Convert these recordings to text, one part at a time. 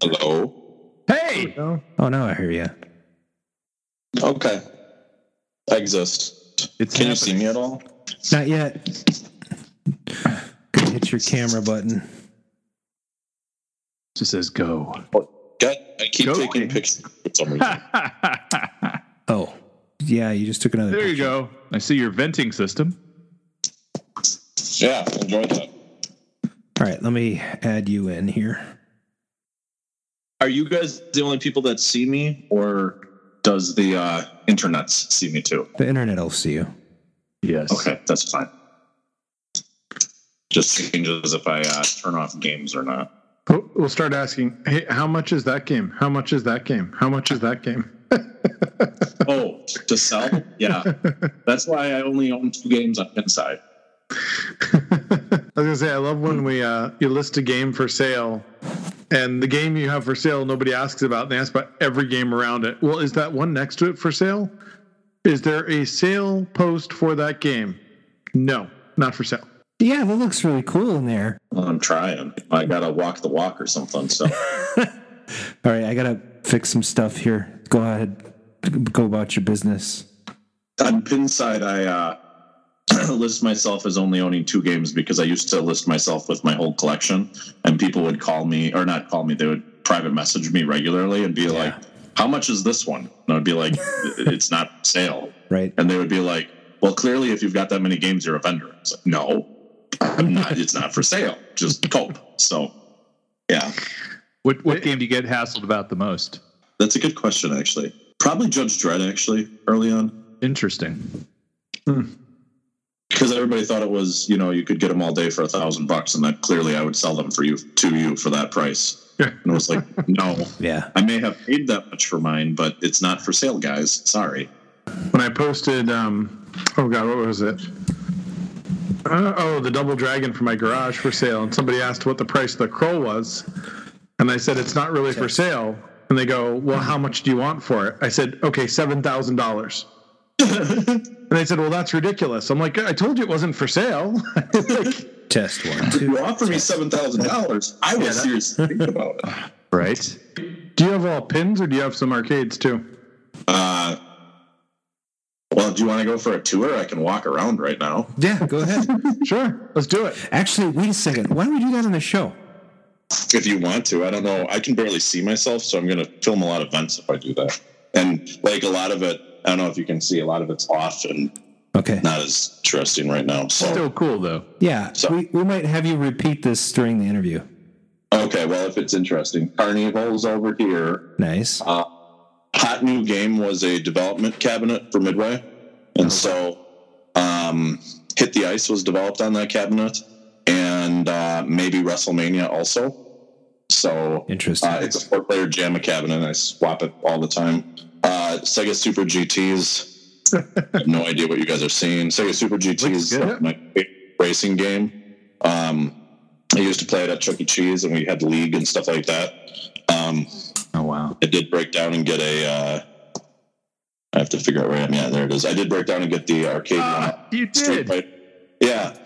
Hello. Hey, Oh, now I hear you. Okay. I exist. it's Can you see me at all? Not yet. Gotta hit your camera button. Just says go. God, I keep Go. taking pictures for some reason. Oh, yeah, you just took another. there you go. I see your venting system. yeah, enjoy that. All right, let me add you in here. Are you guys the only people that see me, or does the uh, internet see me too? The internet will see you. Yes. Okay, that's fine. Just changes if I uh, turn off games or not. We'll- We'll start asking, hey, how much is that game? How much is that game? How much is that game? Oh, to sell? Yeah, that's why I only own two games on Pinside. I was gonna say, I love when we uh, you list a game for sale, and the game you have for sale nobody asks about, and they ask about every game around it. Well, is that one next to it for sale? Is there a sale post for that game? No, not for sale. Yeah, that looks really cool in there. Well, I'm trying. I gotta walk the walk or something. So All right, I gotta fix some stuff here. Go ahead, go about your business. on Pinside, I uh, list myself as only owning two games because I used to list myself with my whole collection, and people would call me or not call me. They would private message me regularly and be like, "How much is this one?" And I'd be like, "It's not for sale." Right. And they would be like, "Well, clearly, if you've got that many games, you're a vendor." It's like, no, I'm not. It's not for sale. Just cope. So, yeah, What what game do you get hassled about the most? that's a good question. Actually, probably Judge Dredd. Actually, early on. Interesting. Hmm. Because everybody thought it was you know you could get them all day for a thousand bucks and that clearly i would sell them for you to you for that price and it was like no Yeah. i may have paid that much for mine but it's not for sale guys sorry When I posted, um, oh god, what was it? Uh, oh, the Double Dragon for my garage for sale, and somebody asked what the price of the crow was, and I said it's not really for sale. And they go, "Well, how much do you want for it?" I said, "Okay, seven thousand dollars." And they said, "Well, that's ridiculous." I'm like, "I told you it wasn't for sale." like, Test one, if two. you offer me seven thousand dollars i will Yeah, that- seriously think about it Right. do you have all pins or do you have some arcades too? uh well do you want to go for a tour i can walk around right now Yeah, go ahead. Sure, let's do it. Actually, wait a second. Why don't we do that on the show? if you want to i don't know i can barely see myself so i'm going to film a lot of vents if i do that and like a lot of it i don't know if you can see a lot of it's off and Okay. not as interesting right now so Still cool though. Yeah, So- we, we might have you repeat this during the interview. Okay, well, if it's interesting, Carnival's over here. Nice. Uh, Hot New Game was a development cabinet for Midway, and so um, Hit the Ice was developed on that cabinet, and uh, maybe WrestleMania also. So Interesting. uh, it's a four-player JAMMA cabinet. I swap it all the time. Uh, Sega Super GTs. I have no idea what you guys are seeing. Sega Super GTs good. my racing game. Um, I used to play it at Chuck E. Cheese, and we had league and stuff like that. Um, Oh wow. I did break down and get a. Uh, I have to figure out where I am. Yeah, there it is. I did break down and get the arcade. Ah, you Street did. Fighter. Yeah.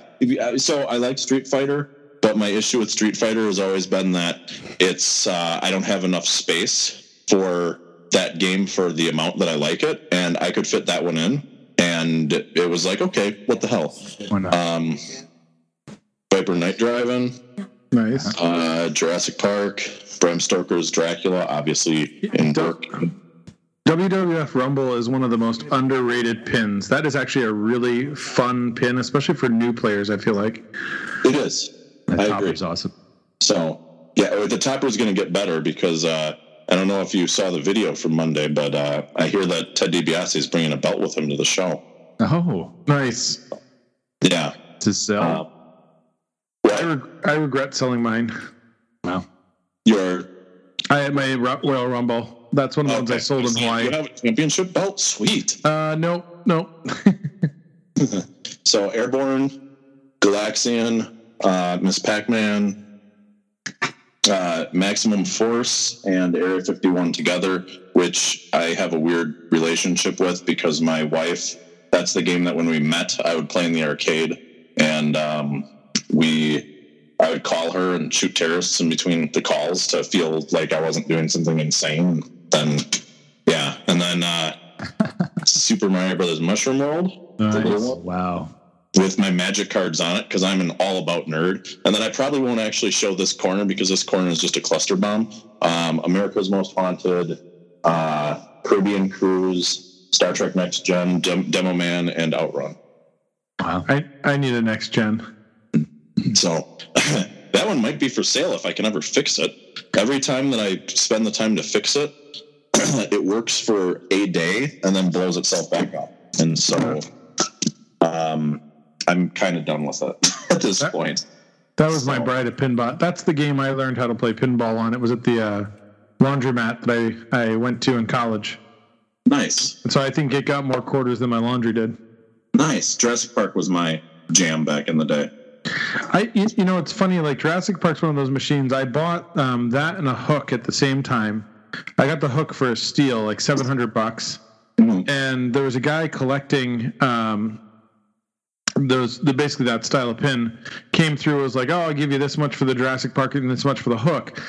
Uh, So I like Street Fighter, but my issue with Street Fighter has always been that it's uh, I don't have enough space for that game for the amount that I like it, and I could fit that one in. And it was like, okay, what the hell? Why not? Um, Viper Night Driving, Nice. uh, Jurassic Park, Bram Stoker's Dracula, obviously in work. WWF Rumble is one of the most underrated pins. That is actually a really fun pin, especially for new players. I feel like. It is. that I top agree. is awesome. So yeah, the topper is going to get better because uh, I don't know if you saw the video from Monday, but uh, I hear that Ted DiBiase is bringing a belt with him to the show. Oh, Nice. Yeah. to sell. Uh, I, reg- I regret selling mine. wow. Your I had my Royal Rumble. That's one of the ones I sold in You Hawaii. have a championship belt? Sweet. Uh, no, no. So Airborne, Galaxian, uh, Ms. Pac-Man, uh, Maximum Force, and Area 51 together, which I have a weird relationship with because my wife. That's the game that when we met, I would play in the arcade, and um, we I would call her and shoot terrorists in between the calls to feel like I wasn't doing something insane. Then, yeah, and then uh, Super Mario Brothers Mushroom World the little Nice. one, Wow. With my magic cards on it because I'm an all about nerd. And then I probably won't actually show this corner because this corner is just a cluster bomb. Um, America's Most Haunted, uh, Caribbean Cruise, Star Trek Next Gen, Dem- Demo Man, and Outrun. Wow. I, I need a next gen. So that one might be for sale if I can ever fix it. Every time that I spend the time to fix it, it works for a day and then blows itself back up. And so um, I'm kind of done with it at this That- point. That was my bride at pinball. That's the game I learned how to play pinball on. It was at the uh, laundromat that I, I went to in college. Nice. And so I think it got more quarters than my laundry did. Nice. Jurassic Park was my jam back in the day. I, you, know, it's funny. Like Jurassic Park's one of those machines. I bought um, that and a hook at the same time. I got the hook for a steal, like seven hundred bucks. Mhm. And there was a guy collecting um, those, the basically that style of pin. Came through, was like, "Oh, I'll give you this much for the Jurassic Park and this much for the hook."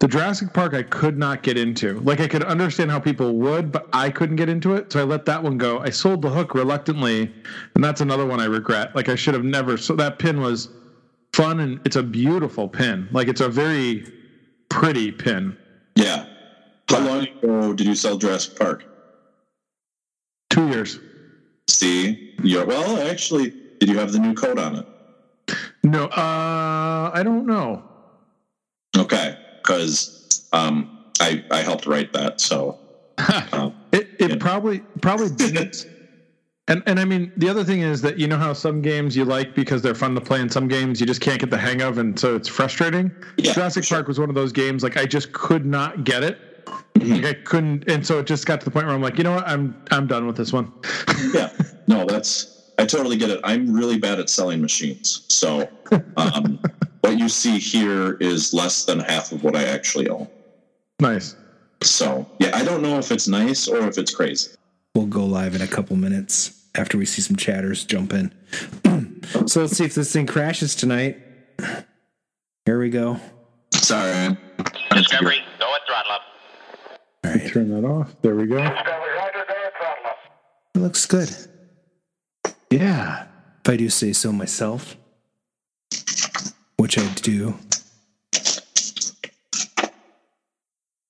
The Jurassic Park I could not get into. Like I could understand how people would, but I couldn't get into it. So I let that one go. I sold the hook reluctantly, and that's another one I regret. Like I should have never. So that pin was fun and it's a beautiful pin. Like it's a very pretty pin. Yeah. How long ago did you sell Jurassic Park? Two years. See, you're, well, actually, did you have the new code on it? No, uh, I don't know. Okay, because um, I I helped write that, so um, It it Yeah. probably probably didn't. And and I mean the other thing is that you know how some games you like because they're fun to play, and some games you just can't get the hang of, and so it's frustrating. Yeah, Jurassic sure. Park was one of those games like I just could not get it. Mhm. Like I couldn't, and so it just got to the point where I'm like, you know what, I'm I'm done with this one. yeah, no, that's I totally get it. I'm really bad at selling machines, so um, what you see here is less than half of what I actually own. Nice. So yeah, I don't know if it's nice or if it's crazy. We'll go live in a couple minutes after we see some chatters jump in. so let's see if this thing crashes tonight. Here we go. Sorry, Discovery, go at throttle up. All right, Turn that off. There we go. Discovery Rider Noah Throttle. It looks good. Yeah. If I do say so myself, which I do.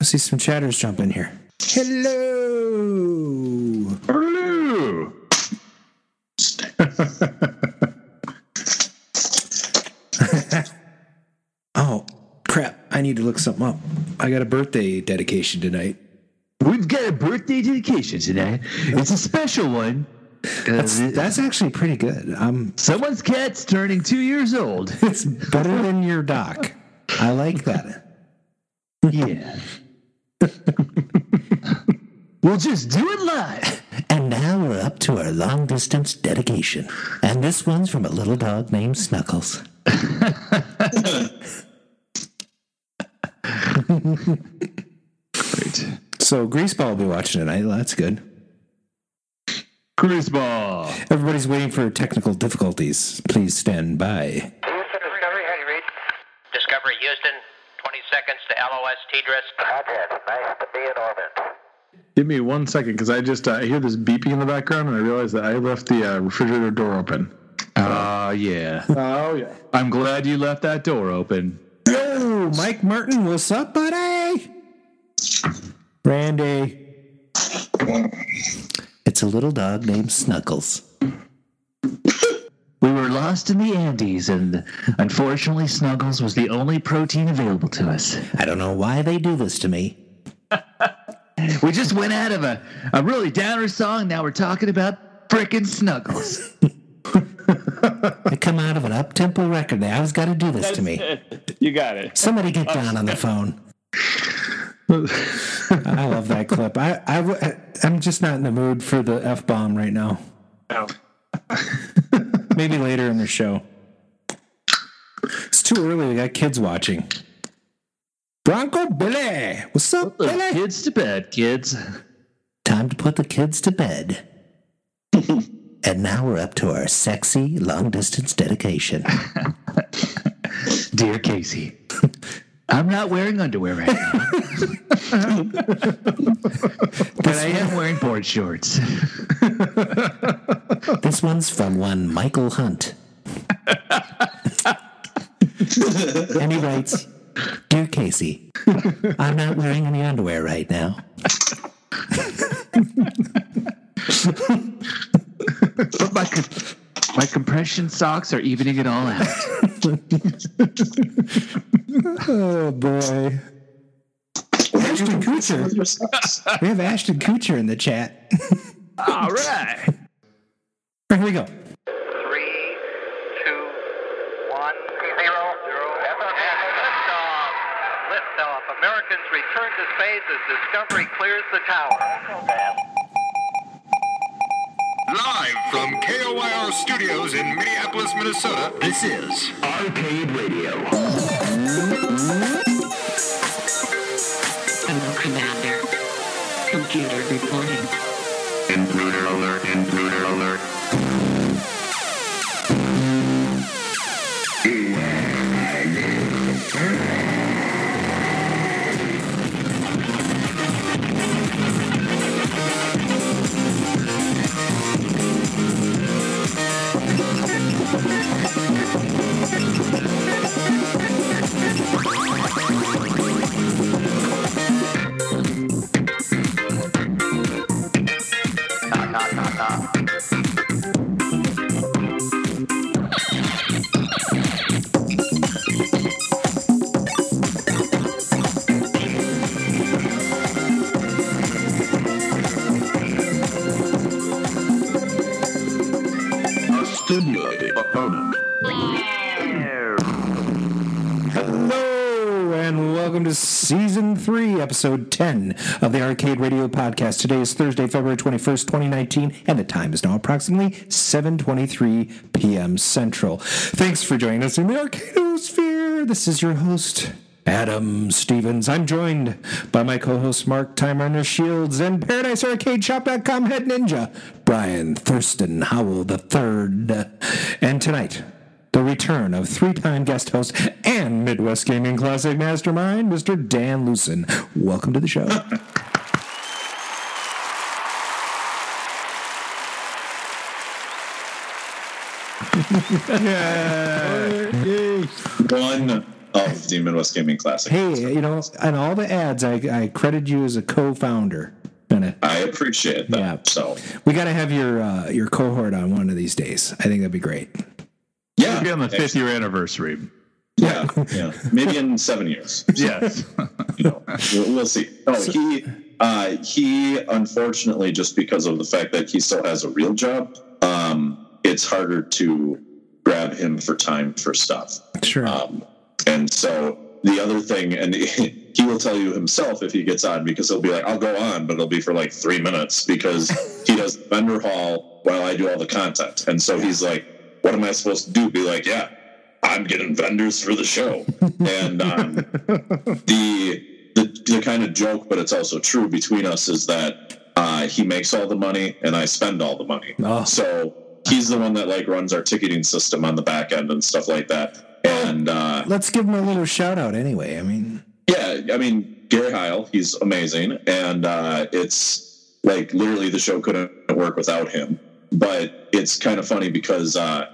I see some chatters jump in here. Hello. Hello. Oh, crap. I need to look something up. I got a birthday dedication tonight. We've got a birthday dedication tonight. It's a special one. 'Cause it- That's actually pretty good. Um, someone's cat's turning two years old. it's better than your doc. I like that. Yeah. we'll just do it live. And now we're up to our long distance dedication. And this one's from a little dog named Snuggles. Great. So Greaseball will be watching tonight. That's good. Greaseball. Everybody's waiting for technical difficulties. Please stand by. Discovery, how do you read? Discovery, Houston, 20 seconds to LOS TDRS. Contact, nice to be in orbit. Give me one second because I just uh, I hear this beeping in the background and I realize that I left the uh, refrigerator door open. Ah, yeah. Oh yeah. I'm glad you left that door open. Yo, Mike Martin, what's up, buddy? Randy. It's a little dog named Snuggles. We were lost in the Andes, and unfortunately, Snuggles was the only protein available to us. I don't know why they do this to me. We just went out of a, a really downer song. Now we're talking about frickin' Snuggles. I come out of an up tempo record. They always got to do this to me. You got it. Somebody get John on the phone. I love that clip. I, I, I'm just not in the mood for the F bomb right now. No. Maybe later in the show. It's too early. We got kids watching. Bronco Billy. What's up, The Billy? kids to bed, kids. Time to put the kids to bed. and now we're up to our sexy long distance dedication. Dear Casey, I'm not wearing underwear right now. but I am wearing board shorts. This one's from one Michael Hunt. and he writes, Dear Casey, I'm not wearing any underwear right now. But my, my compression socks are evening it all out. Oh boy. Ashton Kutcher. We have Ashton Kutcher in the chat. All right. Here we go. Three, two, one, zero, zero. Liftoff. Liftoff. Americans return to space as Discovery clears the tower. Live from KOYR Studios in Minneapolis, Minnesota, this is Arcade Radio. Hello, Commander. Computer reporting. Stimulated opponent. Hello, and welcome to season three, episode 10 of the Arcade Radio Podcast. Today is Thursday, February 21st, 2019, and the time is now approximately 7.23 p.m. Central. Thanks for joining us in the Arcadosphere. This is your host, Adam Stevens. I'm joined by my co-host Mark Time Shields and ParadiseArcadeShop.com head ninja, Brian Thurston Howell III. And tonight, the return of three-time guest host and Midwest Gaming Classic Mastermind, Mr. Dan Loosen. Welcome to the show. yeah. One of the Midwest Gaming Classic. hey, you know, on all the ads, I, I credit you as a co-founder. Gonna- I appreciate that. Yeah. So We got to have your uh, your cohort on one of these days. I think that'd be great. Yeah, Be on the fifth year anniversary. yeah, yeah, maybe in seven years. Yes. you know, we'll, we'll see. No, he uh, he unfortunately just because of the fact that he still has a real job, um, it's harder to grab him for time for stuff. Sure. Um, and so the other thing, and he will tell you himself if he gets on because he'll be like, "I'll go on," but it'll be for like three minutes because he does the vendor hall while I do all the content. And so he's like, "What am I supposed to do?" Be like, "Yeah, I'm getting vendors for the show." and um, the, the the kind of joke, but it's also true between us is that uh, he makes all the money and I spend all the money. Oh. So he's the one that like runs our ticketing system on the back end and stuff like that. And uh, Let's give him a little shout out anyway. I mean, yeah, I mean Gary Heil, he's amazing, and uh, it's like literally the show couldn't work without him. But it's kind of funny because uh,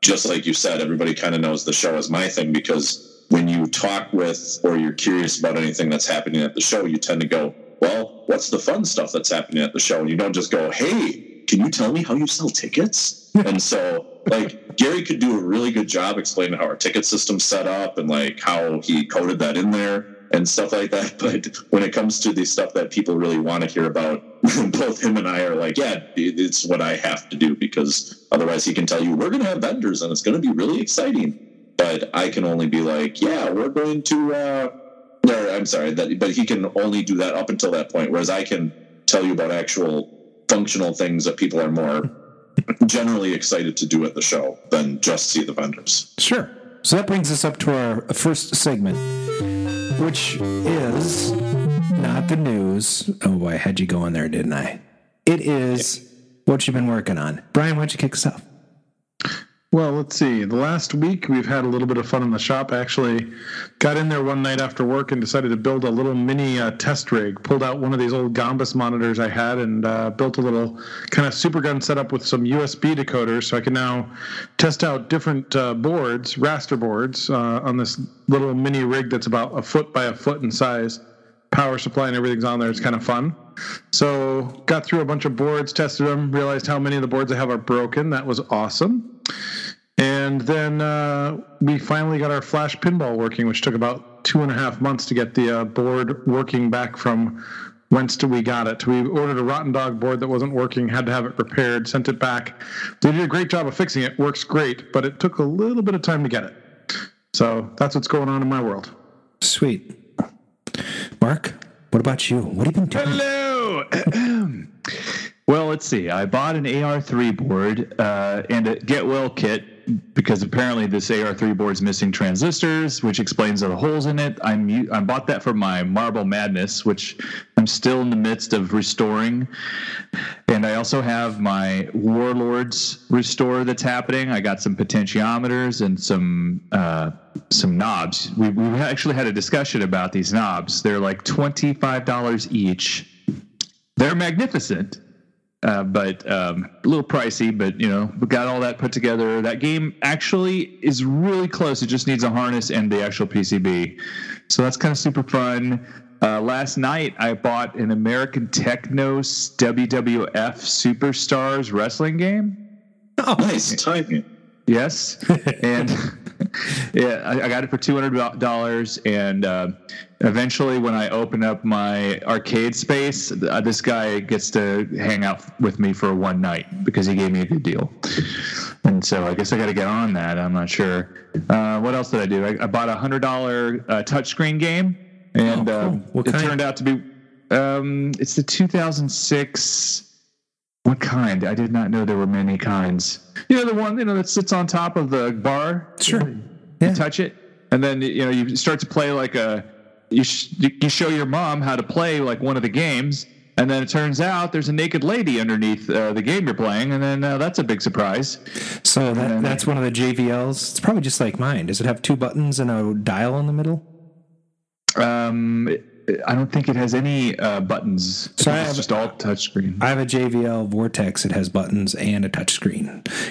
just like you said, everybody kind of knows the show is my thing because when you talk with or you're curious about anything that's happening at the show, you tend to go, "Well, what's the fun stuff that's happening at the show?" And you don't just go, "Hey, can you tell me how you sell tickets?" and so like Gary could do a really good job explaining how our ticket system's set up and like how he coded that in there and stuff like that. But when it comes to the stuff that people really want to hear about, both him and I are like, yeah, it's what I have to do because otherwise he can tell you we're going to have vendors and it's going to be really exciting. But I can only be like, yeah, we're going to. Uh, or, I'm sorry, that but he can only do that up until that point, whereas I can tell you about actual functional things that people are more generally excited to do at the show than just see the vendors. Sure. So that brings us up to our first segment, which is not the news. Oh boy, I had you going there, didn't I? It is what you've been working on. Brian, why don't you kick us off? Well, let's see. The last week we've had a little bit of fun in the shop. Actually, got in there one night after work and decided to build a little mini uh, test rig. Pulled out one of these old Gombus monitors I had and uh, built a little kind of super gun setup with some USB decoders, so I can now test out different uh, boards, raster boards, uh, on this little mini rig that's about a foot by a foot in size. Power supply and everything's on there. It's kind of fun. So got through a bunch of boards, tested them, realized how many of the boards I have are broken. That was awesome. And then uh, we finally got our flash pinball working, which took about two and a half months to get the uh, board working back from whence do we got it. We ordered a Rottendog board that wasn't working, had to have it repaired, sent it back. They did a great job of fixing it. Works great, but it took a little bit of time to get it. So that's what's going on in my world. Sweet. Mark, what about you? What have you been doing? Hello. well, let's see. I bought an AR3 board uh, and a get well kit because apparently this AR3 board's missing transistors, which explains the holes in it. I'm I bought that for my Marble Madness, which I'm still in the midst of restoring. And I also have my Warlords restore that's happening. I got some potentiometers and some uh, some knobs. We we actually had a discussion about these knobs. They're like twenty five dollars each. They're magnificent. Uh, but um, a little pricey. But you know, we got all that put together. That game actually is really close. It just needs a harness and the actual PCB. So that's kind of super fun. Uh, last night, I bought an American Technos WWF Superstars wrestling game. Nice timing. Yes, and yeah, I, I got it for two hundred dollars. And uh, eventually, when I open up my arcade space, uh, this guy gets to hang out with me for one night because he gave me a good deal. And so I guess I got to get on that. I'm not sure. Uh, what else did I do? I, I bought a hundred dollar uh, touchscreen game, and Oh, cool. um, What it turned out to be um, it's the 2006. What kind? I did not know there were many kinds. You know the one you know that sits on top of the bar. Sure. You Yeah. touch it, and then you know you start to play like a. You sh- you show your mom how to play like one of the games, and then it turns out there's a naked lady underneath uh, the game you're playing, and then uh, that's a big surprise. So that, that's one of the JVLs. It's probably just like mine. Does it have two buttons and a dial in the middle? Um, I don't think it has any uh, buttons. So I I have- it's just all touchscreen. I have a JVL Vortex. It has buttons and a touchscreen,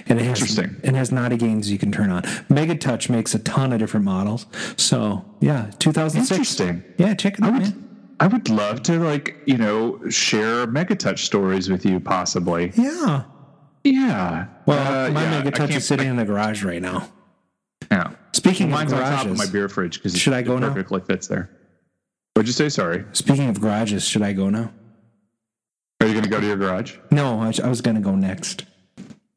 and it has Interesting. it has naughty games you can turn on. Mega Touch makes a ton of different models. So yeah, 2006. Interesting. Yeah, check it I out, would, man. I would love to like you know share Megatouch stories with you possibly. Yeah. Yeah. Well, Uh, my yeah, Mega Touch is sitting in the garage right now. Yeah. Speaking Mine's of on top of my beer fridge because Should I go now? perfect like fits there. What'd you say? Sorry. speaking of garages, should I go now? Are you going to go to your garage? No, I, I was gonna go next.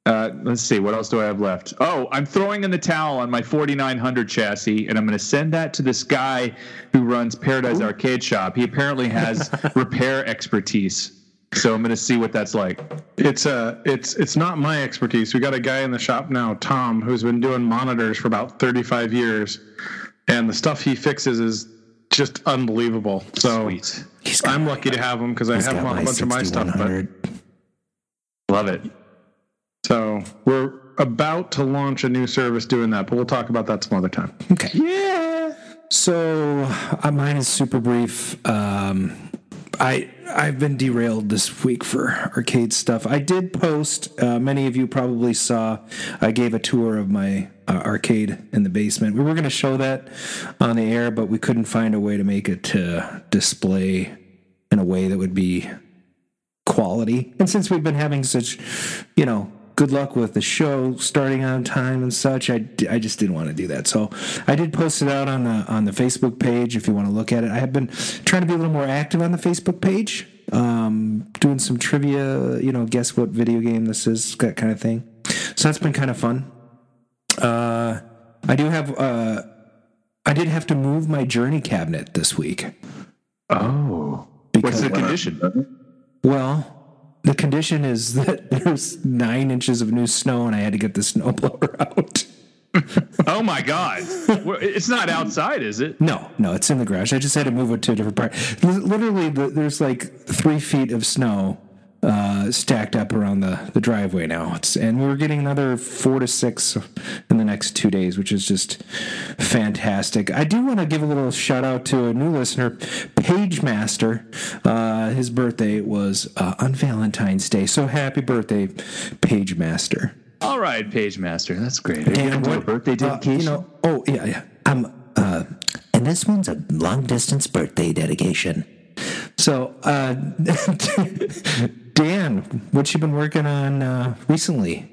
Uh, let's see. What else do I have left? Oh, I'm throwing in the towel on my 4900 chassis, and I'm going to send that to this guy who runs Paradise Arcade Shop. He apparently has repair expertise, so I'm going to see what that's like. It's uh it's it's not my expertise. We got a guy in the shop now, Tom, who's been doing monitors for about 35 years, and the stuff he fixes is just unbelievable. So Sweet. Got I'm lucky to have him because I have him on a bunch of my stuff. But Love it. so we're about to launch a new service doing that, but we'll talk about that some other time. Okay. Yeah. So uh, mine is super brief. Um, I I've been derailed this week for arcade stuff. I did post. Uh, many of you probably saw. I gave a tour of my uh, arcade in the basement. We were going to show that on the air, but we couldn't find a way to make it to display in a way that would be quality. And since we've been having such, you know, good luck with the show starting on time and such, I, I just didn't want to do that. So I did post it out on the on the Facebook page if you want to look at it. I have been trying to be a little more active on the Facebook page, um, doing some trivia, you know, guess what video game this is, that kind of thing. So that's been kind of fun. Uh, I do have. Uh, I did have to move my journey cabinet this week. Oh. What's the condition? Well, the condition is that there's nine inches of new snow, and I had to get the snowblower out. Oh my God! It's not outside, is it? No, no, it's in the garage. I just had to move it to a different part. Literally, the, there's like three feet of snow uh, stacked up around the, the driveway now. It's, and we're getting another four to six in the next two days, which is just fantastic. I do want to give a little shout out to a new listener, Page Master. Uh, his birthday was uh, on Valentine's Day. So happy birthday, Page Master. All right, Page Master. That's great. Are you Dan, gonna do a what- birthday uh, dedication? you know, oh yeah, yeah. I'm, uh, and this one's a long distance birthday dedication. So, uh, Dan, what you been working on uh, recently?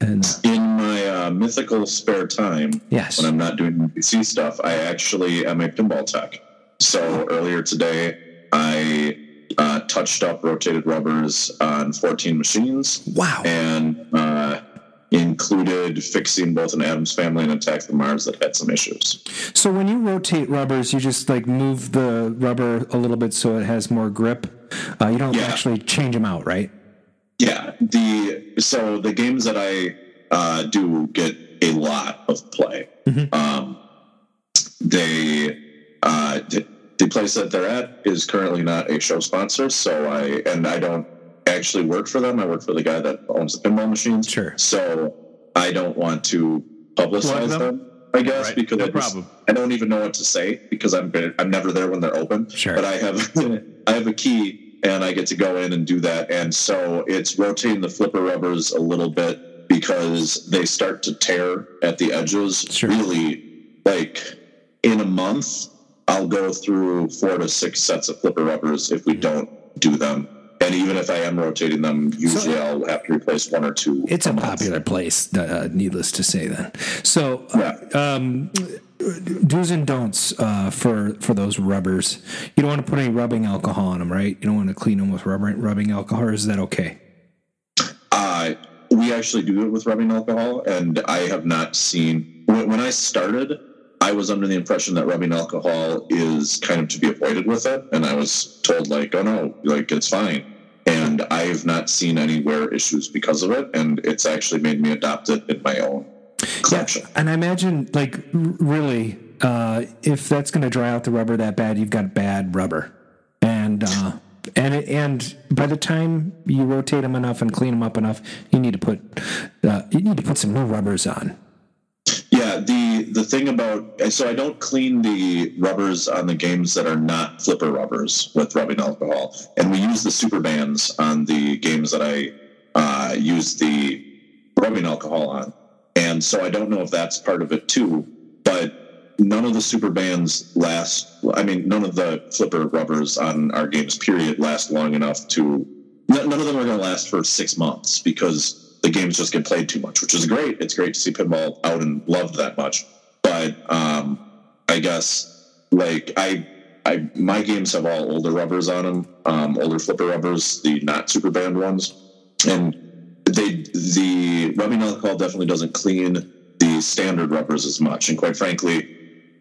And In my uh, mythical spare time, Yes. when I'm not doing PC stuff, I actually am a pinball tech. So earlier today, I uh, touched up rotated rubbers on 14 machines. Wow. And uh, included fixing both an Addams Family and Attack from Mars that had some issues. so when you rotate rubbers, you just like move the rubber a little bit so it has more grip. Uh, you don't Yeah. actually change them out, right? Yeah, the so the games that I uh, do get a lot of play. Um, they uh, the, the place that they're at is currently not a show sponsor, so I and I don't actually work for them. I work for the guy that owns the pinball machines. Sure. So I don't want to publicize them? them. I guess Right, because no I, just- I don't even know what to say because I'm I'm never there when they're open. Sure. But I have I have a key and I get to go in and do that. And so it's rotating the flipper rubbers a little bit because they start to tear at the edges. Sure. Really, like in a month, I'll go through four to six sets of flipper rubbers if we hmm. don't do them. And even if I am rotating them, usually I'll have to replace one or two. It's a popular place, uh, needless to say. Then, so Yeah. um, do's and don'ts uh, for for those rubbers. You don't want to put any rubbing alcohol on them, right? You don't want to clean them with rubber, rubbing alcohol. Or is that okay? Uh, we actually do it with rubbing alcohol, and I have not seen. When, when I started, I was under the impression that rubbing alcohol is kind of to be avoided with it, and I was told like, "Oh no, like it's fine." And I have not seen any wear issues because of it, and it's actually made me adopt it in my own collection. And I imagine, like, really, uh, if that's going to dry out the rubber that bad, you've got bad rubber, and uh, and it, and by the time you rotate them enough and clean them up enough, you need to put uh, you need to put some new rubbers on. Yeah, the the thing about so I don't clean the rubbers on the games that are not flipper rubbers with rubbing alcohol, and we use the super bands on the games that I uh, use the rubbing alcohol on, and so I don't know if that's part of it too. But none of the super bands last. I mean, none of the flipper rubbers on our games period last long enough to. None of them are going to last for six months because the games just get played too much, which is great. It's great to see pinball out and loved that much. But um, I guess like I, I my games have all older rubbers on them, um, older flipper rubbers, the not super band ones, and they the rubbing alcohol definitely doesn't clean the standard rubbers as much. And quite frankly,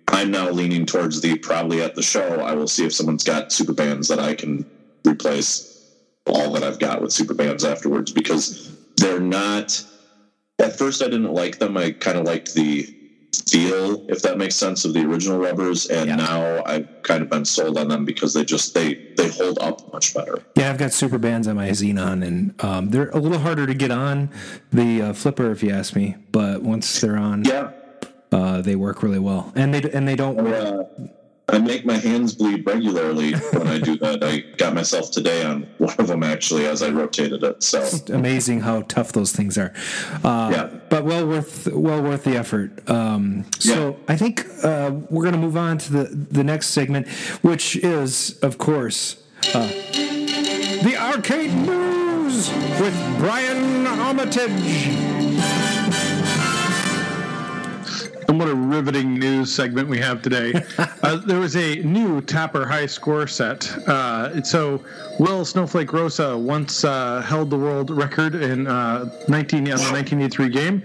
I'm now leaning towards the probably at the show. I will see if someone's got super bands that I can replace all that I've got with super bands afterwards because they're not. At first, I didn't like them. I kind of liked the feel, if that makes sense, of the original rubbers, and Yeah. now I've kind of been sold on them because they just they they hold up much better. Yeah, I've got super bands on my Xenon, and um, they're a little harder to get on the uh, flipper, if you ask me. But once they're on, Yeah, uh, they work really well, and they and they don't. uh, I make my hands bleed regularly when I do that. I got myself today on one of them actually as I rotated it. So Amazing how tough those things are. Uh, Yeah. but well worth well worth the effort. Um, so Yeah. I think uh, we're going to move on to the the next segment, which is of course uh, the arcade news with Brian Armitage. And what a riveting news segment we have today. uh, there was a new Tapper High score set. Uh, so, Will Snowflake Rosa once uh, held the world record in uh, 19 on the 1983 game.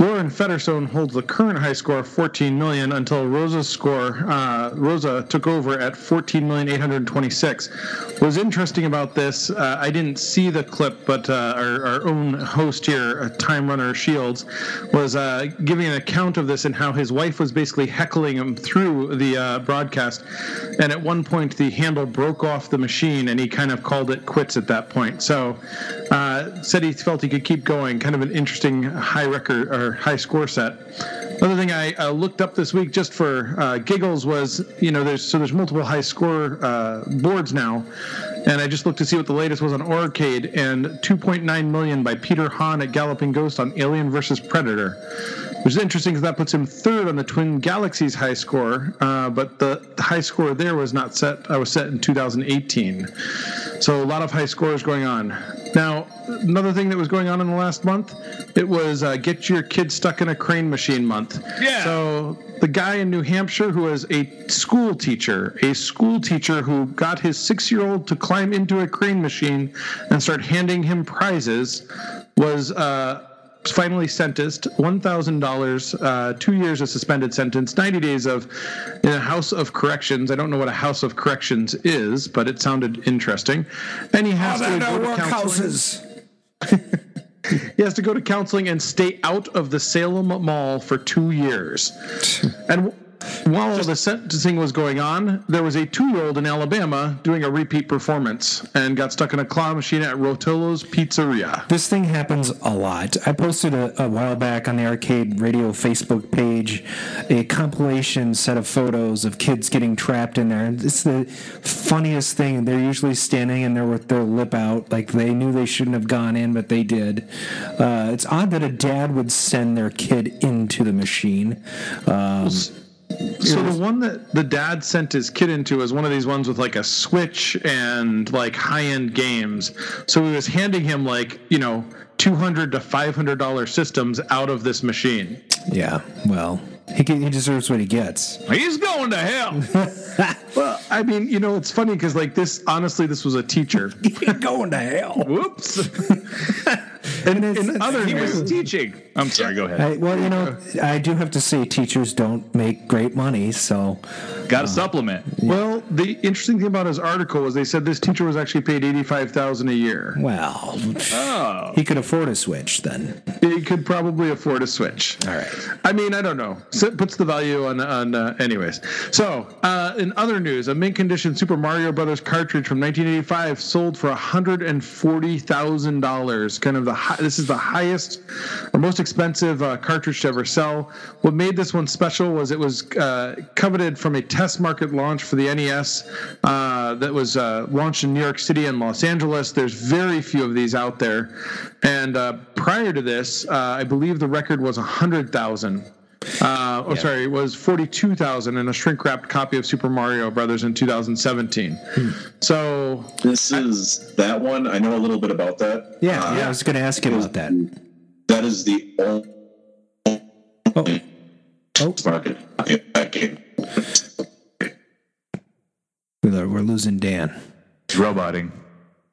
Lauren Fedderstone holds the current high score of 14 million until Rosa's score. Uh, Rosa took over at 14 million 826. What was interesting about this, uh, I didn't see the clip, but uh, our, our own host here, uh, Time Runner Shields, was uh, giving an account of this and how his wife was basically heckling him through the uh, broadcast. And at one point, the handle broke off the machine, and he kind of called it quits at that point. So, uh, said he felt he could keep going. Kind of an interesting high record or high score set. Another thing I uh, looked up this week just for uh, giggles was, you know, there's so there's multiple high score uh, boards now, and I just looked to see what the latest was on Aurcade and 2.9 million by Peter Hahn at Galloping Ghost on Alien versus Predator, which is interesting because that puts him third on the Twin Galaxies high score, uh, but the, high score there was not set. I was set in 2018, so a lot of high scores going on. Now, another thing that was going on in the last month, it was uh, get your kid stuck in a crane machine month. Yeah. So the guy in New Hampshire who was a school teacher, a school teacher who got his six-year-old to climb into a crane machine and start handing him prizes, was. Uh, finally sentenced $1000 uh, two years of suspended sentence 90 days of in a house of corrections i don't know what a house of corrections is but it sounded interesting and he has to go to counseling. He has to go to counseling and stay out of the Salem Mall for two years. And while the sentencing was going on, there was a two-year-old in Alabama doing a repeat performance and got stuck in a claw machine at Rotolo's Pizzeria. This thing happens a lot. I posted a, a while back on the Arcade Radio Facebook page a compilation set of photos of kids getting trapped in there. It's the funniest thing. They're usually standing in there with their lip out, like they knew they shouldn't have gone in, but they did. Uh, it's odd that a dad would send their kid into the machine. Um, So the one that the dad sent his kid into was one of these ones with like a switch and like high-end games. So he was handing him like, you know, 200 to 500 dollar systems out of this machine. yeah, well, he, can- he deserves what he gets. He's going to hell. Well, I mean, you know, it's funny because like this honestly this was a teacher. He's going to hell. Whoops. And it's- in other he was news, teaching. I'm sorry. Go ahead. I, well, you know, I do have to say teachers don't make great money, so Got to supplement. well, the interesting thing about his article was they said this teacher was actually paid 85,000 a year. well, Oh. he could afford a switch then. He could probably afford a Switch. All right. I mean, I don't know. So it puts the value on on. Uh, anyways, so uh, in other news, a mint condition Super Mario Brothers cartridge from 1985 sold for 140 thousand dollars. Kind of the high, this is the highest or most expensive uh, cartridge to ever sell. What made this one special was it was uh, coveted from a test market launch for the NES uh, that was uh, launched in New York City and Los Angeles. There's very few of these out there, and uh, prior to this, uh, I believe the record was 100,000. Uh, oh, sorry, it was 42,000 in a shrink wrapped copy of Super Mario Brothers in 2017. So, This is that one. I know a little bit about that. Yeah, Uh, yeah, I was going to ask you about that. That is the only Oh, oh, market in that game. we're we're losing Dan. He's roboting.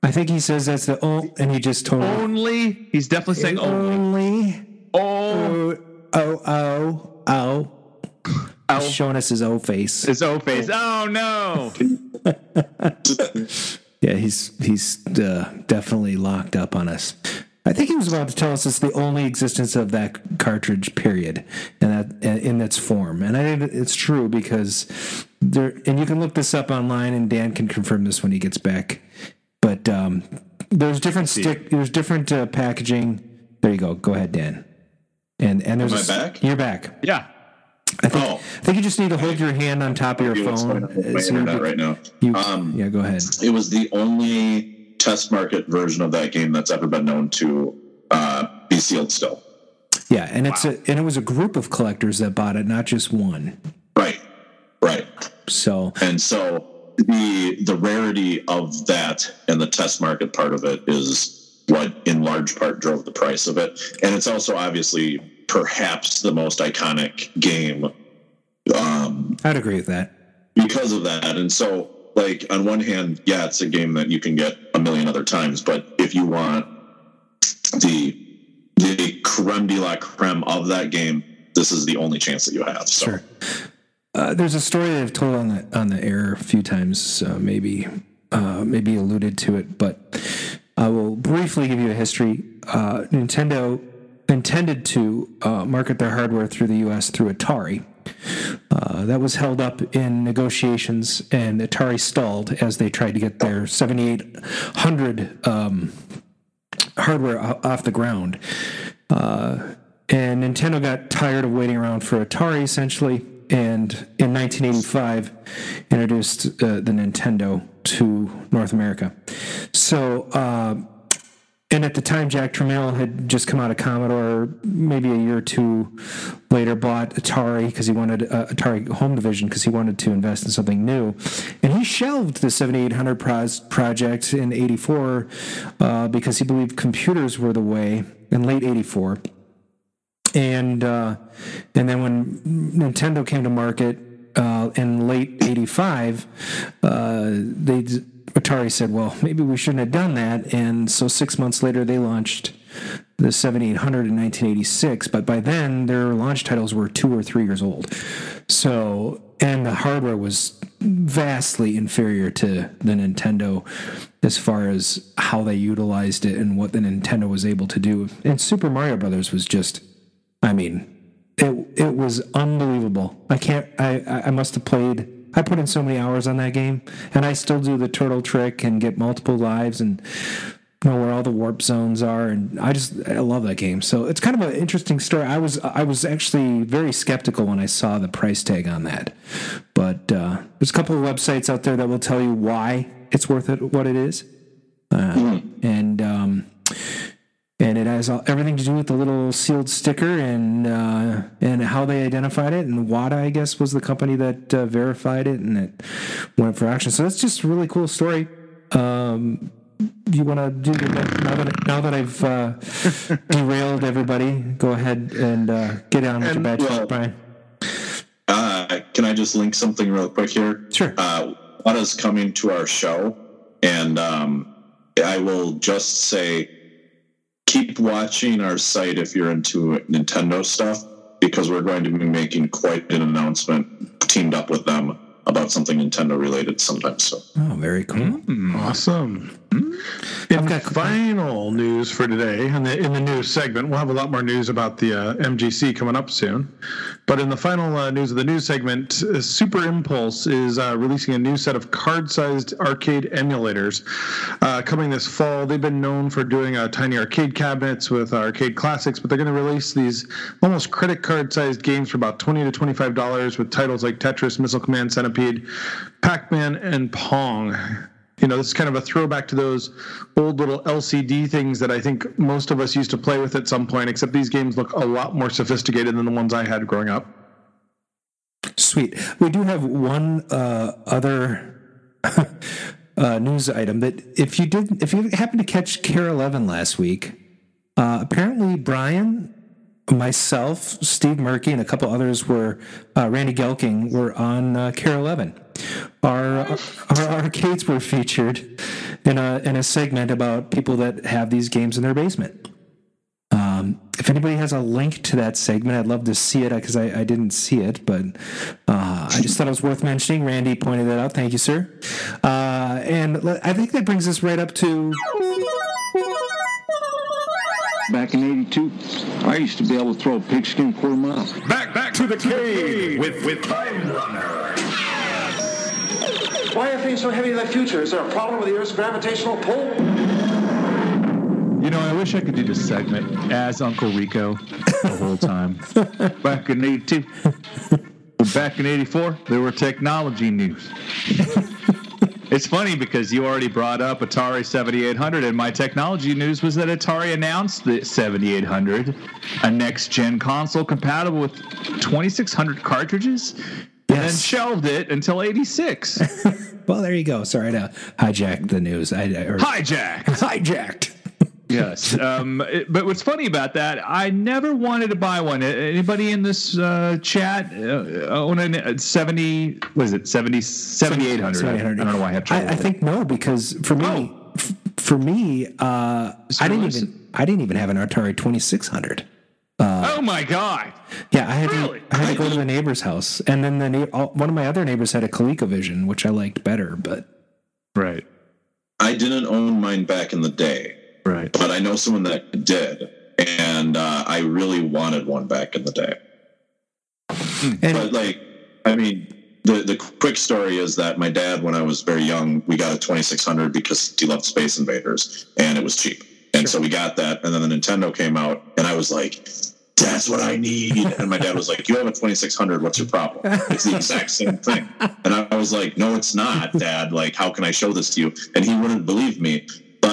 I think he says that's the oh, and he just told Only. He's definitely saying only. only. Oh. Oh, oh, oh, oh. He's showing us his O face. His O face. Oh no. Yeah, he's he's uh, definitely locked up on us. I think he was about to tell us it's the only existence of that cartridge, period, and that in its form. And I think it's true because there. And you can look this up online, and Dan can confirm this when he gets back. But um, there's different stick. There's different uh, packaging. There you go. Go ahead, Dan. And and there's Am I a s- back? You're back. Yeah. I think Oh. I think you just need to hold your hand on top of your phone. going on with my so internet right now? you- Um, yeah, go ahead. It was the only test market version of that game that's ever been known to uh, be sealed still. Yeah, and it's a and it was a group of collectors that bought it, not just one. Right, right. So And so the the rarity of that and the test market part of it is what in large part drove the price of it. And it's also obviously perhaps the most iconic game um, I'd agree with that. because of that. And so, like on one hand, yeah, it's a game that you can get a million other times, but if you want the the creme de la creme of that game, this is the only chance that you have. So. Sure. Uh, there's a story I've told on the on the air a few times, uh, maybe uh, maybe alluded to it, but I will briefly give you a history. Uh, Nintendo intended to uh, market their hardware through the U.S. through Atari. Uh, that was held up in negotiations, and Atari stalled as they tried to get their 7800 um, hardware off the ground. Uh, and Nintendo got tired of waiting around for Atari, essentially, and in 1985 introduced uh, the Nintendo to North America. So, uh, and at the time, Jack Tramiel had just come out of Commodore. Maybe a year or two later, bought Atari because he wanted uh, Atari Home Division because he wanted to invest in something new, and he shelved the 7800 pros- project in '84 uh, because he believed computers were the way. In late '84, and uh, and then when Nintendo came to market uh, in late '85, uh, they Atari said, "Well, maybe we shouldn't have done that." And so six months later, they launched the 7800 in 1986. But by then, their launch titles were two or three years old. So and the hardware was vastly inferior to the Nintendo as far as how they utilized it and what the Nintendo was able to do. And Super Mario Brothers was just, I mean, it it was unbelievable. I can't. I I must have played. I put in so many hours on that game, and I still do the turtle trick and get multiple lives and know where all the warp zones are. And I just I love that game. So it's kind of an interesting story. I was I was actually very skeptical when I saw the price tag on that, but uh, there's a couple of websites out there that will tell you why it's worth it, what it is, uh, and. And it has all, everything to do with the little sealed sticker and uh, and how they identified it. And WATA, I guess, was the company that uh, verified it and it went for action. So that's just a really cool story. Um, you want to do the next, now that now that I've uh, derailed everybody? Go ahead and uh, get on with your And, bad well, Brian. Uh, can I just link something real quick here? Sure. Uh, Wata's coming to our show, and um, I will just say keep watching our site if you're into Nintendo stuff, because we're going to be making quite an announcement teamed up with them about something Nintendo related sometime soon. Oh, very cool. Hmm. Awesome. In got- final news for today, in the in the news segment, we'll have a lot more news about the uh, MGC coming up soon. But in the final uh, news of the news segment, uh, Super Impulse is uh, releasing a new set of card-sized arcade emulators uh, coming this fall. They've been known for doing tiny arcade cabinets with arcade classics, but they're going to release these almost credit card-sized games for about twenty to twenty-five dollars with titles like Tetris, Missile Command, Centipede, Pac-Man, and Pong you know, this is kind of a throwback to those old little LCD things that I think most of us used to play with at some point, except these games look a lot more sophisticated than the ones I had growing up. Sweet. We do have one uh, other uh, news item that if you did, if you happened to catch KARE Eleven last week, uh, apparently Brian, myself, Steve Murky, and a couple others were uh, Randy Gelking were on uh, KARE Eleven. Our our arcades were featured in a in a segment about people that have these games in their basement. Um, if anybody has a link to that segment, I'd love to see it because I, I didn't see it, but uh, I just thought it was worth mentioning. Randy pointed that out. Thank you, sir. Uh, and I think that brings us right up to Back in 82, I used to be able to throw a pigskin quarter mile. Back, back to the cave with, with Time Runner. Why are things so heavy in the future? Is there a problem with the Earth's gravitational pull? You know, I wish I could do this segment as Uncle Rico the whole time. Back in 82. Back in 84, there were technology news. It's funny because you already brought up Atari 7800, and my technology news was that Atari announced the 7800, a next gen console compatible with 2600 cartridges, and then shelved it until 86. well, there you go. Sorry to hijack the news. I, or Hijack! hijacked. Yes, um, it- but what's funny about that? I never wanted to buy one. Anybody in this uh, chat uh, own a seventy? Was it 70, 7800? I, I don't know why I have trouble. I, I with it. think no, because for me, f- for me, uh, I didn't release even I didn't even have an Atari twenty six hundred. oh my god! Yeah, I had Really? to I had to go to the neighbor's house, and then the neigh- all, one of my other neighbors had a ColecoVision, which I liked better. But Right, I didn't own mine back in the day, right. but I know someone that did, and uh, I really wanted one back in the day. and But like, I mean, the the quick story is that my dad, when I was very young, we got a 2600 because he loved Space Invaders, and it was cheap, and so we got that. And then the Nintendo came out, and I was like. That's what I need. And my dad was like, You have a 2600. What's your problem? It's the exact same thing. And I was like, No, it's not, Dad. Like, how can I show this to you? And he wouldn't believe me.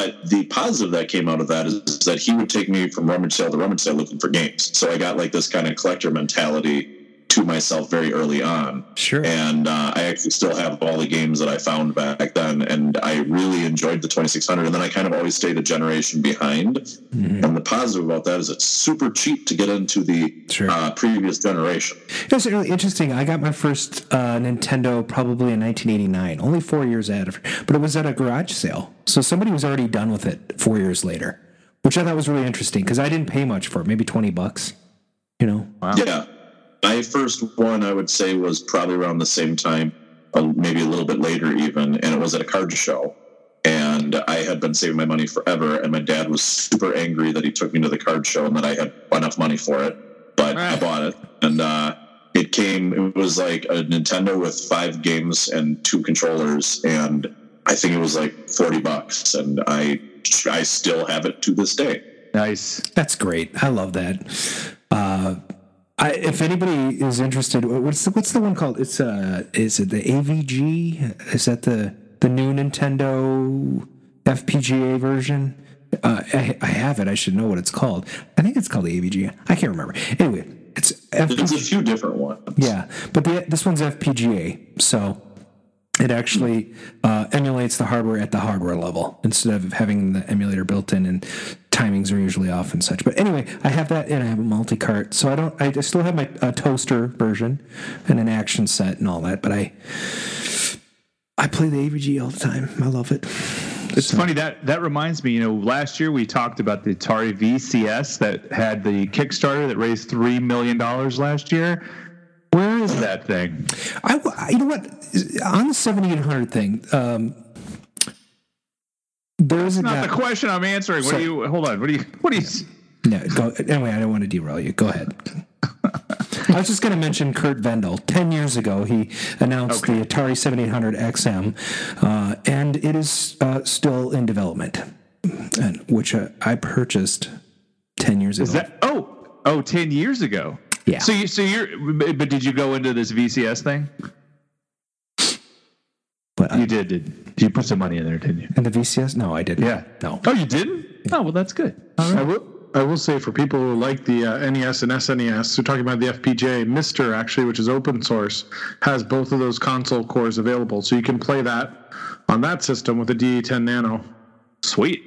But the positive that came out of that is, that he would take me from rummage sale to rummage sale looking for games. So I got like this kind of collector mentality to myself very early on. Sure. And uh, I actually still have all the games that I found back then, and I really enjoyed the 2600. And then I kind of always stayed a generation behind. Mm-hmm. And the positive about that is it's super cheap to get into the Sure. uh, previous generation. It's really interesting. I got my first uh, Nintendo probably in 1989, only four years after, but it was at a garage sale. So somebody was already done with it four years later, which I thought was really interesting because I didn't pay much for it, maybe 20 bucks. You know? Yeah. My first one, I would say, was probably around the same time, uh, maybe a little bit later even, and it was at a card show. And I had been saving my money forever, and my dad was super angry that he took me to the card show and that I had enough money for it. But I bought it, and uh, it came. It was like a Nintendo with five games and two controllers, and I think it was like forty bucks, and I I still have it to this day. Nice. That's great. I love that. Uh, I, if anybody is interested, what's the, what's the one called? It's uh, is it the AVG? Is that the the new Nintendo FPGA version? Uh, I, I have it. I should know what it's called. I think it's called the AVG. I can't remember. Anyway, it's There's a few different ones. Yeah, but the, this one's FPGA, so it actually uh, emulates the hardware at the hardware level instead of having the emulator built in and timings are usually off and such. But anyway, I have that and I have a multi cart, so I don't. I still have my toaster version and an action set and all that, but I I play the AVG all the time. I love it. It's funny that that reminds me. You know, last year we talked about the Atari VCS that had the Kickstarter that raised three million dollars last year. Where is that thing? I, you know what? On the 7800 thing, um, there's a Not guy. the question I'm answering. What So- do you? Hold on. What do you? What do you? No, go, anyway, I don't want to derail you. Go ahead. I was just going to mention Curt Vendel. Ten years ago, he announced the Atari 7800 XM, uh, and it is uh, still in development, and which uh, I purchased ten years ago. Is that? Oh, oh, 10 years ago. Yeah. So you, so you're, but did you go into this VCS thing? but I, You did. Did you put some money in there? Didn't you? and the VCS? No, I didn't. Yeah. No. Oh, you didn't? Oh, well, that's good. I will, I will say for people who like the uh, NES and SNES, we're talking about the FPGA, MiSTer actually, which is open source, has both of those console cores available, so you can play that on that system with a DE10 Nano. Sweet.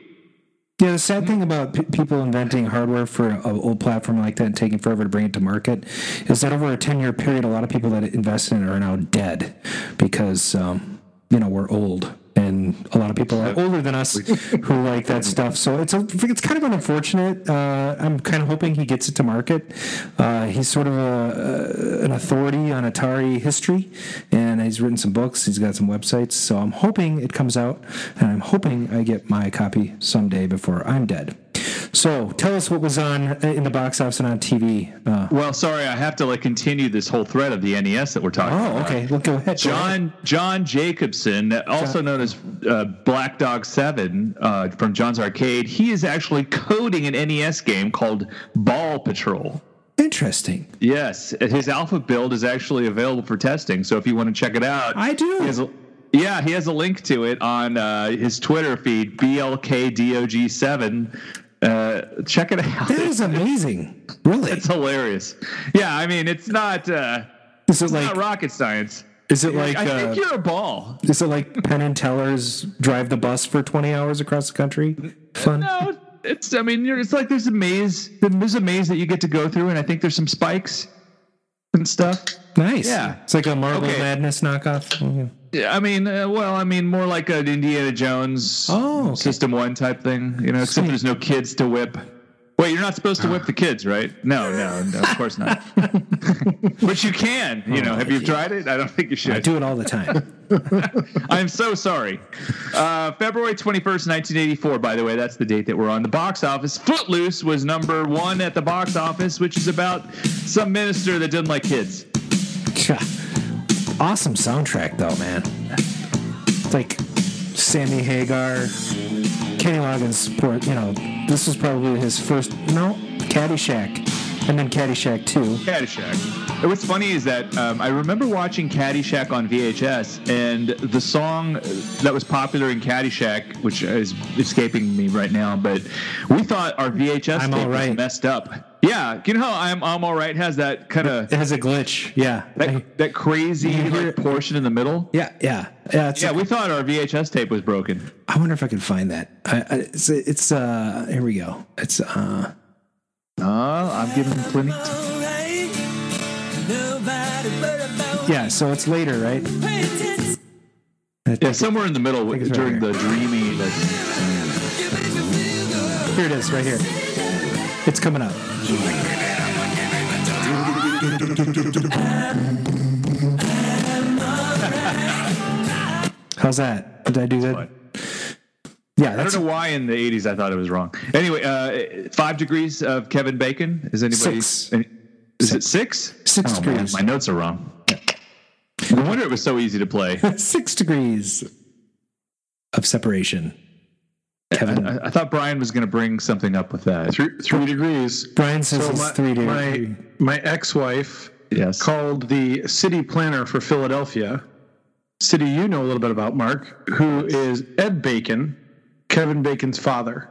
Yeah, the sad thing about p- people inventing hardware for an old platform like that and taking forever to bring it to market is that over a 10 year period, a lot of people that invested in it are now dead because, um, you know, we're old. And a lot of people are older than us who like that stuff. So it's a, it's kind of an unfortunate. Uh, I'm kind of hoping he gets it to market. Uh, he's sort of a, an authority on Atari history, and he's written some books. He's got some websites. So I'm hoping it comes out, and I'm hoping I get my copy someday before I'm dead. So tell us what was on uh, in the box office and on TV. Uh, Well, sorry, I have to like continue this whole thread of the NES that we're talking oh, about. okay. Well, go ahead. John John Jacobson, also known as uh, Black Dog Seven uh, from John's Arcade, he is actually coding an NES game called Ball Patrol. Interesting. Yes, his alpha build is actually available for testing. So if you want to check it out, I do. He has a, yeah, he has a link to it on uh, his Twitter feed, BLKDOG7. Uh, check it out. That is amazing. Really? It's hilarious. Yeah, I mean, it's not. Uh, Is it it's like? rocket science. Is it like? I uh, think you're a ball. Is it like Penn and Teller's drive the bus for 20 hours across the country? Fun. No, it's. I mean, you're, it's like there's a maze. There's a maze that you get to go through, and I think there's some spikes and stuff. Nice. Yeah. It's like a Marble Okay. Madness knockoff. Oh, I mean, uh, well, I mean, more like an Indiana Jones Oh, okay. System One type thing, you know. Except Sweet. there's no kids to whip. Wait, you're not supposed to whip the kids, right? No, no, no of course not. but you can. You know, have you tried it? I don't think you should. I do it all the time. I'm so sorry. Uh, February 21st, 1984, by the way, that's the date that we're on. The box office. Footloose was number one at the box office, which is about some minister that didn't like kids. awesome soundtrack, though, man. It's like Sammy Hagar, Kenny Loggins. You know, this was probably his first. No, Caddyshack, and then Caddyshack too. Caddyshack. And What's funny is that um, I remember watching Caddyshack on VHS, and the song that was popular in Caddyshack, which is escaping me right now, but we thought our VHS I'm tape All Right. was messed up. Yeah, you know how I'm I'm all right has that kind of It has a glitch. Yeah. that, that crazy like, portion in the middle. Yeah, yeah, yeah. It's Yeah, we thought our VHS tape was broken. I wonder if I can find that. I, I, it's, it's uh. Here we go. It's uh. Uh, I'm giving plenty. Yeah. So it's later, right? Yeah, somewhere in the middle it's right during the dreamy. Like, Here it is, right here. It's coming up. How's that? Did I do that? Yeah, I don't know why in the 80s I thought it was wrong. Anyway, uh, five degrees of Kevin Bacon. Is anybody? Six. any- is it six? Six oh, man, degrees. my notes are wrong. No wonder it was so easy to play. six degrees of separation. Kevin I, I thought Brian was going to bring something up with that. Three, three degrees. Brian says So it's my, three my, degrees. my ex-wife Yes. called the city planner for Philadelphia, city you know a little bit about, Mark, who is Ed Bacon, Kevin Bacon's father.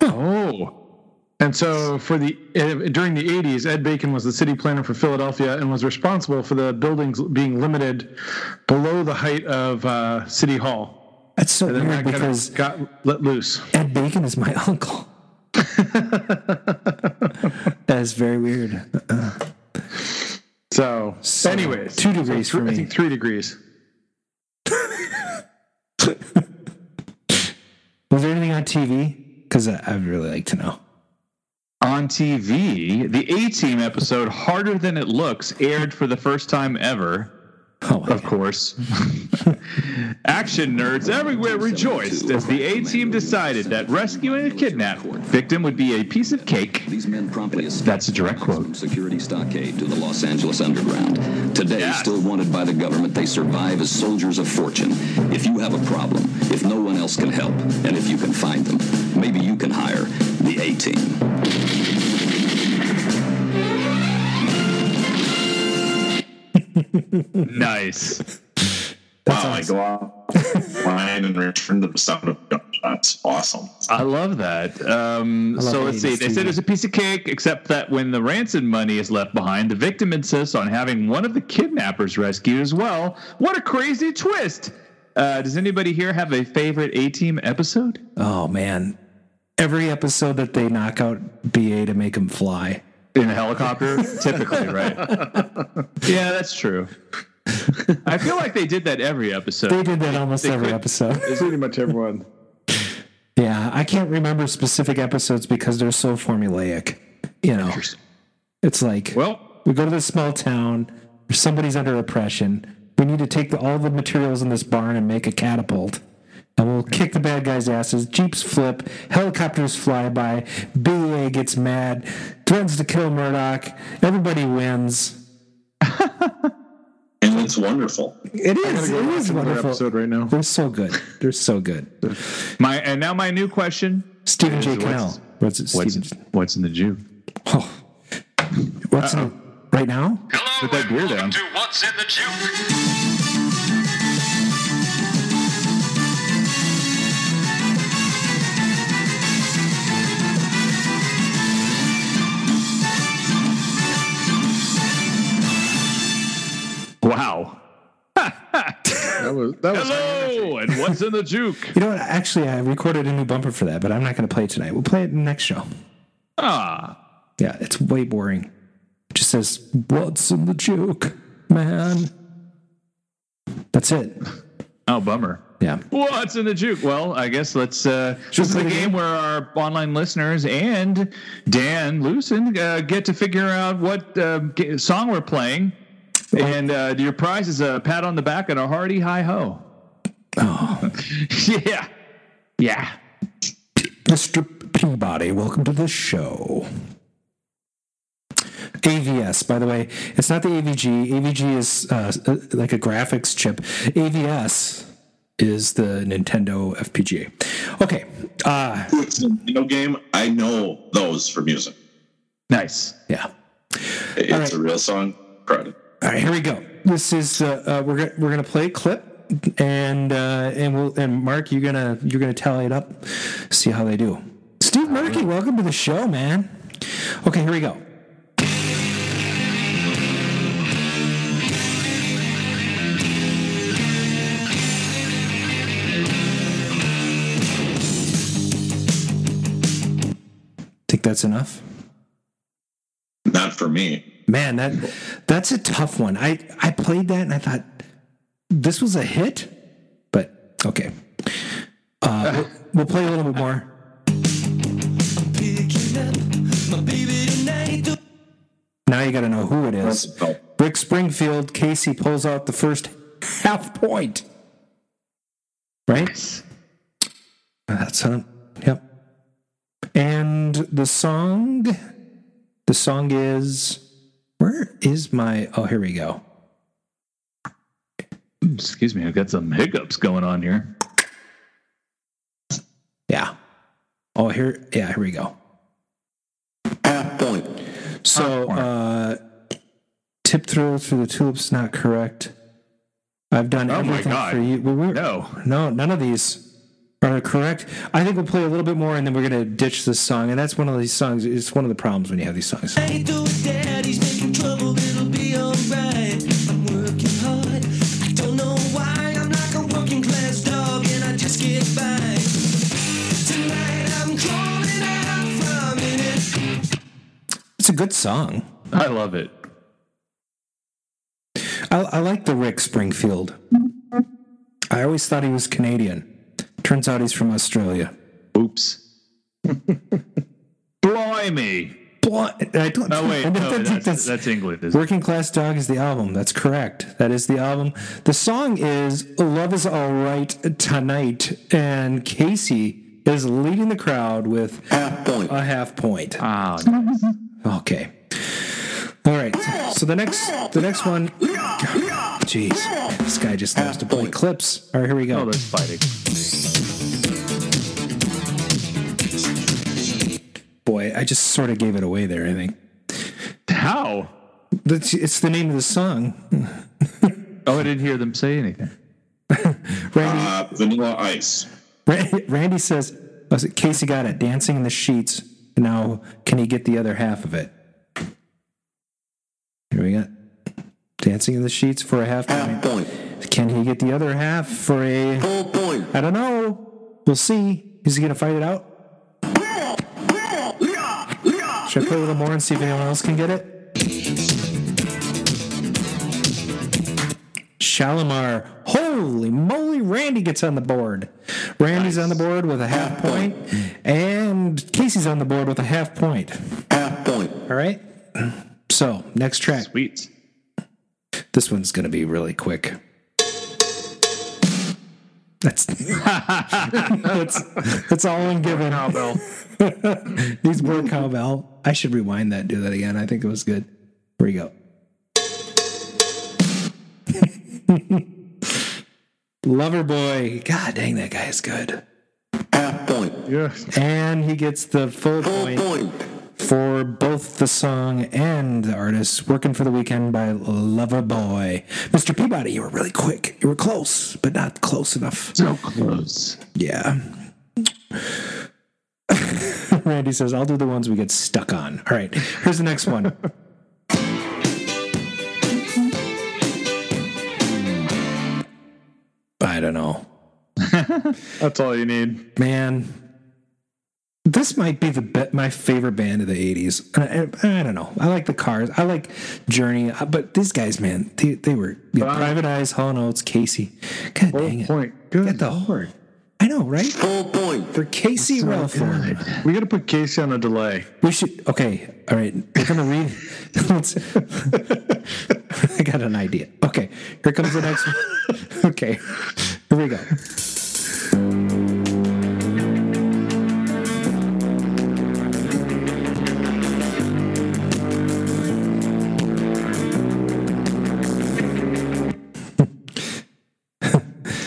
Oh. And so, for the uh, during the '80s, Ed Bacon was the city planner for Philadelphia and was responsible for the buildings being limited below the height of uh, City Hall. That's so And weird that because got let loose. Ed Bacon is my uncle. that is very weird. So, So, anyways, two degrees so for I think three degrees. was there anything on TV? Because I'd really like to know. On TV, the A Team episode "Harder Than It Looks" aired for the first time ever. Oh, my Of course. Action nerds everywhere rejoiced as the A team decided that rescuing a kidnapped victim would be a piece of cake. These men promptly escaped That's a direct quote. from security stockade to the Los Angeles underground. Today, Yeah. still wanted by the government, they survive as soldiers of fortune. If you have a problem, if no one else can help, and if you can find them, maybe you can hire the A team. Nice. wow, I go out line and return to the sound of gunshots. Awesome. I love that. Um, love so let's see. They said TV. it's a piece of cake, except that when the ransom money is left behind, the victim insists on having one of the kidnappers rescued as well. What a crazy twist! Uh, does anybody here have a favorite A Team episode? Oh man, every episode that they knock out BA to make him fly. In a helicopter, typically, right? yeah, that's true. I feel like they did that every episode. They did that almost they every could- episode. It's pretty much everyone. Yeah, I can't remember specific episodes because they're so formulaic. You know, it's like Well, we go to this small town, somebody's under oppression. We need to take the, all the materials in this barn and make a catapult. And we'll kick the bad guys' asses. Jeeps flip, helicopters fly by, BA gets mad, threatens to kill Murdock. Everybody wins. And it's wonderful. It is. It is wonderful. episode right now. They're so good. They're so good. my and now my new question: Stephen J. is Cannell. What's it? What's Stephen? what's in the juke? Oh. What's in right now? Hello Put that beer welcome down. to What's in the Juke. Wow. That was that was Hello, and what's in the juke? You know what? Actually, I recorded a new bumper for that, but I'm not going to play it tonight. We'll play it in the next show. Ah, Yeah, it's way boring. It just says, What's in the juke, man? That's it. oh, bummer. Yeah. What's in the juke? Well, I guess let's. Uh, this is the game where our online listeners and Dan Loosen uh, get to figure out what uh, song we're playing, and uh, your prize is a pat on the back and a hearty hi ho. Oh, yeah, yeah. Mr. Peabody, welcome to the show. AVS, by the way, it's not the AVG. AVG is uh, like a graphics chip. AVS is the Nintendo FPGA. Okay. Uh, It's a video game. I know those for music. Nice. yeah. It's right. a real song. Credit. All right, here we go. This is uh, uh, we're gonna, we're gonna play a clip, and uh, and we'll and Mark, you're gonna you're gonna tally it up, see how they do. Steve Murky, welcome to the show, man. Okay, here we go. Think that's enough? Not for me. Man, that that's a tough one. I I played that and I thought this was a hit, but okay. Uh, we'll, we'll play a little bit more. Now you got to know who it is. Rick Springfield. Casey pulls out the first half point. Right. That's on. Yep. And the song. The song is. Where is my. Oh, here we go. Excuse me, I've got some hiccups going on here. Yeah. Oh, here. Yeah, here we go. Half point. So, uh, tip throw through the tulips not correct. I've done Oh my everything God. for you. We- we're- No. no, none of these are correct. I think we'll play a little bit more, and then we're gonna ditch this song. And that's one of these songs. It's one of the problems when you have these songs. It's a good song. I love it. I, I like the Rick Springfield. I always thought he was Canadian. Turns out he's from Australia. Oops. Blimey. Blah- I don't, Oh wait, no, think that's, that's- that's England. Isn't it? Working Class Dog is the album. That's correct. That is the album. The song is Love is Alright Tonight, and Casey is leading the crowd with Half point. a half point. Ah, nice. Okay. All right. So the next the next one Jeez. This guy just loves to play clips. All right, here we go. Oh, there's fighting. I just sort of gave it away there, I think. How? That's, it's the name of the song. Oh, I didn't hear them say anything. Randy, Uh, Vanilla Ice. Randy, Randy says, Casey got it, Dancing in the Sheets. Now, can he get the other half of it? Here we got Dancing in the Sheets for a half Half point. point. Can he get the other half for a. Full point. I don't know. We'll see. Is he going to fight it out? Should I play a little more and see if anyone else can get it? Shalamar. Holy moly, Randy gets on the board. Randy's on the board with a half point, and Casey's on the board with a half point. Half point. All right? So, next track. Sweet. This one's going to be really quick. That's that's, that's all I'm giving. Cowbell. These were cowbell. I should rewind that, do that again. I think it was good. Here we go. Loverboy. God dang, that guy is good. Half point. Yeah. And he gets the full Full point point. For both the song and the artist. Working for the Weekend by Loverboy. Mr. Peabody, you were really quick. You were close, but not close enough. So close. Yeah. Randy says, I'll do the ones we get stuck on. All right, here's the next one. I don't know. That's all you need. Man, this might be the be- my favorite band of the 80s. And I, I don't know. I like the Cars. I like Journey. uh, But these guys, man, they, they were yeah, Private Eyes, Hall and Oates, Casey. God dang it. Point. Good. Get the horn I know, right? Full point. For Casey Relford. We got to put Casey on a delay. We should. Okay. All right. We're gonna read. let's, I got an idea. Okay. Here comes the next one. Okay. Here we go.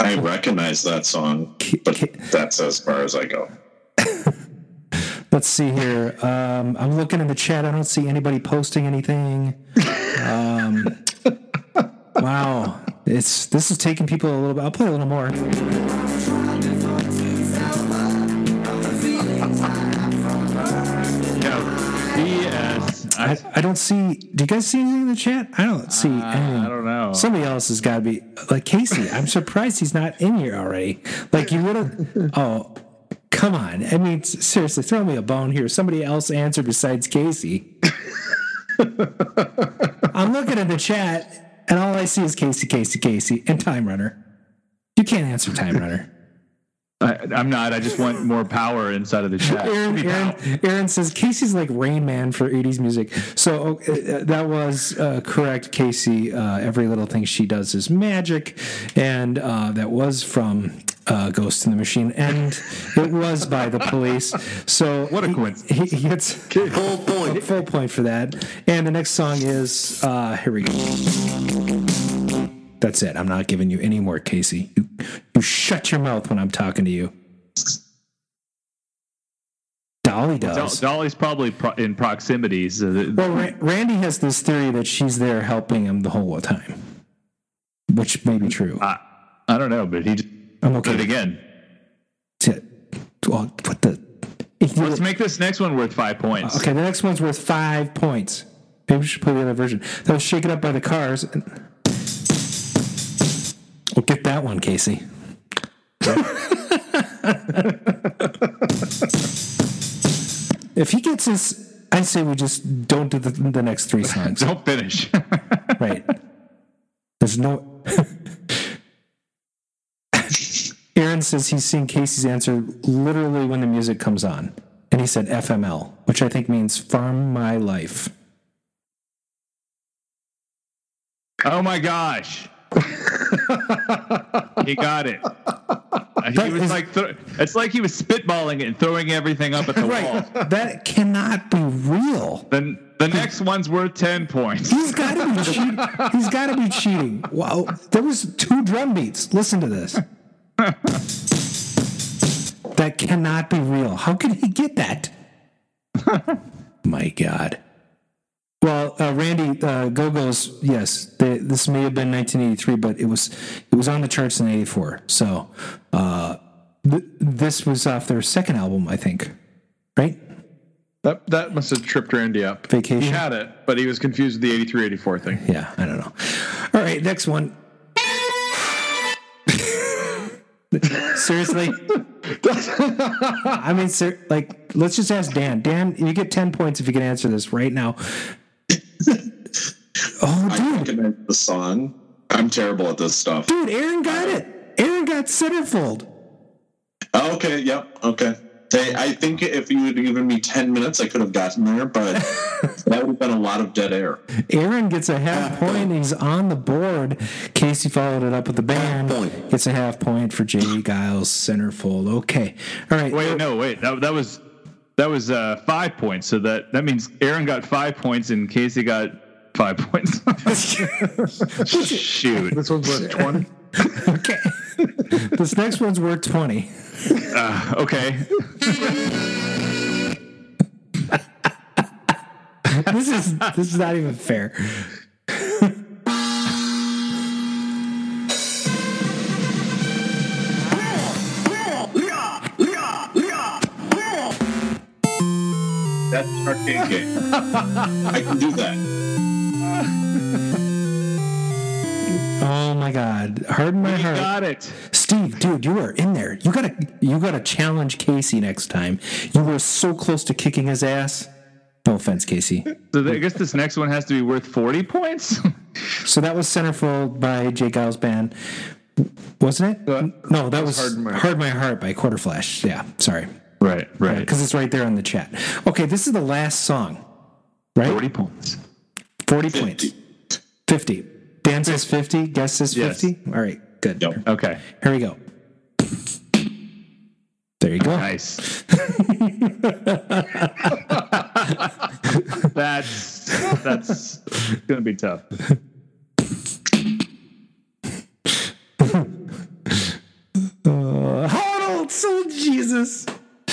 I recognize that song, but that's as far as I go. Let's see here. Um, I'm looking in the chat. I don't see anybody posting anything. Um, wow. It's this is taking people a little bit. I'll play a little more. I, I don't see. Do you guys see anything in the chat? I don't see anything. I don't know. Somebody else has got to be like Casey. I'm surprised he's not in here already. Like you would have. Oh, come on. I mean, seriously, throw me a bone here. Somebody else answered besides Casey. I'm looking at the chat, and all I see is Casey, Casey, Casey, and Time Runner. You can't answer Time Runner. I, I'm not. I just want more power inside of the chat. Aaron, Aaron, Aaron says Casey's like Rain Man for 80s music. So uh, that was uh, correct, Casey. Uh, every little thing she does is magic. And uh, that was from uh, Ghost in the Machine. And it was by the police. So What a he- coincidence. He, he gets full point. Full point for that. And the next song is uh, here we go. That's it. I'm not giving you any more, Casey. You, you shut your mouth when I'm talking to you. Dolly does. Dolly's probably pro- in proximity. So that, Well, Ra- Randy has this theory that she's there helping him the whole time, which may be true. I, I don't know, but he just I'm okay. did it again. To- well, what the? Let's make this next one worth five points. okay, the next one's worth five points. Maybe we should play the other version. That was shaken up by the cars. Well, get that one, Casey. if he gets his, I say we just don't do the, the next three songs. Don't finish. Right. There's no. Aaron says he's seen Casey's answer literally when the music comes on. And he said FML, which I think means Farm My Life. oh my gosh. He got it. He was like, thro- it's like he was spitballing it and throwing everything up at the wall. That cannot be real. Then the next one's worth ten points. He's got to be cheating. He's got to be cheating. Wow. There was two drum beats. Listen to this. that cannot be real. How could he get that? My God. Well, uh, Randy uh, Go Go's yes. They, this may have been 1983, but it was it was on the charts in '84. So uh, th- this was off their second album, I think. Right? That that must have tripped Randy up. Vacation? He had it, but he was confused with the 83 84 thing. Yeah, I don't know. All right, next one. Seriously? I mean, ser- like, let's just ask Dan. Dan, you get 10 points if you can answer this right now. Oh, I dude. recognize the song. I'm terrible at this stuff. Dude, Aaron got it. Aaron got centerfold. Oh, okay, yep, okay. Hey, I think if you had given me 10 minutes, I could have gotten there, but that would have been a lot of dead air. Aaron gets a half point. He's on the board. Casey followed it up with the band. Gets a half point for J. Geils centerfold. Okay. All right. Wait, no, wait. That, that was that was uh, five points. So that that means Aaron got five points and Casey got five points. Shoot. This one's worth 20. Okay. this next one's worth 20. Uh, okay. This is this is not even fair. That's an arcade game. I can do that. Oh my god. Harden my You heart. got it. Steve, dude, you were in there. You gotta you gotta challenge Casey next time. You were so close to kicking his ass. No offense, Casey. So I guess this next one has to be worth 40 points. So that was Centerfold by J. Geils Band, wasn't it? Uh, no, that was Hard My Heart. Hard My Heart by Quarterflash. Yeah, sorry, right, right. because it's right there in the chat. Okay, this is the last song, right? 40 points. 40 points. 50. Dan says 50. Guess says Yes. 50. All right, good. Yep. Okay. Here we go. There you go. Nice. that's that's gonna be tough. Uh, Hold so Jesus.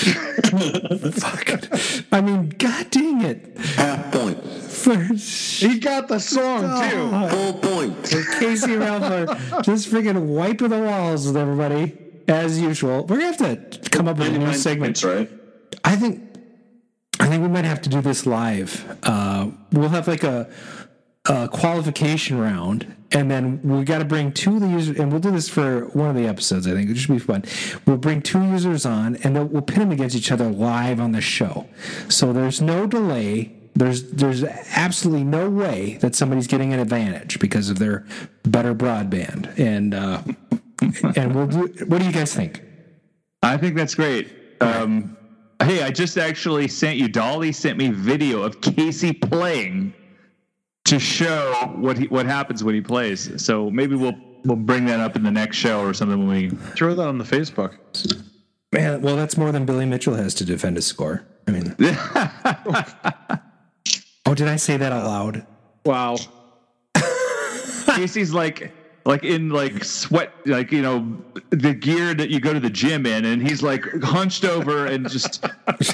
Fuck. I mean, God dang it. Half point. For He got the song too. Full point. Casey and Ralph just freaking wiping the walls with everybody as usual. We're gonna have to come up with a new 99 segment. points, right? I think I think we might have to do this live. Uh, we'll have like a, a qualification round, and then we got to bring two of the users, and we'll do this for one of the episodes. I think it should be fun. We'll bring two users on, and then we'll pit them against each other live on the show. So there's no delay. There's there's absolutely no way that somebody's getting an advantage because of their better broadband, and uh, and we'll do. What do you guys think? I think that's great. Um, hey, I just actually sent you. Dolly sent me video of Casey playing to show what he what happens when he plays. So maybe we'll we'll bring that up in the next show or something when we. Throw that on the Facebook. Man, well, that's more than Billy Mitchell has to defend his score. I mean, oh, did I say that out loud? Wow. Casey's like like in like sweat like you know the gear that you go to the gym in and he's like hunched over and just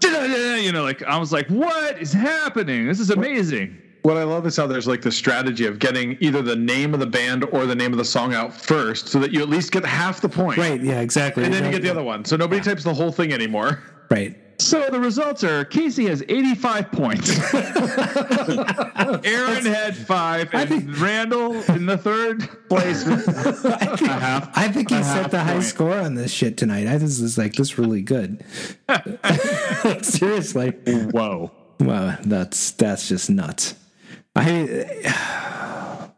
you know like I was like what is happening this is amazing What I love is how there's like the strategy of getting either the name of the band or the name of the song out first, so that you at least get half the point, Right? Yeah, exactly. and then you get the other one. So nobody types the whole thing anymore. Right. so the results are Casey has 85 points Aaron had five and Randall in the third place with a half I think he set the high score on this shit tonight. I this is like this really good. Seriously. whoa Wow, that's that's just nuts. I,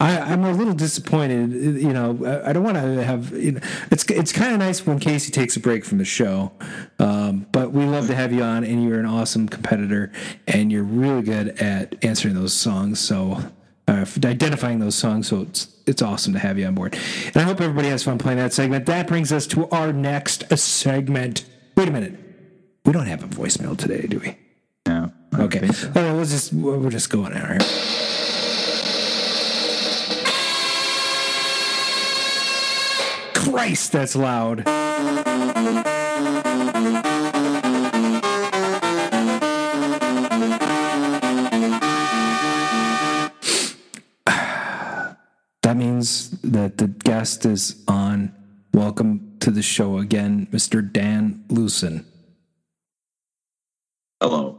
I I'm a little disappointed. You know, I, I don't want to have. You know, it's it's kind of nice when Casey takes a break from the show, um, but we love to have you on, and you're an awesome competitor, and you're really good at answering those songs. So. Uh, identifying those songs, so it's it's awesome to have you on board, and I hope everybody has fun playing that segment. That brings us to our next segment. Wait a minute, we don't have a voicemail today, do we? No Okay. All right, let's just we're just going out here. Christ, that's loud. That means that the guest is on. Welcome to the show again, Mr. Dan Loosen. Hello.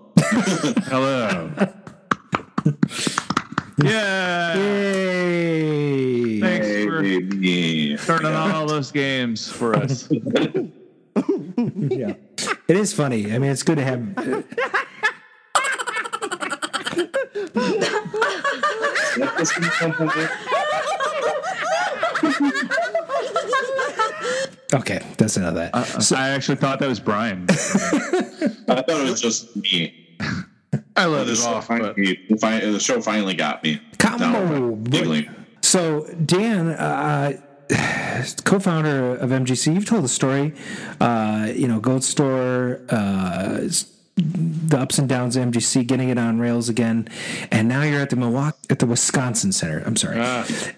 Hello yeah Yay! thanks for Baby. turning on all those games for us. Yeah. It is funny. I mean, it's good to have. Okay, that's enough of that. Uh, I actually thought that was Brian. I thought it was just me. I let The it off, but finally, the show finally got me. Come Now giggling. So, Dan, uh, co-founder of MGC, you've told the story. Uh, you know, Goat Store, uh, the ups and downs of MGC, getting it on rails again, and now you're at the Milwaukee, at the Wisconsin Center. I'm sorry,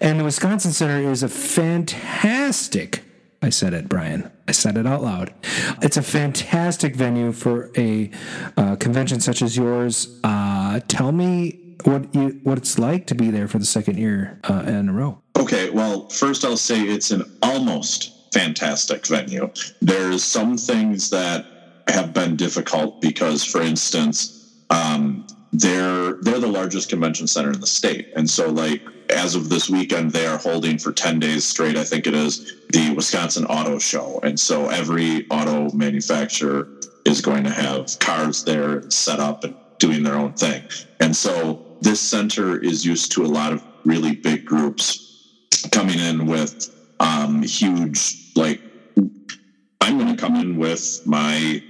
and the Wisconsin Center is a fantastic. I said it, Brian. I said it out loud. It's a fantastic venue for a uh, convention such as yours. Uh, tell me what you what it's like to be there for the second year uh, in a row. Okay, well, first I'll say it's an almost fantastic venue. There's some things that have been difficult because, for instance, um, they're they're the largest convention center in the state, and so like as of this weekend, they are holding for ten days straight. I think it is the Wisconsin Auto Show, and so every auto manufacturer is going to have cars there set up and doing their own thing, and so this center is used to a lot of really big groups coming in with um, huge like I'm going to come in with my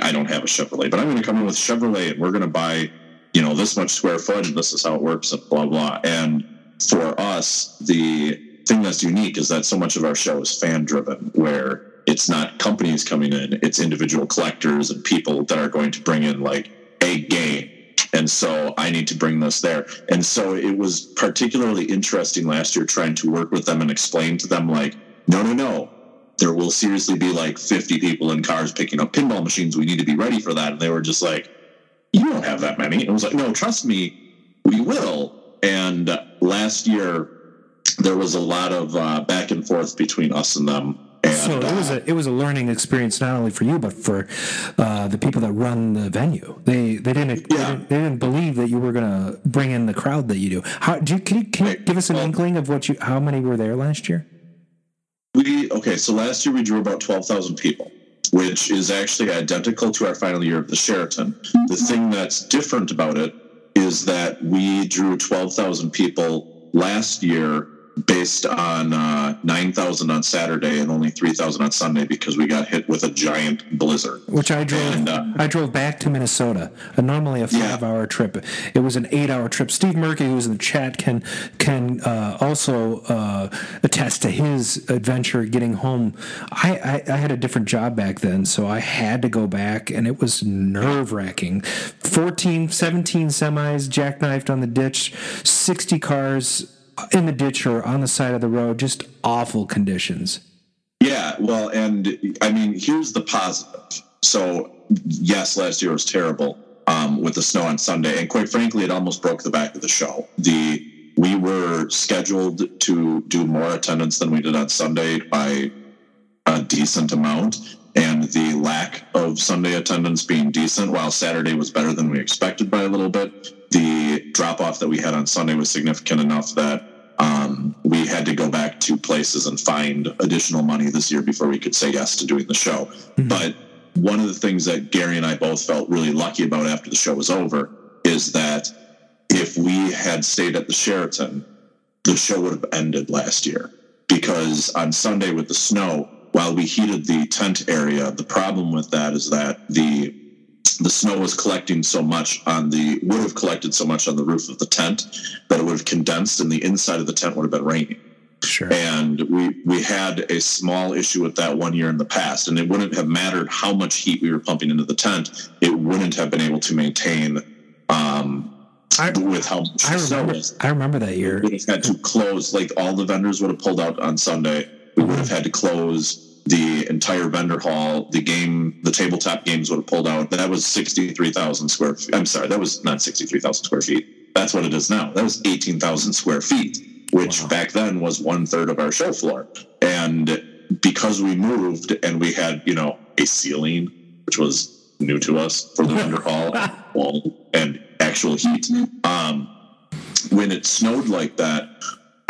I don't have a Chevrolet, but I'm going to come in with Chevrolet and we're going to buy, you know, this much square foot and this is how it works and blah, blah. And for us, the thing that's unique is that so much of our show is fan driven, where it's not companies coming in, it's individual collectors and people that are going to bring in like a game. And so I need to bring this there. And so it was particularly interesting last year trying to work with them and explain to them, like, no, no, no, there will seriously be like 50 people in cars picking up pinball machines. We need to be ready for that. And they were just like, you don't have that many. And I was like, no, trust me, we will. And last year, there was a lot of uh, back and forth between us and them. And, so it was a it was a learning experience not only for you but for uh, the people that run the venue. They they didn't, yeah. they didn't they didn't believe that you were going to bring in the crowd that you do. How do you, can you, can you give us an well, inkling of what you how many were there last year? We okay. So last year we drew about twelve thousand people, which is actually identical to our final year of the Sheraton. The thing that's different about it is that we drew twelve thousand people last year based on uh, 9,000 on Saturday and only 3,000 on Sunday because we got hit with a giant blizzard. Which I drove. And, uh, I drove back to Minnesota. Uh, normally a five-hour yeah. trip. It was an eight-hour trip. Steve Murky, who's in the chat, can can uh, also uh, attest to his adventure getting home. I, I, I had a different job back then, so I had to go back, and it was nerve-wracking. 14, 17 semis jackknifed on the ditch, 60 cars in the ditch or on the side of the road, just awful conditions. Yeah, well, and I mean, here's the positive. So, yes, last year was terrible um, with the snow on Sunday, and quite frankly, it almost broke the back of the show. The we were scheduled to do more attendance than we did on Sunday by a decent amount, and the lack of Sunday attendance being decent, while Saturday was better than we expected by a little bit, the drop off that we had on Sunday was significant enough that um, we had to go back to places and find additional money this year before we could say yes to doing the show. Mm-hmm. But one of the things that Gary and I both felt really lucky about after the show was over is that if we had stayed at the Sheraton, the show would have ended last year because on Sunday with the snow, while we heated the tent area, the problem with that is that the the snow was collecting so much on the would have collected so much on the roof of the tent that it would have condensed and the inside of the tent would have been raining. Sure. And we we had a small issue with that one year in the past, and it wouldn't have mattered how much heat we were pumping into the tent. It wouldn't have been able to maintain um, I, with how much I remember. I remember that year. We had to close. Like all the vendors would have pulled out on Sunday. We would have had to close the entire vendor hall, the game, the tabletop games would have pulled out. That was 63,000 square feet. I'm sorry, that was not 63,000 square feet. That's what it is now. That was 18,000 square feet, which wow. back then was one third of our show floor. And because we moved and we had, you know, a ceiling, which was new to us for the vendor hall, wall, and actual heat. Um, when it snowed like that,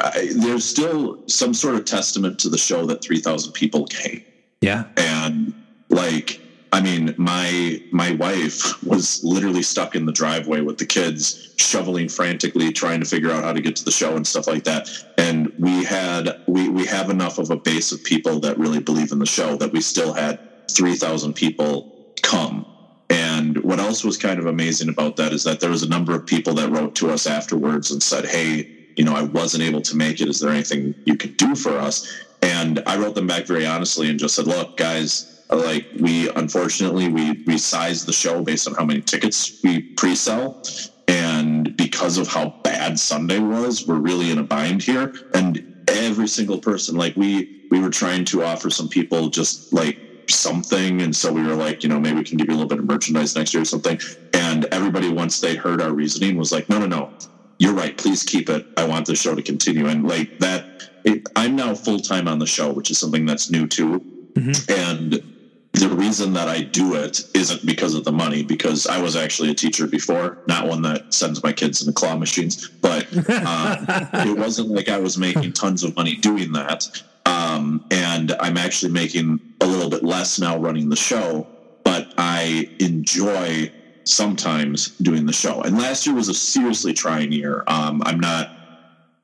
I, there's still some sort of testament to the show that 3,000 people came. Yeah. And like, I mean, my my wife was literally stuck in the driveway with the kids, shoveling frantically, trying to figure out how to get to the show and stuff like that. And we had we we have enough of a base of people that really believe in the show that we still had three thousand people come. And what else was kind of amazing about that is that there was a number of people that wrote to us afterwards and said, "Hey, you know, I wasn't able to make it. Is there anything you could do for us? And I wrote them back very honestly and just said, look, guys, like we unfortunately we we sized the show based on how many tickets we pre-sell. And because of how bad Sunday was, we're really in a bind here. And every single person, like we we were trying to offer some people just like something and so we were like you know maybe we can give you a little bit of merchandise next year or something and everybody once they heard our reasoning was like no no no you're right. Please keep it. I want the show to continue. And like that, it, I'm now full time on the show, which is something that's new too. Mm-hmm. And the reason that I do it isn't because of the money, because I was actually a teacher before, not one that sends my kids into claw machines, but uh, it wasn't like I was making tons of money doing that. Um, and I'm actually making a little bit less now running the show, but I enjoy sometimes doing the show. And last year was a seriously trying year. Um, I'm not,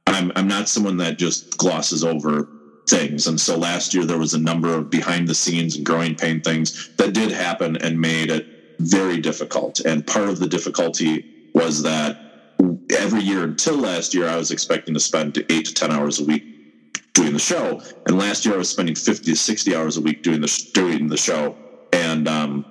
I'm, I'm not someone that just glosses over things. And so last year there was a number of behind the scenes and growing pain things that did happen and made it very difficult. And part of the difficulty was that every year until last year, I was expecting to spend eight to 10 hours a week doing the show. And last year I was spending 50 to 60 hours a week doing the, doing the show. And um,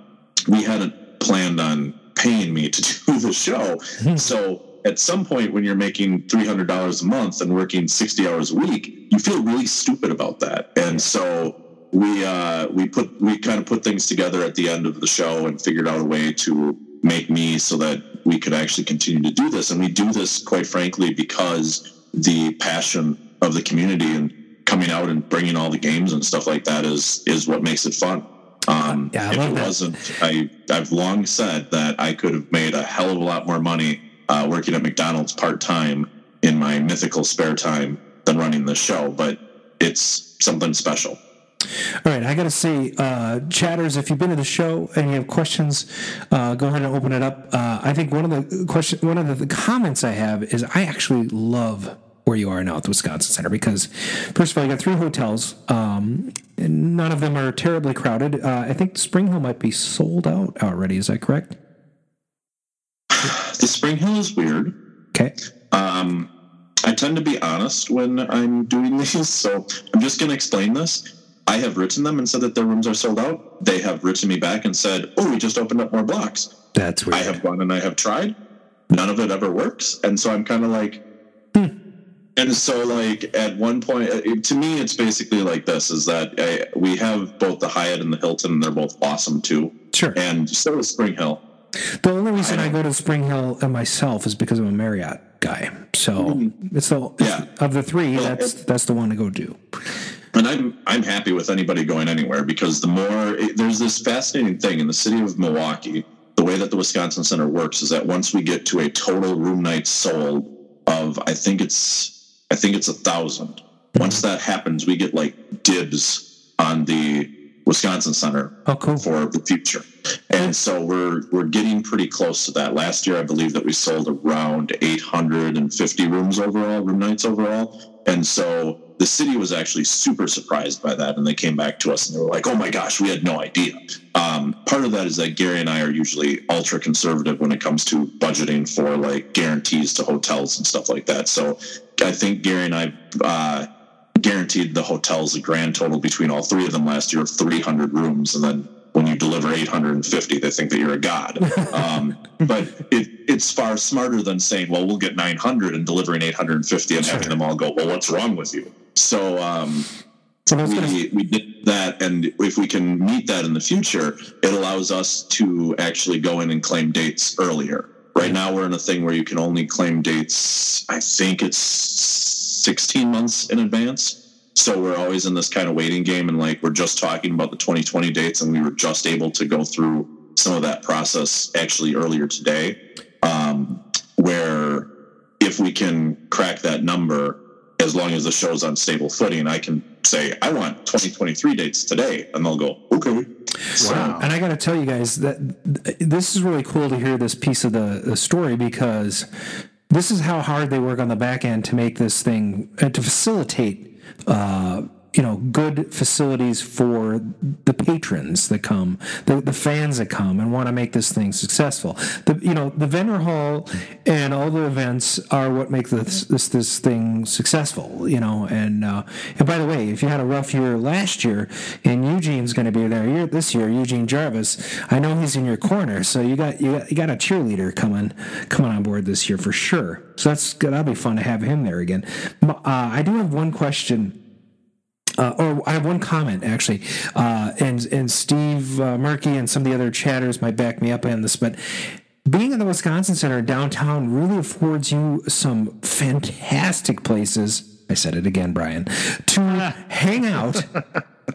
we hadn't planned on paying me to do the show. so at some point when you're making $300 a month and working 60 hours a week you feel really stupid about that. And so we uh, we put we kind of put things together at the end of the show and figured out a way to make me so that we could actually continue to do this. And we do this quite frankly because the passion of the community and coming out and bringing all the games and stuff like that is is what makes it fun um, Yeah, if it that. wasn't I I've long said that I could have made a hell of a lot more money uh, working at McDonald's part time in my mythical spare time than running the show, but it's something special. All right, I got to say, uh, chatters, if you've been to the show and you have questions, uh, go ahead and open it up. Uh, I think one of the question, one of the, the comments I have is I actually love where you are now at the Wisconsin Center because, first of all, you got three hotels. Um, and none of them are terribly crowded. Uh, I think Spring Hill might be sold out already. Is that correct? The Spring Hill is weird. Okay. Um, I tend to be honest when I'm doing these, so I'm just going to explain this. I have written them and said that their rooms are sold out. They have written me back and said, "Oh, we just opened up more blocks." That's weird. I have gone and I have tried. None of it ever works, and so I'm kind of like. And so, like at one point, uh, to me, it's basically like this: is that I, we have both the Hyatt and the Hilton, and they're both awesome too. Sure. And so is Spring Hill. The only reason I, go to Spring Hill and myself is because I'm a Marriott guy. So mm-hmm. it's the Yeah. of the three, Well, that's that's the one to go do. And I'm I'm happy with anybody going anywhere because the more it, there's this fascinating thing in the city of Milwaukee. The way that the Wisconsin Center works is that once we get to a total room night sold of I think it's I think it's a thousand. Once that happens, we get like dibs on the Wisconsin Center Oh, cool. for the future. And so we're we're getting pretty close to that. Last year, I believe that we sold around 850 rooms overall, room nights overall. And so the city was actually super surprised by that, and they came back to us and they were like, "Oh my gosh, we had no idea." Um, part of that is that Gary and I are usually ultra conservative when it comes to budgeting for like guarantees to hotels and stuff like that. So I think Gary and I. Uh, guaranteed the hotels a grand total between all three of them last year of 300 rooms and then when you deliver 850 they think that you're a god. Um, but it, it's far smarter than saying well we'll get 900 and delivering 850 and having them all go well what's wrong with you so um, And I gonna- we, we did that and if we can meet that in the future it allows us to actually go in and claim dates earlier right now we're in a thing where you can only claim dates i think it's 16 months in advance. So we're always in this kind of waiting game and like we're just talking about the 2020 dates and we were just able to go through some of that process actually earlier today. Um, where if we can crack that number as long as the show's on stable footing i can say i want 2023 dates today and they'll go okay Wow. And I got to tell you guys that th- this is really cool to hear this piece of the, the story because this is how hard they work on the back end to make this thing and to facilitate. Uh, you know, good facilities for the patrons that come, the, the fans that come and want to make this thing successful. The you know the vendor hall and all the events are what make this this this thing successful. You know, and uh, and by the way, if you had a rough year last year and Eugene's going to be there year, this year, Eugene Jarvis, I know he's in your corner, so you got you got, you got a cheerleader coming coming on board this year for sure. So that's good. that'll be fun to have him there again. Uh, I do have one question. Uh, or I have one comment actually, uh, and and Steve uh, Murky and some of the other chatters might back me up on this, but being in the Wisconsin Center downtown really affords you some fantastic places. I said it again, Brian, to hang out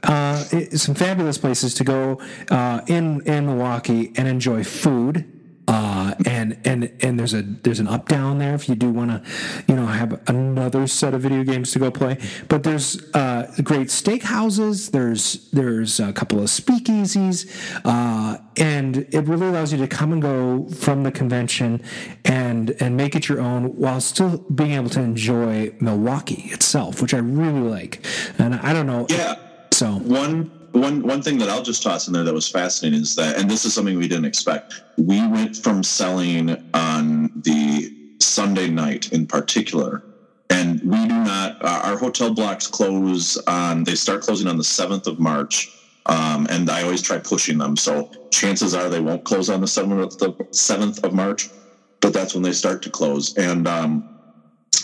uh, it- some fabulous places to go uh, in in Milwaukee and enjoy food. Uh, and and and there's a there's an up down there if you do want to, you know, have another set of video games to go play. But there's uh, great steakhouses. There's there's a couple of speakeasies, uh, and it really allows you to come and go from the convention and and make it your own while still being able to enjoy Milwaukee itself, which I really like. And I don't know. Yeah. So one one one thing that I'll just toss in there that was fascinating is that, and this is something we didn't expect. We went from selling on the Sunday night in particular, and we do not. Uh, our hotel blocks close on. They start closing on the seventh of March. Um, and I always try pushing them. So chances are they won't close on the seventh of, seventh of March, but that's when they start to close. And um,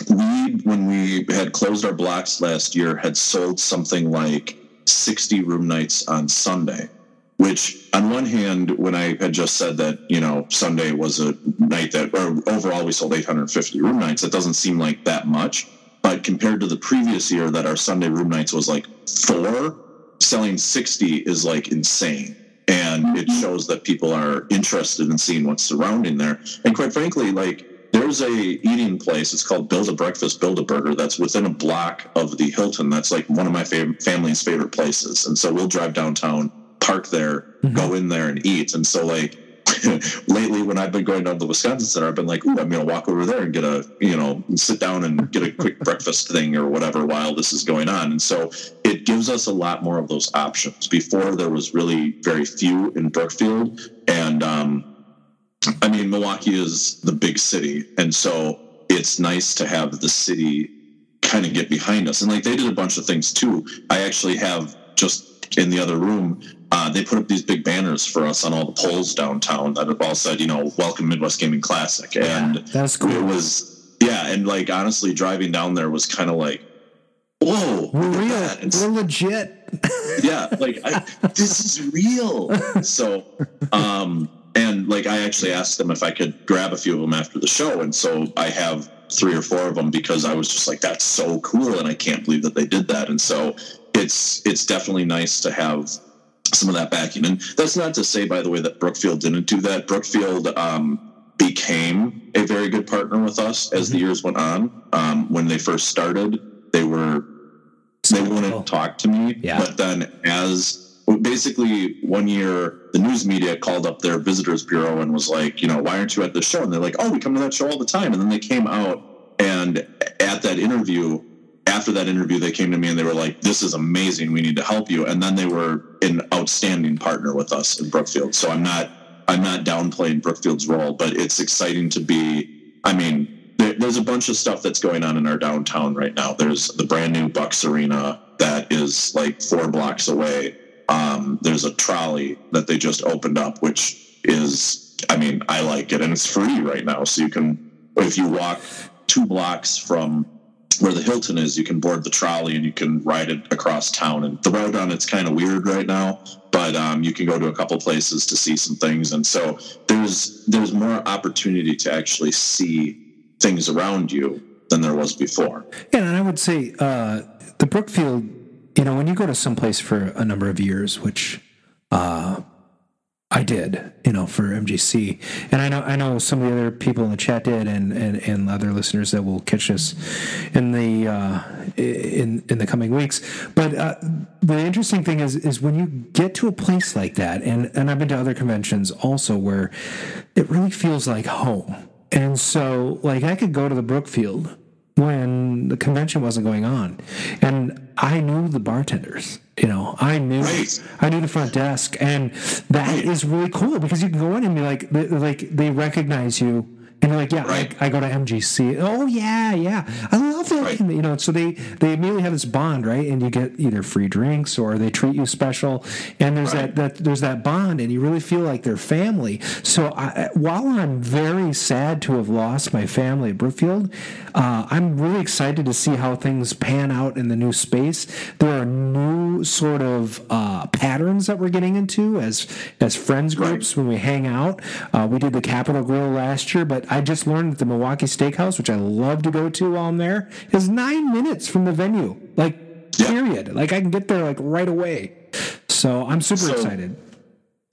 we, when we had closed our blocks last year, had sold something like 60 room nights on Sunday, which on one hand, when I had just said that, you know, Sunday was a night that, or overall we sold 850 room nights, it doesn't seem like that much. But compared to the previous year that our Sunday room nights was like four, selling 60 is like insane. And it mm-hmm. shows that people are interested in seeing what's surrounding there. And quite frankly, like there's a eating place. It's called Build a Breakfast, Build a Burger. That's within a block of the Hilton. That's like one of my fav- family's favorite places. And so we'll drive downtown, park there, go in there and eat. And so like lately when I've been going down to the Wisconsin Center, I've been like, Ooh, I'm going to walk over there and get a, you know, sit down and get a quick breakfast thing or whatever while this is going on. And so it gives us a lot more of those options. Before there was really very few in Brookfield. And, um, I mean, Milwaukee is the big city. And so it's nice to have the city kind of get behind us. And like they did a bunch of things too. I actually have just in the other room, uh, they put up these big banners for us on all the poles downtown that have all said, you know, welcome Midwest Gaming Classic. And that's cool. it was, yeah. And like, honestly, driving down there was kind of like, whoa, We're real. We're legit. yeah like I, this is real so um and like i actually asked them if i could grab a few of them after the show. And so i have three or four of them because i was just like that's so cool and i can't believe that they did that. And so it's it's definitely nice to have some of that backing. And that's not to say by the way that brookfield didn't do that. Brookfield um became a very good partner with us as the years went on. Um, when they first started they were they wouldn't talk to me. Yeah. But then as basically one year the news media called up their visitors bureau and was like, you know, why aren't you at the show? And they're like, oh, we come to that show all the time. And then they came out and at that interview, after that interview, they came to me and they were like, this is amazing. We need to help you. And then they were an outstanding partner with us in Brookfield. So I'm not I'm not downplaying Brookfield's role, but it's exciting to be. I mean, there, there's a bunch of stuff that's going on in our downtown right now. There's the brand new Bucks Arena that is like four blocks away. Um, there's a trolley that they just opened up, which is, I mean, I like it, and it's free right now. So you can, if you walk two blocks from where the Hilton is, you can board the trolley and you can ride it across town. And the road on it's kind of weird right now, but um, you can go to a couple places to see some things. And so there's there's more opportunity to actually see things around you than there was before. Yeah, and I would say uh, the Brookfield, you know, when you go to some place for a number of years, which uh, I did, you know, for MGC, and I know I know some of the other people in the chat did, and and, and other listeners that will catch us in the uh, in in the coming weeks. But uh, the interesting thing is is when you get to a place like that, and and I've been to other conventions also where it really feels like home. And so, like, I could go to the Brookfield when the convention wasn't going on, and I knew the bartenders. You know, I knew Right. I knew the front desk, and that is really cool because you can go in and be like, they- like they recognize you. And you're like, yeah, Right. I, I go to MGC. Oh yeah, yeah, I love that. Right. You know, so they they immediately have this bond, right? And you get either free drinks or they treat you special. And there's Right. that that there's that bond, and you really feel like they're family. So I, while I'm very sad to have lost my family at Brookfield, uh, I'm really excited to see how things pan out in the new space. There are new sort of uh, patterns that we're getting into as as friends groups when we hang out. Uh, we did the Capital Grille last year, but I just learned that the Milwaukee Steakhouse, which I love to go to while I'm there, is nine minutes from the venue. Like period. Like I can get there like right away. So I'm super So- excited.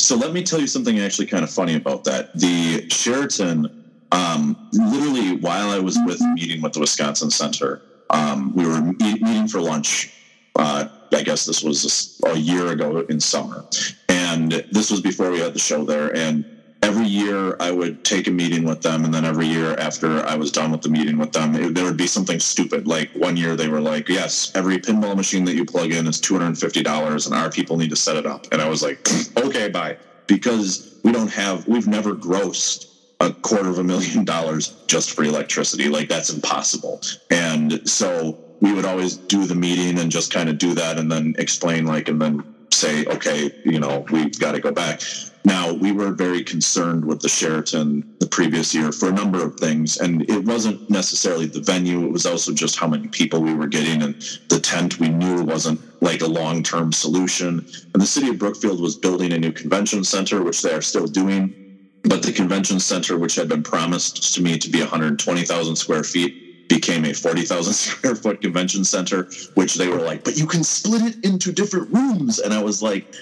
So let me tell you something actually kind of funny about that. The Sheraton, um, literally while I was with meeting with the Wisconsin Center, um, we were meet, meeting for lunch. Uh, I guess this was just a year ago in summer, and this was before we had the show there. And every year I would take a meeting with them, and then every year after I was done with the meeting with them, it, there would be something stupid. Like one year they were like, "Yes, every pinball machine that you plug in is two hundred and fifty dollars, and our people need to set it up." And I was like, "Okay, bye," because we don't have, we've never grossed a quarter of a million dollars just for electricity. Like that's impossible. And so we would always do the meeting and just kind of do that and then explain like and then say, okay, you know, we've got to go back. Now we were very concerned with the Sheraton the previous year for a number of things, and it wasn't necessarily the venue; it was also just how many people we were getting, and the tent we knew wasn't like a long-term solution. And the city of Brookfield was building a new convention center, which they are still doing but the convention center, which had been promised to me to be 120,000 square feet, became a 40,000 square foot convention center, which they were like, but you can split it into different rooms. And I was like,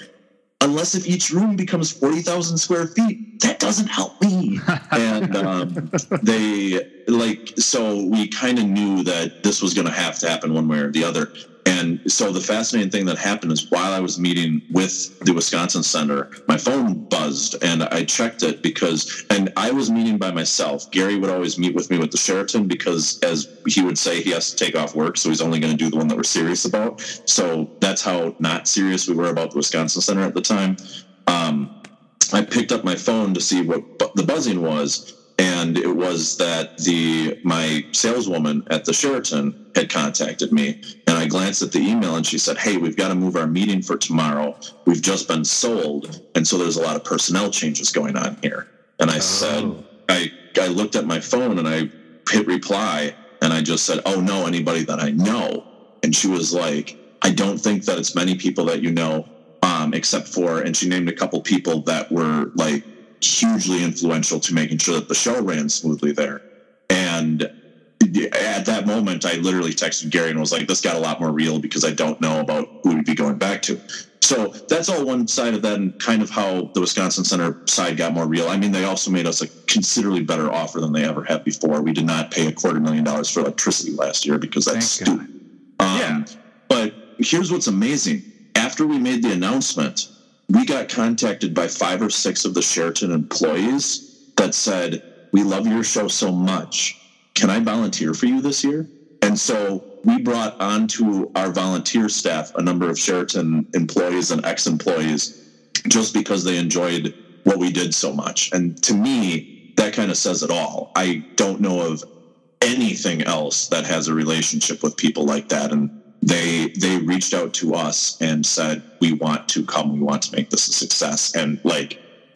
unless if each room becomes 40,000 square feet, that doesn't help me. and um, they like, so we kind of knew that this was going to have to happen one way or the other. And so the fascinating thing that happened is while I was meeting with the Wisconsin Center, my phone buzzed and I checked it because, and I was meeting by myself. Gary would always meet with me with the Sheraton because, as he would say, he has to take off work, so he's only going to do the one that we're serious about. So that's how not serious we were about the Wisconsin Center at the time. Um, I picked up my phone to see what bu- the buzzing was, and it was that the my saleswoman at the Sheraton had contacted me, and I glanced at the email, and she said, "Hey, we've got to move our meeting for tomorrow. We've just been sold, and so there's a lot of personnel changes going on here." And I said, I I looked at my phone and I hit reply, and I just said, "Oh no, anybody that I know," and she was like, "I don't think that it's many people that you know." um, except for, and she named a couple people that were like hugely influential to making sure that the show ran smoothly there. And at that moment, I literally texted Gary and was like, "This got a lot more real because I don't know about who we'd be going back to." So that's all one side of that, and kind of how the Wisconsin Center side got more real. I mean, they also made us a considerably better offer than they ever had before. We did not pay a quarter million dollars for electricity last year because that's Thank stupid. Um, But here's what's amazing. After we made the announcement, we got contacted by five or six of the Sheraton employees that said, We love your show so much. Can I volunteer for you this year? And so we brought onto our volunteer staff a number of Sheraton employees and ex employees just because they enjoyed what we did so much. And to me, that kind of says it all. I don't know of anything else that has a relationship with people like that and they they reached out to us and said we want to come we want to make this a success and like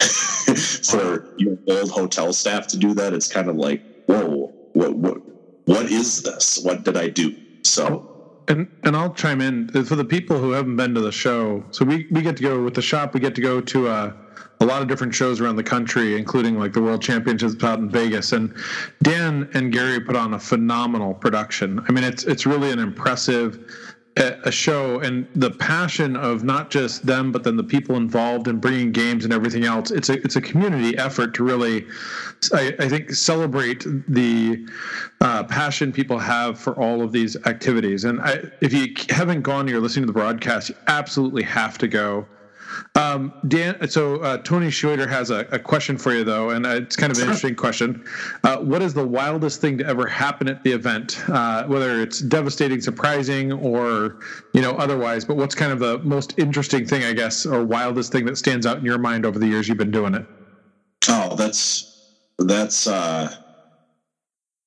for your old hotel staff to do that it's kind of like whoa what what what is this what did i do so And and I'll chime in for the people who haven't been to the show. So we, we get to go with the shop. We get to go to uh, a lot of different shows around the country, including like the World Championships out in Vegas. And Dan and Gary put on a phenomenal production. I mean, it's it's really an impressive a show and the passion of not just them but then the people involved in bringing games and everything else it's a it's a community effort to really i, I think celebrate the uh, passion people have for all of these activities and I, if you haven't gone you're listening to the broadcast you absolutely have to go um, Dan, so uh, Tony Schroeder has a, a question for you, though, and uh, it's kind of an interesting question. Uh, what is the wildest thing to ever happen at the event, uh, whether it's devastating, surprising, or you know otherwise? But what's kind of the most interesting thing, I guess, or wildest thing that stands out in your mind over the years you've been doing it? Oh, that's that's uh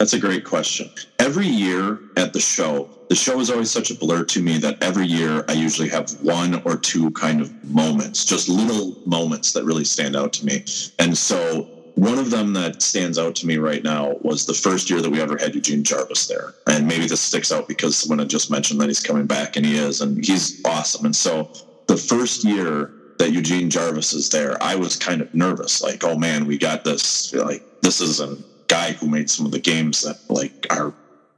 that's a great question. Every year at the show, the show is always such a blur to me that every year I usually have one or two kind of moments, just little moments that really stand out to me. And so one of them that stands out to me right now was the first year that we ever had Eugene Jarvis there. And maybe this sticks out because someone had just mentioned that he's coming back and he is, and he's awesome. And so the first year that Eugene Jarvis is there, I was kind of nervous, like, oh man, we got this. Like, this is a guy who made some of the games that like are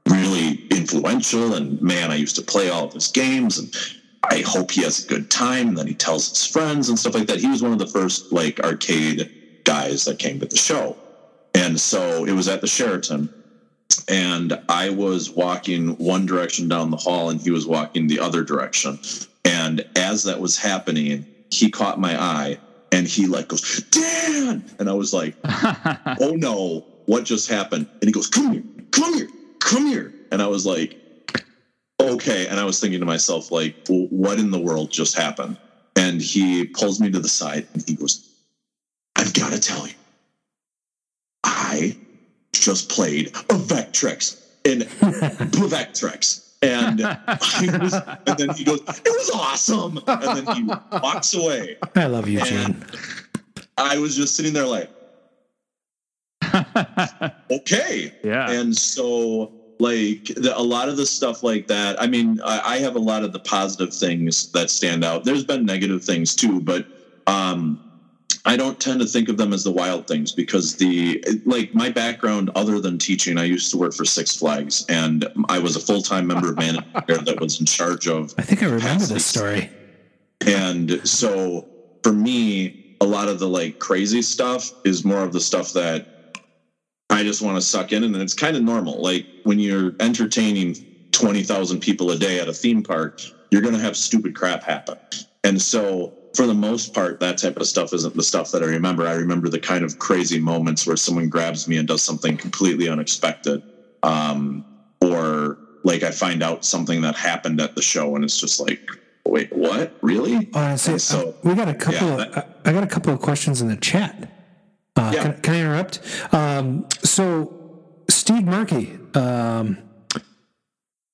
really influential and man, I used to play all of his games and I hope he has a good time. And then he tells his friends and stuff like that. He was one of the first like arcade guys that came to the show. And so it was at the Sheraton. And I was walking one direction down the hall and he was walking the other direction. And as that was happening, he caught my eye and he like goes, Dan! And I was like, oh no, what just happened? And he goes, come here, come here, come here. And I was like, okay. And I was thinking to myself, like, well, what in the world just happened? And he pulls me to the side and he goes, I've got to tell you, I just played a Vectrex in Vectrex. And, was, and then he goes, it was awesome. And then he walks away. I love you, Gene. I was just sitting there like, okay. Yeah. And so, like, the, a lot of the stuff like that, I mean, I, I have a lot of the positive things that stand out. There's been negative things too, but um, I don't tend to think of them as the wild things because the like my background other than teaching, I used to work for Six Flags and I was a full time member of management that was in charge of. I think I remember this story. And so for me, a lot of the like crazy stuff is more of the stuff that I just want to suck in, and it's kind of normal. Like when you're entertaining twenty thousand people a day at a theme park, you're going to have stupid crap happen, and so for the most part, that type of stuff isn't the stuff that I remember. I remember the kind of crazy moments where someone grabs me and does something completely unexpected. Um, or like I find out something that happened at the show and it's just like, wait, what? Really? Honestly, so, we got a couple. yeah, of, uh, I got a couple of questions in the chat. Uh, Yeah. can, can I interrupt? Um, so, Steve Murky. Um,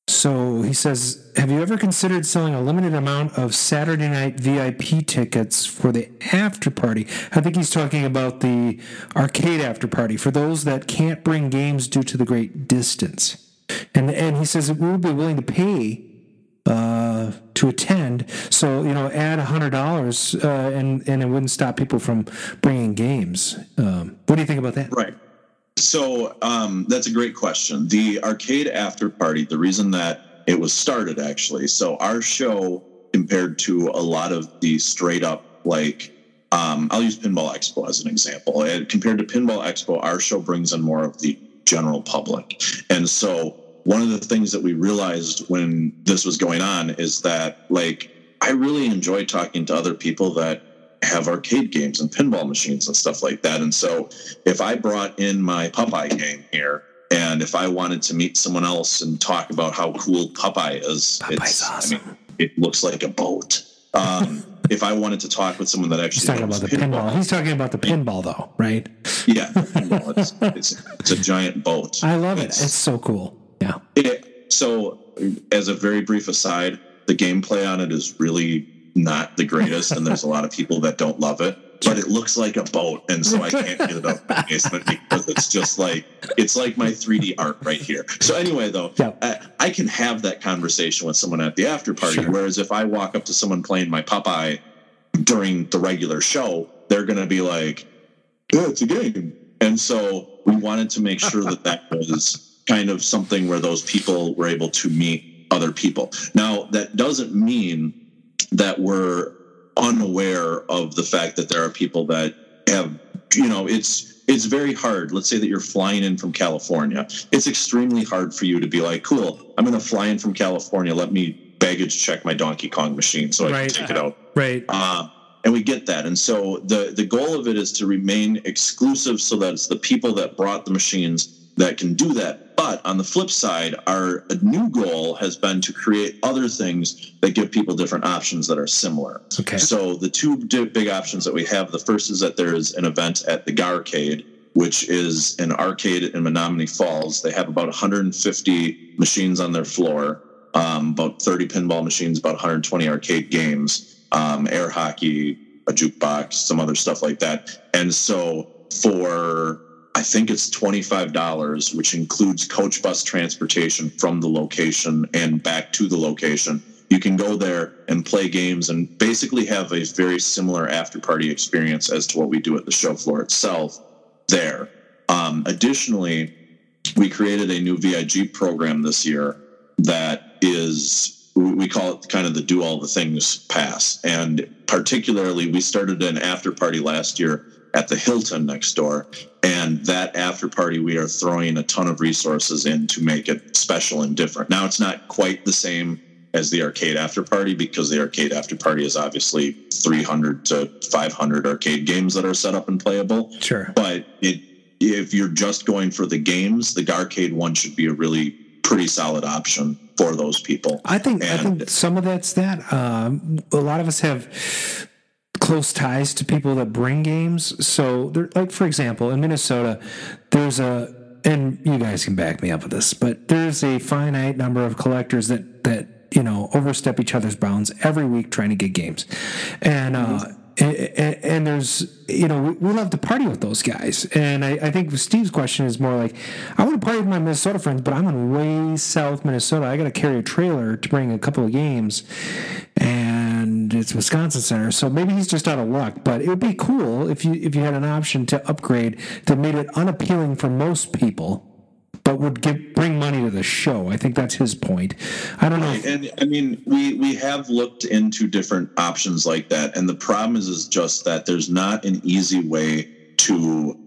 so he says, "Have you ever considered selling a limited amount of Saturday night VIP tickets for the after party?" I think he's talking about the arcade after party for those that can't bring games due to the great distance. And and he says we would be willing to pay uh, to attend. So you know, add a hundred dollars, uh, and and it wouldn't stop people from bringing games. Um, what do you think about that? Right. So um, that's a great question. The arcade after party, the reason that it was started actually, so our show compared to a lot of the straight up like um, I'll use Pinball Expo as an example. And compared to Pinball Expo, our show brings in more of the general public. And so one of the things that we realized when this was going on is that like I really enjoy talking to other people that have arcade games and pinball machines and stuff like that. And so if I brought in my Popeye game here and if I wanted to meet someone else and talk about how cool Popeye is, it's, awesome. I mean, it looks like a boat. Um, if I wanted to talk with someone that actually He's talking about the pinball. He's talking about the pinball, though, right? yeah, pinball, it's, it's, it's a giant boat. I love it. It's- It's so cool. Yeah. it, so, as a very brief aside, the gameplay on it is really not the greatest, and there's a lot of people that don't love it. But it looks like a boat, and so I can't get it up my basement because it's just like it's like my 3D art right here. So anyway, though, Yeah. I, I can have that conversation with someone at the after party. Sure. Whereas if I walk up to someone playing my Popeye during the regular show, they're going to be like, "Yeah, it's a game." And so we wanted to make sure that that was kind of something where those people were able to meet other people. Now, that doesn't mean that we're unaware of the fact that there are people that have, you know, it's it's very hard. Let's say that you're flying in from California. It's extremely hard for you to be like, "Cool, I'm going to fly in from California. Let me baggage check my Donkey Kong machine so I Right. can take it out." Right. Uh, and we get that. And so the the goal of it is to remain exclusive so that it's the people that brought the machines that can do that. But on the flip side, our new goal has been to create other things that give people different options that are similar. Okay. So the two big options that we have, the first is that there is an event at the Garcade, which is an arcade in Menomonee Falls. They have about 150 machines on their floor, um, about 30 pinball machines, about 120 arcade games, um, air hockey, a jukebox, some other stuff like that. And so for I think it's $25, which includes coach bus transportation from the location and back to the location. You can go there and play games and basically have a very similar after party experience as to what we do at the show floor itself there. Um, additionally, we created a new VIP program this year that is we call it kind of the do all the things pass and particularly we started an after party last year at the hilton next door and that after party we are throwing a ton of resources in to make it special and different now it's not quite the same as the arcade after party because the arcade after party is obviously 300 to 500 arcade games that are set up and playable Sure. but it if you're just going for the games the arcade one should be a really pretty solid option for those people I think I And- think some of that's that. Um, a lot of us have close ties to people that bring games. So, there, like for example, in Minnesota, there's a and you guys can back me up with this, but there's a finite number of collectors that that you know overstep each other's bounds every week trying to get games, and. Uh, and, and there's, you know, we, love to party with those guys. And I, I think Steve's question is more like, I want to party with my Minnesota friends, but I'm in way south Minnesota. I got to carry a trailer to bring a couple of games, and it's Wisconsin Center. So maybe he's just out of luck. But it would be cool if you if you had an option to upgrade that made it unappealing for most people, but would give bring money to the show. I think that's his point. I don't know. Right, and I mean, we we have looked into different options like that, and the problem is is just that there's not an easy way to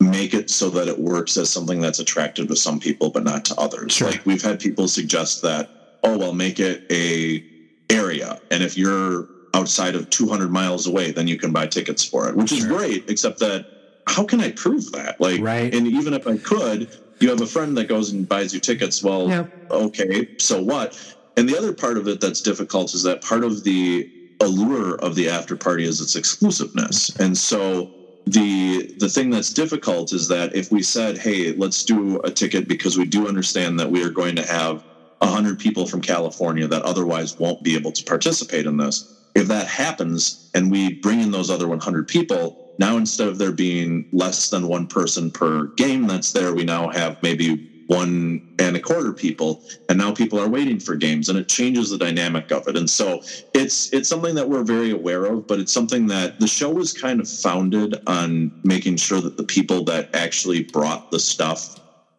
make it so that it works as something that's attractive to some people but not to others. Like we've had people suggest that, oh well, make it a area, and if you're outside of 200 miles away, then you can buy tickets for it, which is great. Except that, how can I prove that? Like, Right. and even if I could, you have a friend that goes and buys you tickets. Well, Yep. okay, so what? And the other part of it that's difficult is that part of the allure of the after party is its exclusiveness. And so the the thing that's difficult is that if we said, "Hey, let's do a ticket because we do understand that we are going to have 100 people from California that otherwise won't be able to participate in this." If that happens and we bring in those other 100 people, now instead of there being less than one person per game that's there, we now have maybe one and a quarter people. And now people are waiting for games and it changes the dynamic of it. And so it's it's something that we're very aware of but it's something that the show was kind of founded on making sure that the people that actually brought the stuff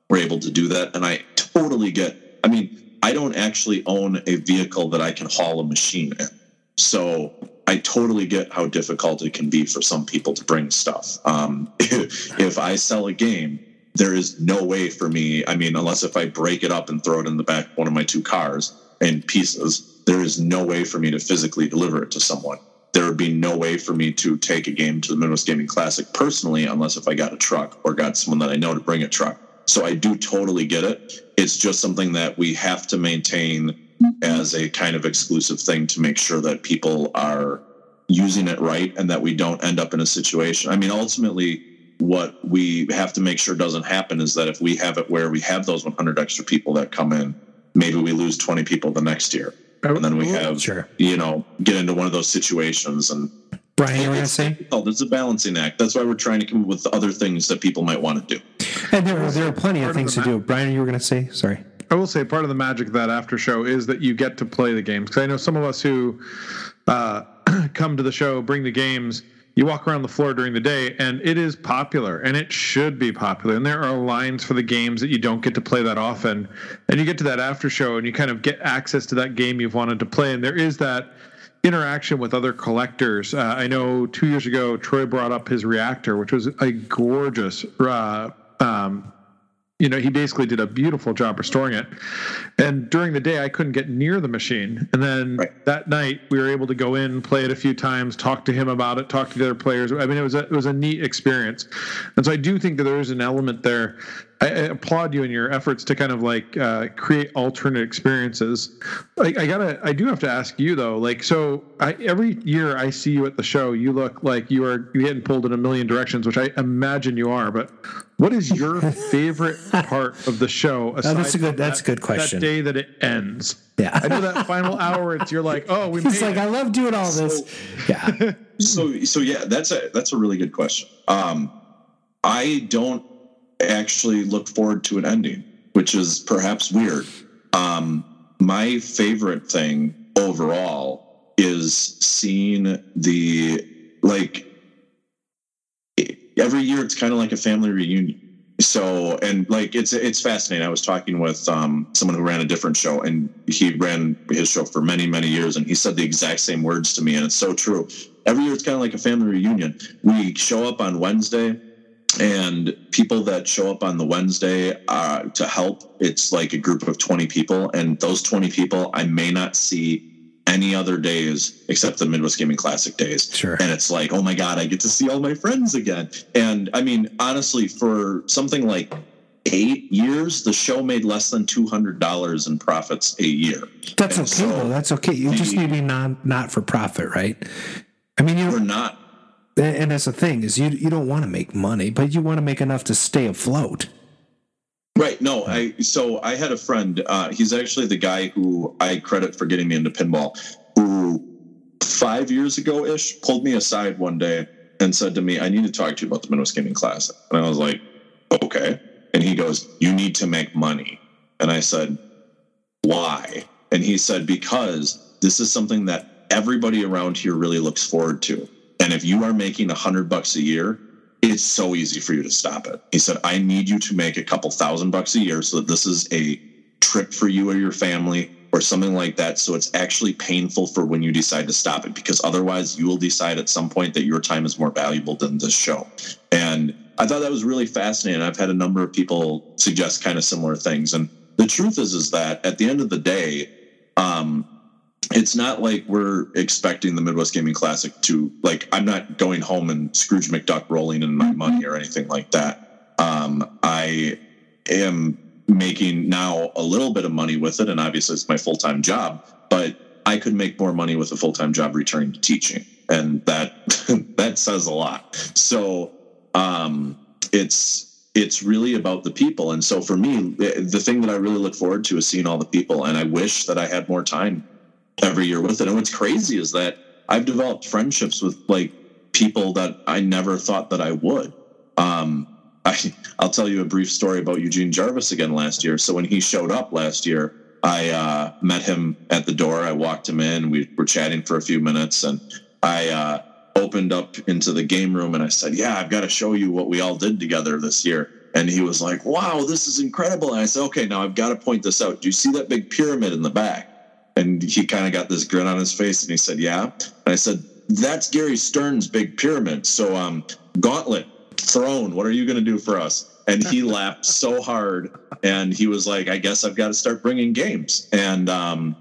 were able to do that. And i totally get i mean i don't actually own a vehicle that i can haul a machine in so I totally get how difficult it can be for some people to bring stuff. Um, if I sell a game, there is no way for me. I mean, unless if I break it up and throw it in the back of one of my two cars in pieces, there is no way for me to physically deliver it to someone. There would be no way for me to take a game to the Midwest Gaming Classic personally, unless if I got a truck or got someone that I know to bring a truck. So I do totally get it. It's just something that we have to maintain as a kind of exclusive thing to make sure that people are using it right and that we don't end up in a situation. I mean, ultimately, what we have to make sure doesn't happen is that if we have it where we have those 100 extra people that come in, maybe we lose 20 people the next year. Oh, and then we have, Sure. you know, get into one of those situations. And Brian, you were going to say? Oh, It's a balancing act. That's why we're trying to come up with other things that people might want to do. And there, there are plenty of Part of things the to do. Brian, you were going to say? Sorry. I will say part of the magic of that after show is that you get to play the games. Because I know some of us who uh, come to the show, bring the games, you walk around the floor during the day, and it is popular, and it should be popular. And there are lines for the games that you don't get to play that often. And you get to that after show, and you kind of get access to that game you've wanted to play. And there is that interaction with other collectors. Uh, I know two years ago, Troy brought up his reactor, which was a gorgeous. Uh, um, you know, he basically did a beautiful job restoring it. And during the day, I couldn't get near the machine. And then Right. that night, we were able to go in, play it a few times, talk to him about it, talk to the other players. I mean, it was a, it was a neat experience. And so I do think that there is an element there. I, I applaud you in your efforts to kind of like uh, create alternate experiences. I, I gotta, I do have to ask you though. Like, so I, every year I see you at the show, you look like you are you getting pulled in a million directions, which I imagine you are. But what is your favorite part of the show? Aside Oh, that's a good- from that's a good question. That day that it ends. Yeah. I know that final hour. It's you're like, oh, we He's made like, it. I love doing all this. Yeah. So so yeah, that's a that's a really good question. Um, I don't actually look forward to an ending, which is perhaps weird. Um, my favorite thing overall is seeing the like every year it's kind of like a family reunion. so and like it's it's fascinating. I was talking with um, someone who ran a different show, and he ran his show for many many years, and he said the exact same words to me, and it's so true. Every year it's kind of like a family reunion. We show up on Wednesday, and people that show up on the Wednesday uh, to help, it's like a group of twenty people, and those twenty people I may not see any other days except the Midwest Gaming Classic days. Sure. And it's like, oh my God, I get to see all my friends again. And I mean, honestly, for something like eight years, the show made less than two hundred dollars in profits a year. That's And okay so though. That's okay. You just the- need to be non not for profit, right? I mean, you We're not. And that's the thing is you you don't want to make money, but you want to make enough to stay afloat. Right. No, I so I had a friend, uh, he's actually the guy who I credit for getting me into pinball, who five years ago ish pulled me aside one day and said to me, I need to talk to you about the Midwest Gaming class." And I was like, okay. And he goes, You need to make money. And I said, Why? And he said, Because this is something that everybody around here really looks forward to. And if you are making a hundred bucks a year, it's so easy for you to stop it. He said, I need you to make a couple thousand bucks a year so that this is a trip for you or your family or something like that. So it's actually painful for when you decide to stop it because otherwise you will decide at some point that your time is more valuable than this show. And I thought that was really fascinating. I've had a number of people suggest kind of similar things. And the truth is, is that at the end of the day, um, it's not like we're expecting the Midwest Gaming Classic to like. I'm not going home and Scrooge McDuck rolling in my money or anything like that. Um, I am making now a little bit of money with it, and obviously it's my full time job. But I could make more money with a full time job returning to teaching, and that that says a lot. So um, it's it's really about the people, and so for me, the the thing that I really look forward to is seeing all the people, and I wish that I had more time every year with it. And what's crazy is that I've developed friendships with like people that I never thought that I would. Um, I, I'll tell you a brief story about Eugene Jarvis again last year. So when he showed up last year, I uh, met him at the door. I walked him in. We were chatting for a few minutes, and I uh, opened up into the game room and I said, "Yeah, I've got to show you what we all did together this year." And he was like, "Wow, this is incredible!" And I said, "Okay, now I've got to point this out. Do you see that big pyramid in the back?" And he kind of got this grin on his face and he said, Yeah. And I said, That's Gary Stern's big pyramid. So, um, gauntlet, thrown, what are you going to do for us? And he laughed so hard. And he was like, I guess I've got to start bringing games. And um,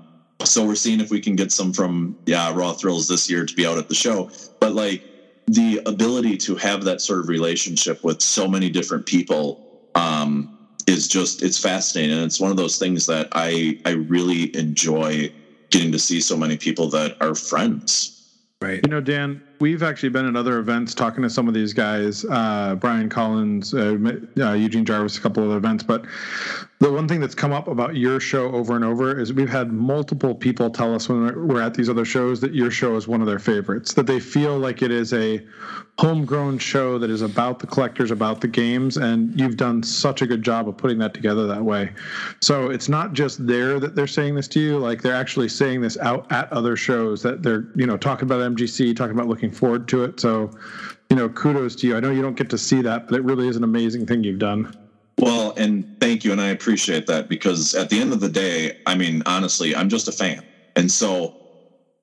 so we're seeing if we can get some from, yeah, Raw Thrills this year to be out at the show. But like the ability to have that sort of relationship with so many different people um, is just it's fascinating and it's one of those things that i i really enjoy getting to see so many people that are friends Right. You know, Dan, we've actually been at other events talking to some of these guys, uh, Brian Collins, uh, uh, Eugene Jarvis, a couple of events. But the one thing that's come up about your show over and over is we've had multiple people tell us when we're- at these other shows that your show is one of their favorites, that they feel like it is a homegrown show that is about the collectors, about the games, and you've done such a good job of putting that together that way. So it's not just there that they're saying this to you, like they're actually saying this out at other shows that they're, you know, talking about MGC, talking about looking forward to it. So, you know, kudos to you. I know you don't get to see that, but it really is an amazing thing you've done. Well and thank you and i appreciate that because at the end of the day i mean honestly i'm just a fan and so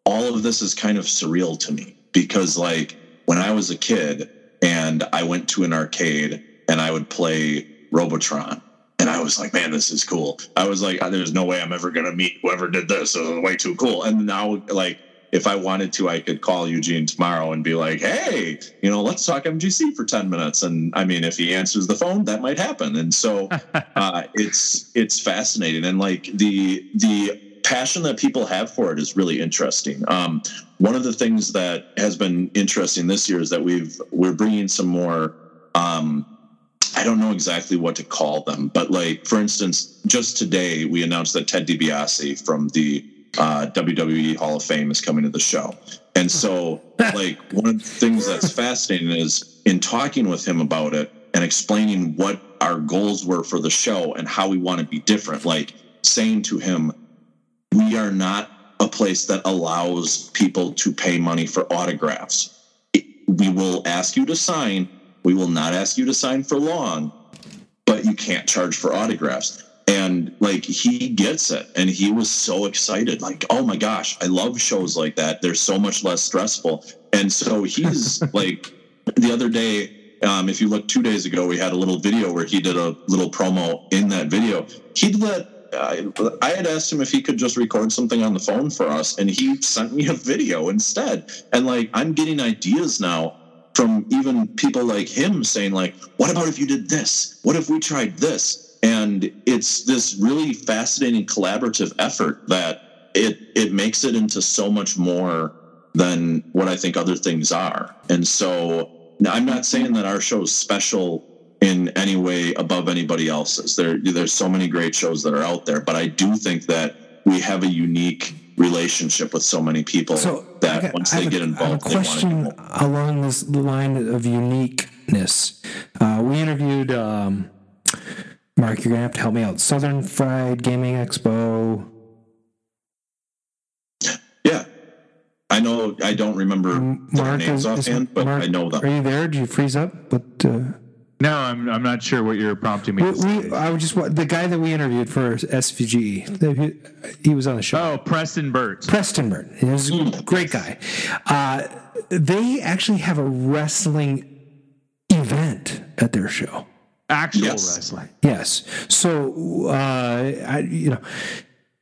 all of this is kind of surreal to me because like when i was a kid and i went to an arcade and i would play robotron and I was like, man, this is cool. I was like, there's no way I'm ever gonna meet whoever did this. It was way too cool. And now, like, if I wanted to, I could call Eugene tomorrow and be like, hey, you know, let's talk MGC for 10 minutes. And I mean, if he answers the phone, that might happen. And so uh, it's it's fascinating. And like the the passion that people have for it is really interesting. Um, one of the things that has been interesting this year is that we've we're bringing some more um, I don't know exactly what to call them, but like for instance, just today we announced that Ted DiBiase from the uh, WWE Hall of Fame is coming to the show, and so like one of the things that's fascinating is in talking with him about it and explaining what our goals were for the show and how we want to be different. Like saying to him, we are not a place that allows people to pay money for autographs. We will ask you to sign. We will not ask you to sign for long, but you can't charge for autographs. And like he gets it, and he was so excited. Like, oh my gosh, I love shows like that. They're so much less stressful. And so he's like, the other day, um, if you look two days ago, we had a little video where he did a little promo in that video. He did that uh, I had asked him if he could just record something on the phone for us, and he sent me a video instead. And like, I'm getting ideas now from even people like him saying, like, "What about if you did this? What if we tried this?" And it's this really fascinating collaborative effort that it it makes it into so much more than what I think other things are. And so I'm not saying that our show is special in any way above anybody else's. There, there's so many great shows that are out there, but I do think that we have a unique relationship with so many people So, that got- once they get a- I have involved, a they want to. question along this line of uniqueness. Uh, we interviewed um, Mark. You're gonna have to help me out. Southern Fried Gaming Expo. Yeah, I know. I don't remember their Mark names is, is offhand, but Mark, I know them. Are you there? Do you freeze up? But uh, No, I'm, I'm not sure what you're prompting me we, to we, I was just wa- the guy that we interviewed for SVG. the- He, he was on the show. Oh, Preston Burt. Preston Burton. He was a great guy. Uh, they actually have a wrestling event at their show. Actual Yes. wrestling. Yes. So, uh, I, you know,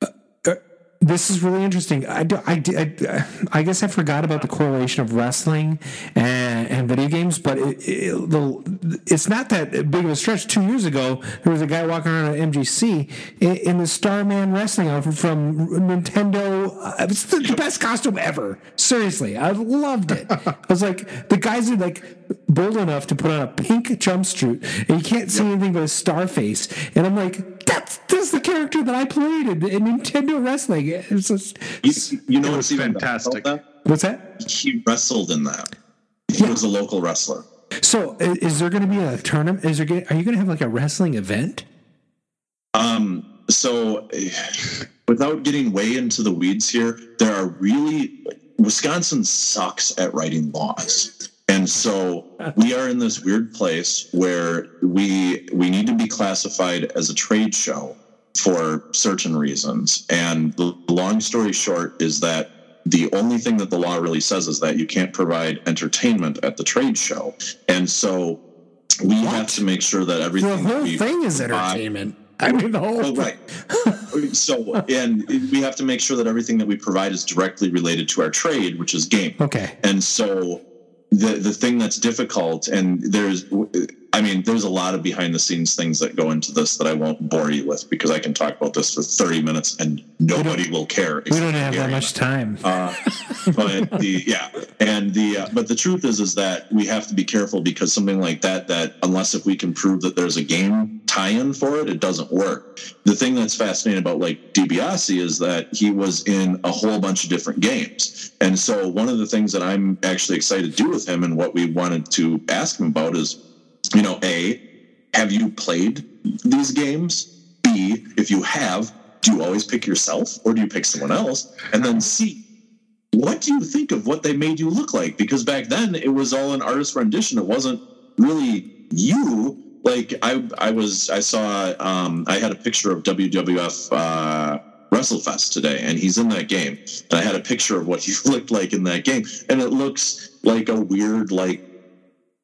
uh, uh, this is really interesting. I, do, I, do- I, I guess I forgot about the correlation of wrestling and, and video games, but it, it, the, it's not that big of a stretch. Two years ago, there was a guy walking around at MGC in, in the Starman wrestling outfit from Nintendo. Uh, It's the, the best costume ever. Seriously, I loved it. I was like, the guys are like bold enough to put on a pink jumpsuit, and you can't see anything but a star face. And I'm like, that's that's the character that I played in, in Nintendo wrestling. It's just, You, you know It what's was even better fantastic. what's that? He wrestled in that. He was a local wrestler. So, is there going to be a tournament? Is there? Gonna, are you going to have like a wrestling event? Um, so, without getting way into the weeds here, there are really Wisconsin sucks at writing laws, and so we are in this weird place where we we need to be classified as a trade show for certain reasons. And the long story short is that the only thing that the law really says is that you can't provide entertainment at the trade show, and so. We have to make sure that everything that whole thing is entertainment. I mean, the whole Oh, right. so, and we have to make sure that everything that we provide is directly related to our trade, which is game. Okay. And so, the the thing that's difficult, and there's, I mean, there's a lot of behind the scenes things that go into this that I won't bore you with because I can talk about this for 30 minutes and nobody will care. We don't have that much time. Uh, but the yeah, and the uh, but the truth is is that we have to be careful because something like that that unless if we can prove that there's a game tie-in for it, it doesn't work. The thing that's fascinating about like DiBiase is that he was in a whole bunch of different games, and so one of the things that I'm actually excited to do with him and what we wanted to ask him about is, you know, a have you played these games? B, if you have, do you always pick yourself or do you pick someone else? And then C, what do you think of what they made you look like? Because back then it was all an artist rendition. It wasn't really you. Like I, I was, I saw, um, I had a picture of WWF uh, WrestleFest today, and he's in that game. And I had a picture of what he looked like in that game, and it looks like a weird, like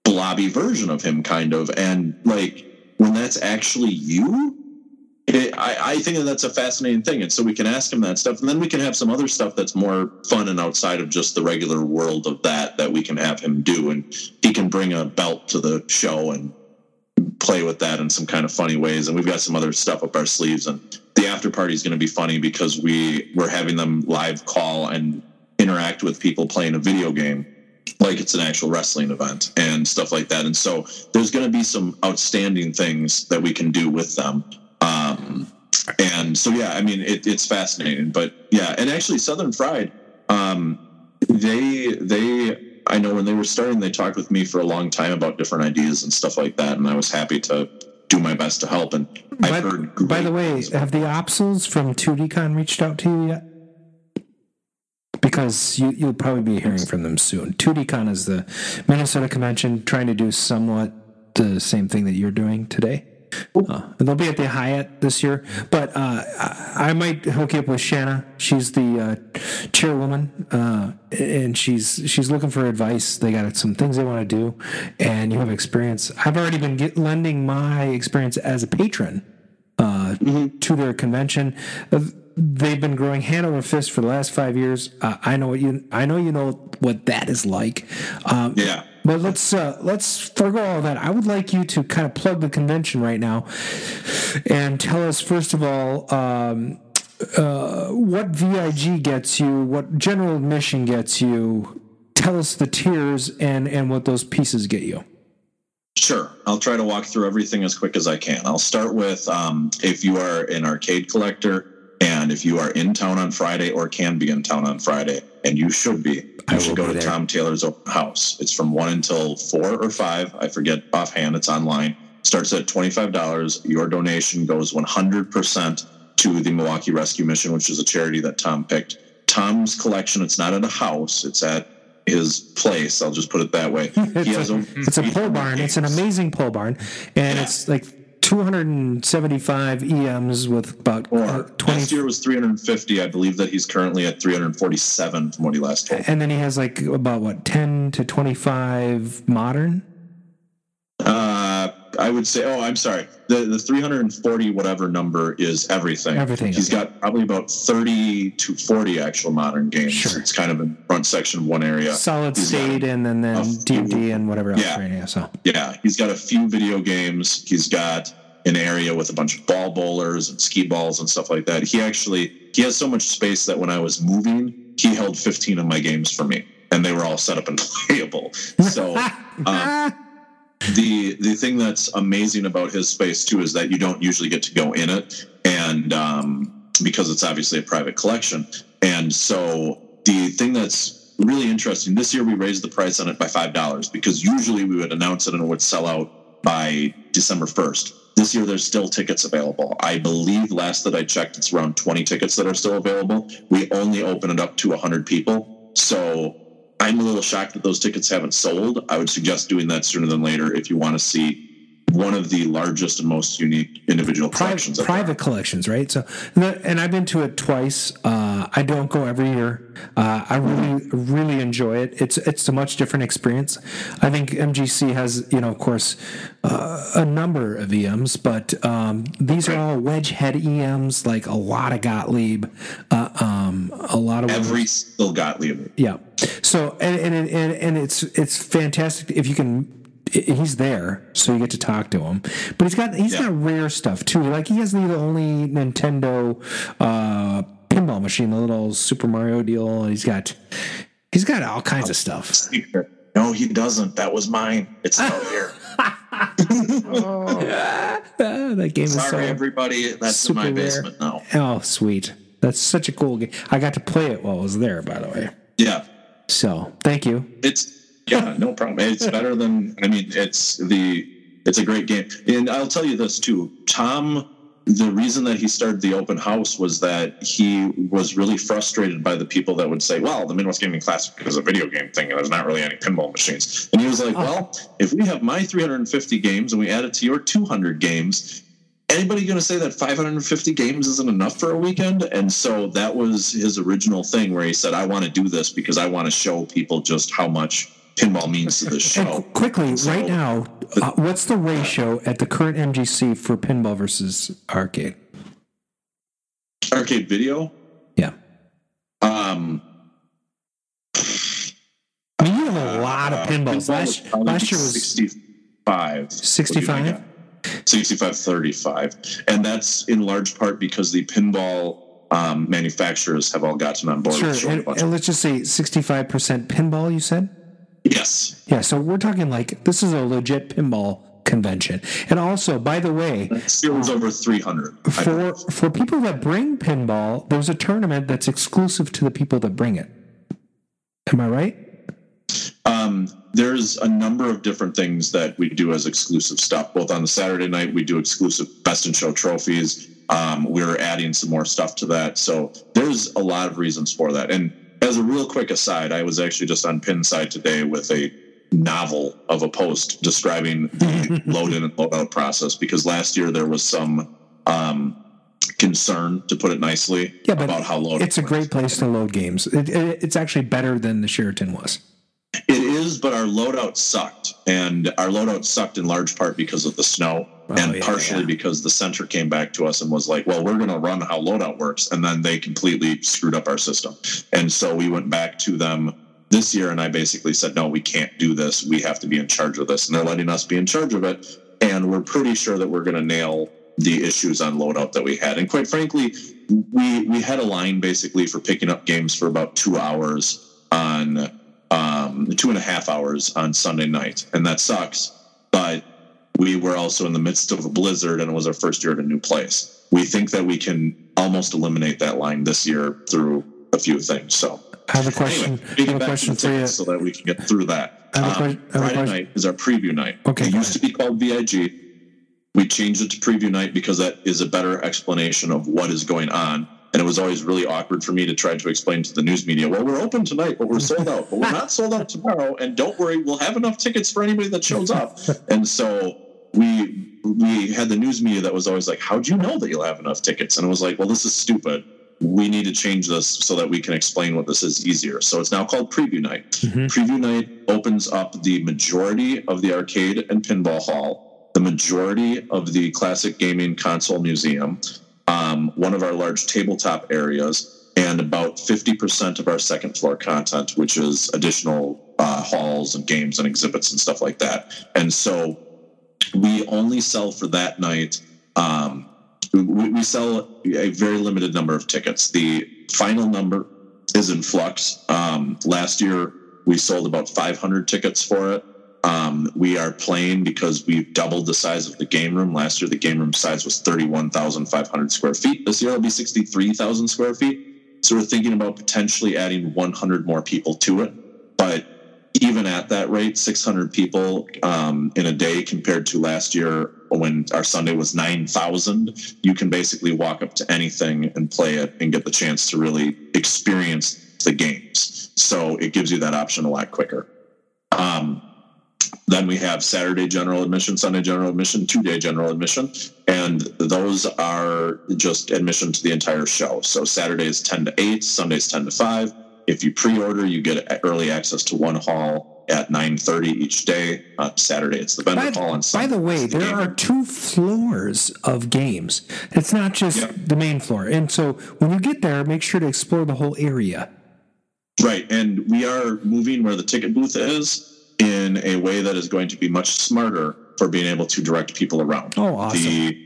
blobby version of him, kind of. And like when that's actually you, it, I, I think that that's a fascinating thing. And so we can ask him that stuff, and then we can have some other stuff that's more fun and outside of just the regular world of that that we can have him do. And he can bring a belt to the show and play with that in some kind of funny ways. And we've got some other stuff up our sleeves. And the after party is going to be funny because we we're having them live call and interact with people playing a video game like it's an actual wrestling event and stuff like that. And so there's going to be some outstanding things that we can do with them. Um, and so, yeah, I mean, it, it's fascinating, but yeah, and actually Southern Fried, um, they, they, I know when they were starting, they talked with me for a long time about different ideas and stuff like that. And I was happy to do my best to help. And By, I've heard, by the way, have the Opsals from 2DCon reached out to you yet? Because you, you'll probably be hearing from them soon. 2DCon is the Minnesota convention trying to do somewhat the same thing that you're doing today. Uh, and they'll be at the Hyatt this year. But uh, I, might hook you up with Shanna. She's the uh, chairwoman, uh, and she's she's looking for advice. They got some things they want to do, and you have experience. I've already been get, lending my experience as a patron uh, to their convention. They've been growing hand over fist for the last five years. Uh, I know what you. I know you know what that is like. Um, Yeah. But let's uh, let's forego all that. I would like you to kind of plug the convention right now, and tell us first of all um, uh, what VIG gets you, what general admission gets you. Tell us the tiers and and what those pieces get you. Sure. I'll try to walk through everything as quick as I can. I'll start with um, if you are an arcade collector and if you are in town on Friday or can be in town on Friday, and you should be, you should go to Tom Taylor's open house. It's from one until four or five. I forget offhand. It's online. Starts at $25. Your donation goes 100% to the Milwaukee Rescue Mission, which is a charity that Tom picked. Tom's collection, it's not at a house, it's at his place. I'll just put it that way. He It's has a, over it's a pole barn. It's an amazing pole barn, and it's like 275 EMs with about uh, 20 Last year was 350. I believe that he's currently at 347 from what he last told. and then he has like about what 10 to 25 modern Uh, I would say, oh, I'm sorry. The the 340 whatever number is everything. Everything, He's got probably about 30 to 40 actual modern games. Sure. It's kind of in front section one area. solid He's state and then then DVD and whatever else Yeah. right so Yeah, he's got a few video games. He's got an area with a bunch of ball bowlers and skee balls and stuff like that. He actually he has so much space that when I was moving, he held 15 of my games for me, and they were all set up and playable. So. Um, the the thing that's amazing about his space too is that you don't usually get to go in it and um, because it's obviously a private collection. And so the thing that's really interesting this year we raised the price on it by five dollars because usually we would announce it and it would sell out by december 1st this year there's still tickets available. I believe last that i checked it's around 20 tickets that are still available. We only open it up to 100 people. So I'm a little shocked that those tickets haven't sold. I would suggest doing that sooner than later if you want to see one of the largest and most unique individual collections. private, private collections right so and i've been to it twice uh, i don't go every year uh, i really really enjoy it it's it's a much different experience i think mgc has you know of course uh, a number of ems but um, these are all wedge head ems like a lot of gottlieb uh, um, a lot of Every still Gottlieb. yeah. So and and and, and it's it's fantastic if you can. He's there, so you get to talk to him. But he's got he's got rare stuff too. Like he has the only Nintendo uh, pinball machine, the little Super Mario deal. He's got he's got all kinds of stuff. No, he doesn't. That was mine. It's out here. oh. that game is so Sorry, everybody. That's in my rare. basement now. Oh, sweet! That's such a cool game. I got to play it while I was there, by the way. Yeah. So thank you. It's yeah, no problem. It's better than I mean, it's the it's a great game. And I'll tell you this too. Tom the reason that he started the open house was that he was really frustrated by the people that would say, Well, the Midwest Gaming Classic is a video game thing and there's not really any pinball machines. And he was like, oh. Well, if we have my 350 games and we add it to your 200 games, anybody going to say that 550 games isn't enough for a weekend? And so that was his original thing where he said, I want to do this because I want to show people just how much pinball means to this show. Quickly, So- right now, uh, what's the ratio at the current MGC for pinball versus arcade? Arcade video? Yeah. Um, I mean, you have a lot of pinballs. pinball Last, probably last year was 65. 65? 65 35. And that's in large part because the pinball um, manufacturers have all gotten on board Sure. And, and let's just say 65% pinball, you said? Yes. Yeah, so we're talking like this is a legit pinball convention. And also, by the way, It was over 300. for for people that bring pinball, there's a tournament that's exclusive to the people that bring it. Am I right? Um, there's a number of different things that we do as exclusive stuff. Both on the Saturday night, we do exclusive best in show trophies. Um, we're adding some more stuff to that. So there's a lot of reasons for that. And as a real quick aside, I was actually just on Pinside today with a novel of a post describing the load in and load out process because last year there was some um, concern, to put it nicely, Yeah, about how load. it's a great place to load games. It, it, it's actually better than the Sheraton was. But our loadout sucked, and our loadout sucked in large part because of the snow, oh, and yeah, partially yeah. because the center came back to us and was like, "Well, we're going to run how loadout works," and then they completely screwed up our system, and so we went back to them this year, and I basically said, "No, we can't do this. We have to be in charge of this," and they're letting us be in charge of it, and we're pretty sure that we're going to nail the issues on loadout that we had, and quite frankly, we we had a line basically for picking up games for about two hours on um, two and a half hours on Sunday night, and that sucks. But we were also in the midst of a blizzard, and it was our first year at a new place. We think that we can almost eliminate that line this year through a few things. So, I have a question. anyway, we I have a question for you. so that we can get through that. I have a Um, que- I have a Friday question. night is our preview night. Okay, it used to be called VIG. We changed it to preview night because that is a better explanation of what is going on. And it was always really awkward for me to try to explain to the news media, well, we're open tonight, but we're sold out. But we're not sold out tomorrow. And don't worry, we'll have enough tickets for anybody that shows up. And so we we had the news media that was always like, how do you know that you'll have enough tickets? And it was like, Well, this is stupid. We need to change this so that we can explain what this is easier. So it's now called Preview Night. Mm-hmm. Preview Night opens up the majority of the arcade and pinball hall, the majority of the classic gaming console museum, um, one of our large tabletop areas, and about 50% of our second floor content, which is additional uh, halls and games and exhibits and stuff like that. And so we only sell for that night. Um, we, we sell a very limited number of tickets. The final number is in flux. Um, last year, we sold about 500 tickets for it. Um, we are playing because we've doubled the size of the game room. Last year, the game room size was 31,500 square feet. This year, it'll be 63,000 square feet. So we're thinking about potentially adding 100 more people to it. But even at that rate, 600 people um, in a day compared to last year when our Sunday was 9,000, you can basically walk up to anything and play it and get the chance to really experience the games. So it gives you that option a lot quicker. Um, then we have Saturday general admission, Sunday general admission, two day general admission, and those are just admission to the entire show. So Saturday is 10 to 8, Sunday is 10 to 5. If you pre order, you get early access to one hall at 9.30 each day. Uh, Saturday, it's the vendor hall. And by the way, the there game are two floors of games. It's not just Yeah. the main floor. And so when you get there, make sure to explore the whole area. Right, and we are moving where the ticket booth is in a way that is going to be much smarter for being able to direct people around. Oh, awesome. The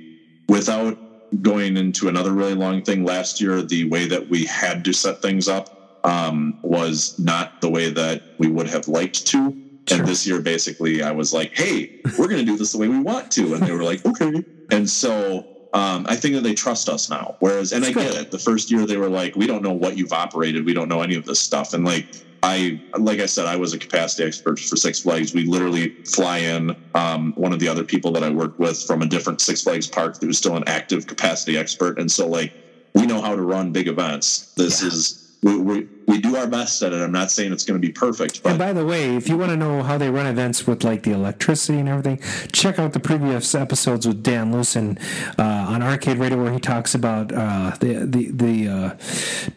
without going into another really long thing, last year the way that we had to set things up um, was not the way that we would have liked to. Sure. And this year, basically, I was like, "Hey, we're going to do this the way we want to," and they were like, "Okay." And so um, I think that they trust us now. Whereas, and I That's get it. The first year, they were like, "We don't know what you've operated. We don't know any of this stuff." And like, I, like I said, I was a capacity expert for Six Flags. We literally fly in um, one of the other people that I worked with from a different Six Flags park that was still an active capacity expert, and so like we know how to run big events. This is we, we we do our best at it. I'm not saying it's going to be perfect, but And by the way, if you want to know how they run events with like the electricity and everything, check out the previous episodes with Dan Loosen uh, on Arcade Radio, where he talks about uh, the the the uh,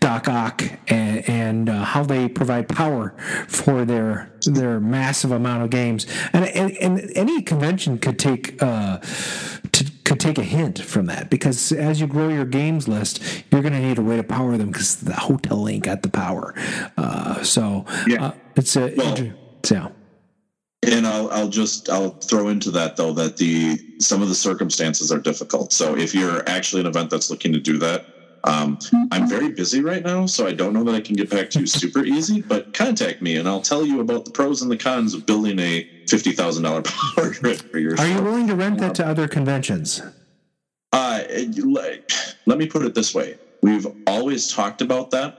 Doc Ock and, and uh, how they provide power for their their massive amount of games. And and, and any convention could take. Could take a hint from that because as you grow your games list, you're going to need a way to power them because the hotel ain't got the power. Uh, so Yeah. uh, it's a Well- yeah. And I'll I'll just I'll throw into that though that the some of the circumstances are difficult. So if you're actually an event that's looking to do that, um, I'm very busy right now, so I don't know that I can get back to you super easy. But contact me, and I'll tell you about the pros and the cons of building a fifty thousand dollar power grid for your. Are you willing to rent that to other conventions? Uh, let, let me put it this way: we've always talked about that.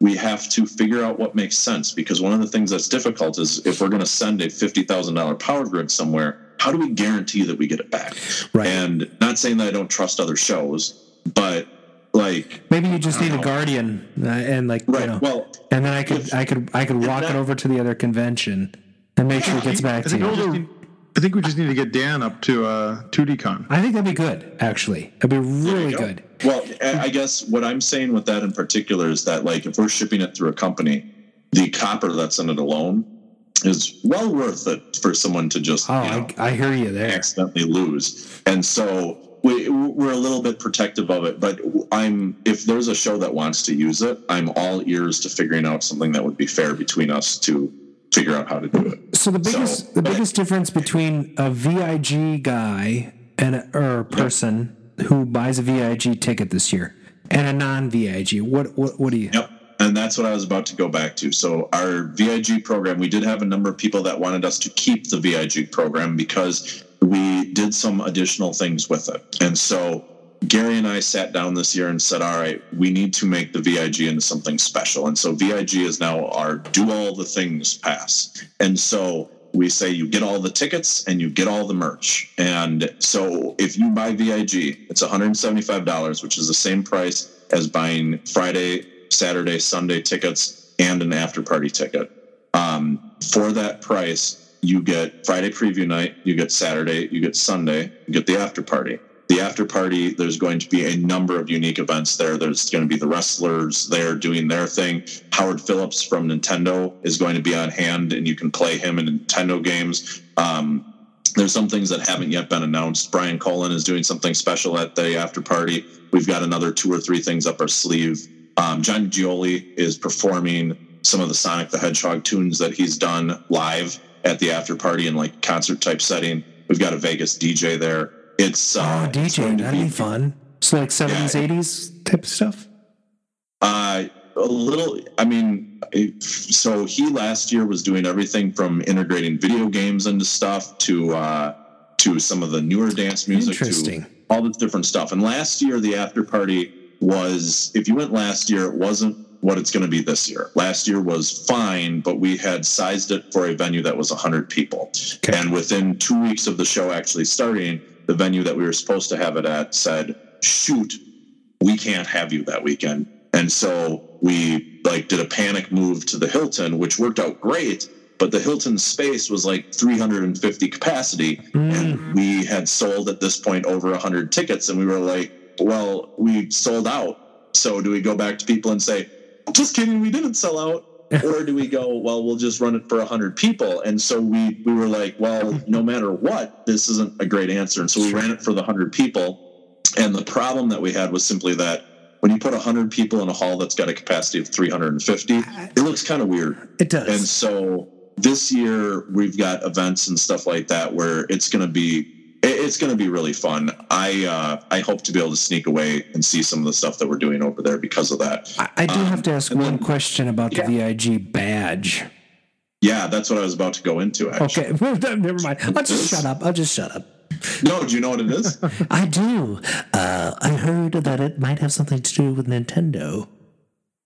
We have to figure out what makes sense because one of the things that's difficult is if we're going to send a fifty thousand dollar power grid somewhere, how do we guarantee that we get it back? Right. And not saying that I don't trust other shows, but like, Maybe you just need a guardian uh, and like right? you know, well, and then I could I could I could walk it over to the other convention. And make sure it gets back to you. I think we just need to get Dan up to uh, 2DCon. I think that'd be good, actually. That'd be really go. good. Well, I I guess what I'm saying with that in particular is that, like, if we're shipping it through a company, the copper that's in it alone is well worth it for someone to just Oh, you know, I, I hear you there. accidentally lose. And so we, we're a little bit protective of it. But I'm if there's a show that wants to use it, I'm all ears to figuring out something that would be fair between us to figure out how to do it. So the biggest So, the biggest difference between a VIG guy and a, or a person who buys a VIG ticket this year and a non VIG, what what what do you? Yep. And that's what I was about to go back to. So, our VIG program, we did have a number of people that wanted us to keep the VIG program because we did some additional things with it. And so, Gary and I sat down this year and said, all right, we need to make the VIG into something special. And so, VIG is now our do all the things pass. And so, we say you get all the tickets and you get all the merch. And so, if you buy VIG, it's $175, which is the same price as buying Friday, Saturday, Sunday tickets and an after party ticket. Um, for that price, you get Friday preview night, you get Saturday, you get Sunday, you get the after party. The after party, there's going to be a number of unique events there. There's going to be the wrestlers there doing their thing. Howard Phillips from Nintendo is going to be on hand, and you can play him in Nintendo games. Um, there's some things that haven't yet been announced. Brian Colin is doing something special at the after party. We've got another two or three things up our sleeve. Um, John Gioli is performing some of the Sonic the Hedgehog tunes that he's done live at the after party in like concert type setting. We've got a Vegas DJ there. It's uh, Oh, it's that'd be fun. So like seventies, eighties type of stuff. Uh, a little. I mean, so he last year was doing everything from integrating video games into stuff to uh, to some of the newer dance music Interesting. to all this different stuff. And last year, the after party was. If you went last year, it wasn't what it's going to be this year. Last year was fine, but we had sized it for a venue that was 100 people. Okay. And within two weeks of the show actually starting, the venue that we were supposed to have it at said, "Shoot, we can't have you that weekend. And so we like did a panic move to the Hilton, which worked out great. But the Hilton space was like 350 capacity, and mm. we had sold at this point over 100 tickets. And we were like, "Well, we sold out. So do we go back to people and say, just kidding, we didn't sell out?" Or do we go, "Well, we'll just run it for 100 people"? And so we we were like, "Well, no matter what, this isn't a great answer." And so we ran it for the 100 people. And the problem that we had was simply that when you put 100 people in a hall that's got a capacity of 350, it looks kind of weird. It does. And so this year we've got events and stuff like that where it's going to be it's going to be really fun. I uh, I hope to be able to sneak away and see some of the stuff that we're doing over there because of that. I, I do have to ask one question about the VIG badge. Yeah, that's what I was about to go into. Actually, Okay, never mind. I'll just shut up. I'll just shut up. no, do you know what it is? I do. Uh, I heard that it might have something to do with Nintendo.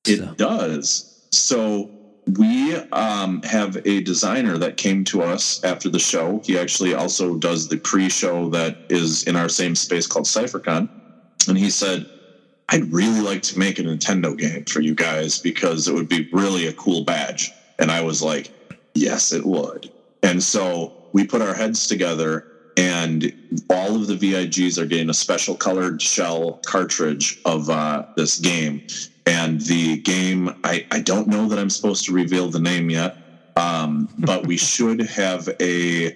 It does. So we um, have a designer that came to us after the show. He actually also does the pre-show that is in our same space called CypherCon, and he said, "I'd really like to make a Nintendo game for you guys because it would be really a cool badge." And I was like, "Yes, it would." And so we put our heads together. And all of the VIGs are getting a special colored shell cartridge of uh, this game and the game I, I don't know that i'm supposed to reveal the name yet um, but we should have a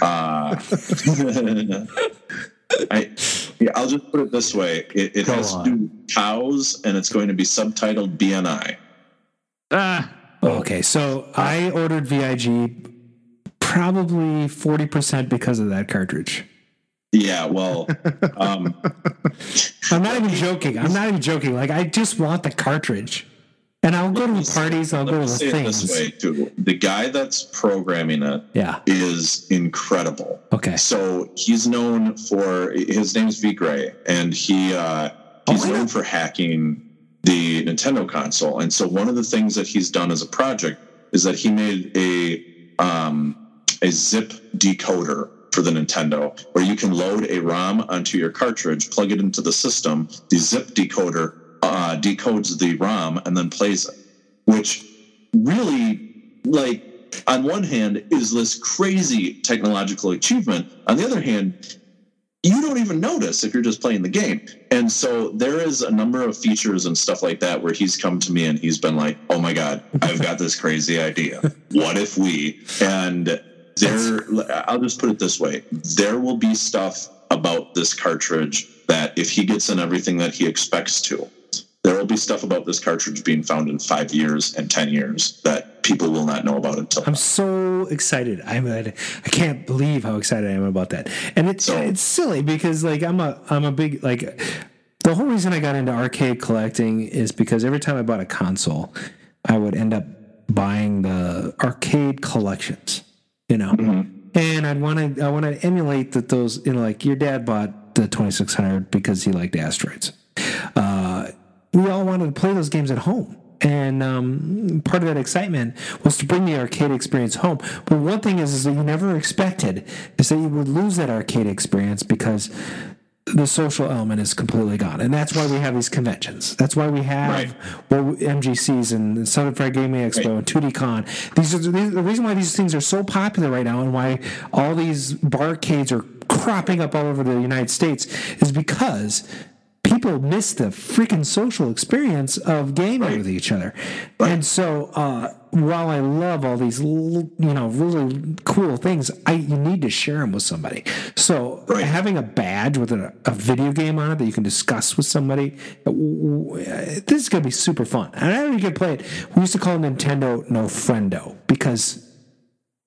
uh, I, yeah, i'll just put it this way it, it has on. to do cows and it's going to be subtitled bni Ah, Okay, so I ordered VIG probably 40% because of that cartridge. Yeah well um, I'm not even joking. I'm not even joking. Like, I just want the cartridge. And I'll go to the parties, I'll go to the it this way too the guy that's programming it Yeah. is incredible. Okay. So he's known for his name's V Gray, and he uh, he's Oh, known for hacking the Nintendo console. And so one of the things that he's done as a project is that he made a um, a zip decoder for the Nintendo, where you can load a ROM onto your cartridge, plug it into the system. The zip decoder uh, decodes the ROM and then plays it, which really like on one hand, is this crazy technological achievement. On the other hand, you don't even notice if you're just playing the game. And so there is a number of features and stuff like that where he's come to me and he's been like, "Oh my god, I've got this crazy idea. What if we?" And there, I'll just put it this way: there will be stuff about this cartridge that if he gets in everything that he expects to, there will be stuff about this cartridge being found in five years and ten years that people will not know about until. I'm so excited. I'm I can't believe how excited I am about that. And it's So- it's silly because like I'm a I'm a big like the whole reason I got into arcade collecting is because every time I bought a console, I would end up buying the arcade collections, you know. And I'd want to I want to emulate that those you know like your dad bought the 2600 because he liked asteroids. Uh, we all wanted to play those games at home. And um, part of that excitement was to bring the arcade experience home. But one thing is, is that you never expected is that you would lose that arcade experience because the social element is completely gone, and that's why we have these conventions. That's why we have Right. well, MGCs and Southern Fried Gaming Expo Right. and 2DCon. These are these, the reason why these things are so popular right now, and why all these barcades are cropping up all over the United States, is because people miss the freaking social experience of gaming with each other. And so, uh, while I love all these, l- you know, really cool things, I you need to share them with somebody. So Right. having a badge with a, a video game on it that you can discuss with somebody, w- w- this is gonna be super fun. And I know you can play it. We used to call Nintendo No Friendo because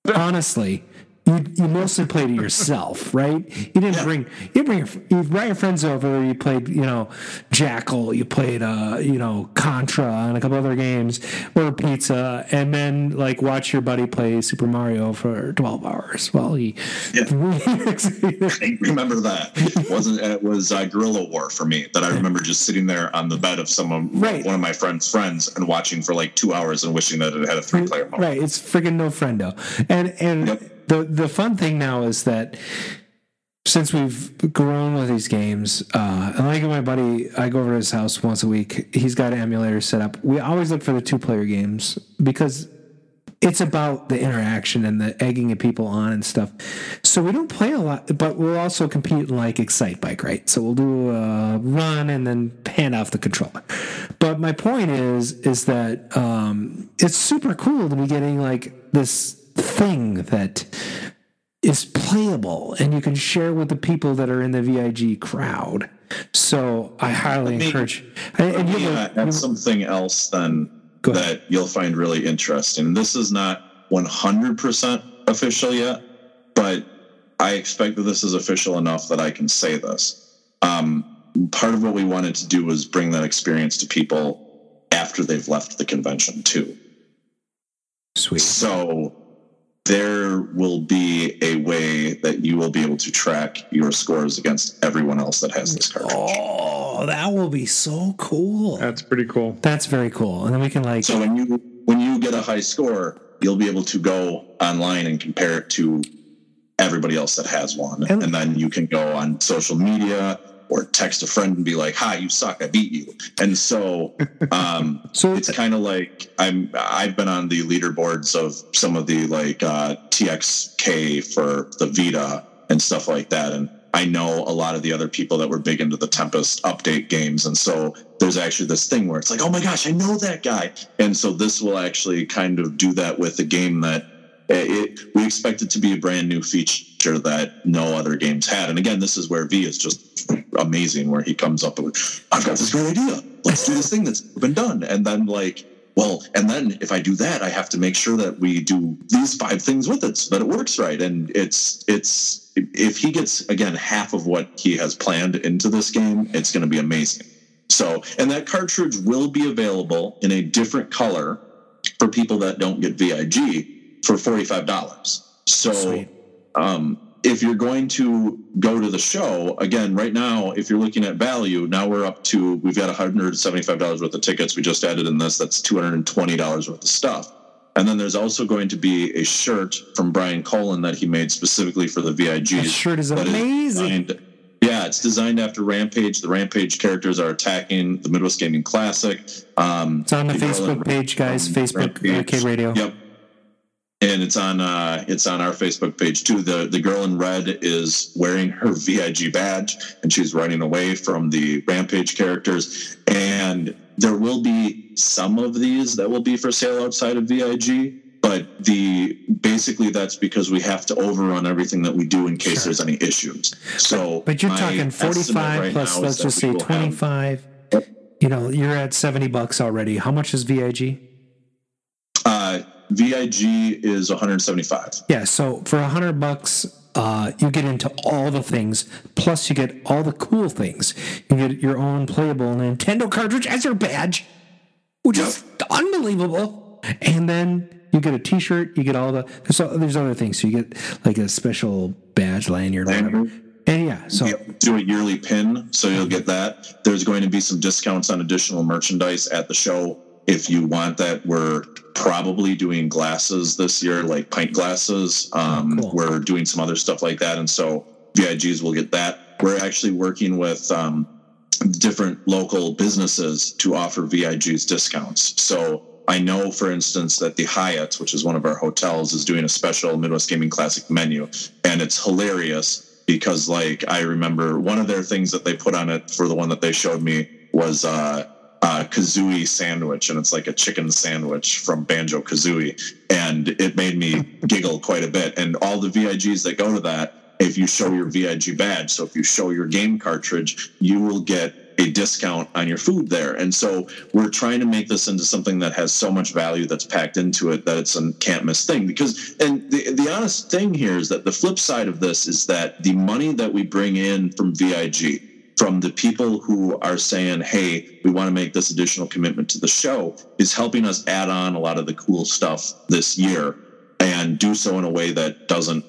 honestly, you, you mostly played it yourself, right? You didn't bring you bring your, you brought your friends over. You played, you know, Jackal. You played, uh, you know, Contra and a couple other games, order pizza, and then like watch your buddy play Super Mario for twelve hours while he. I remember that. It wasn't it was uh, Guerrilla War for me that I remember just sitting there on the bed of someone, Right. one of my friends' friends, and watching for like two hours and wishing that it had a three player mode. Right, it's freaking no friendo. And and Yep. The the fun thing now is that since we've grown with these games, uh, and like my buddy, I go over to his house once a week. He's got an emulator set up. We always look for the two player games because it's about the interaction and the egging of people on and stuff. So we don't play a lot, but we'll also compete in like Excite Bike, right? So we'll do a run and then hand off the controller. But my point is, is that um, it's super cool to be getting like this thing that is playable and you can share with the people that are in the VIG crowd. So I highly encourage. And, and Yeah, that's something else then that you'll find really interesting. This is not 100% official yet, but I expect that this is official enough that I can say this. Um, part of what we wanted to do was bring that experience to people after they've left the convention too. sweet. So there will be a way that you will be able to track your scores against everyone else that has this cartridge. Oh, that will be so cool. That's pretty cool. That's very cool. And then we can like So when you when you get a high score, you'll be able to go online and compare it to everybody else that has one, And- and, then you can go on social media or text a friend and be like, "Hi, you suck. I beat you." And so, um, So- it's kind of like I'm I've been on the leaderboards of some of the like uh, TXK for the Vita and stuff like that, and I know a lot of the other people that were big into the Tempest update games, and so there's actually this thing where it's like, oh my gosh, I know that guy, and so this will actually kind of do that with a game that it, we expect it to be a brand new feature that no other games had. And again, this is where V is just amazing, where he comes up with, I've got this great idea. Let's do this thing that's been done. And then like, well, and then if I do that, I have to make sure that we do these five things with it so that it works right. And it's it's if he gets again half of what he has planned into this game, it's going to be amazing. So, and that cartridge will be available in a different color for people that don't get VIG for $45. So, um, if you're going to go to the show again right now if you're looking at value now we're up to we've got $175 worth of tickets we just added in this that's $220 worth of stuff and then there's also going to be a shirt from brian colin that he made specifically for the vigs That shirt is that amazing. designed- yeah it's designed after rampage the rampage characters are attacking the midwest gaming classic um, It's on the Facebook page, guys. um, Facebook Rampage. Arcade Radio. Yep. And it's on uh, it's on our Facebook page too. The the girl in red is wearing her VIG badge and she's running away from the Rampage characters. And there will be some of these that will be for sale outside of VIG, but the basically that's because we have to overrun everything that we do in case there's any issues. So, But you're talking 45 right plus, let's just say have- 25. You know, you're at 70 bucks already. How much is VIG? Uh, VIG is 175. Yeah, so for hundred bucks, uh, you get into all the things. Plus, you get all the cool things. You get your own playable Nintendo cartridge as your badge, which is unbelievable. And then you get a T-shirt. You get all the there's, there's other things. So you get like a special badge lanyard, or whatever. And yeah, so do a yearly pin, so you'll get that. There's going to be some discounts on additional merchandise at the show if you want that. We're probably doing glasses this year, like pint glasses. Um, We're doing some other stuff like that, and so VIGs will get that. We're actually working with um, different local businesses to offer VIGs discounts. So I know, for instance, that the Hyatt, which is one of our hotels, is doing a special Midwest Gaming Classic menu, and it's hilarious because, like, I remember one of their things that they put on it for the one that they showed me was uh, uh, kazooie sandwich, and it's like a chicken sandwich from Banjo Kazooie, and it made me giggle quite a bit. And all the VIGs that go to that, if you show your VIG badge, so if you show your game cartridge, you will get a discount on your food there. And so we're trying to make this into something that has so much value that's packed into it that it's a can't miss thing. Because, and the, the honest thing here is that the flip side of this is that the money that we bring in from VIG, from the people who are saying, hey, we want to make this additional commitment to the show, is helping us add on a lot of the cool stuff this year and do so in a way that doesn't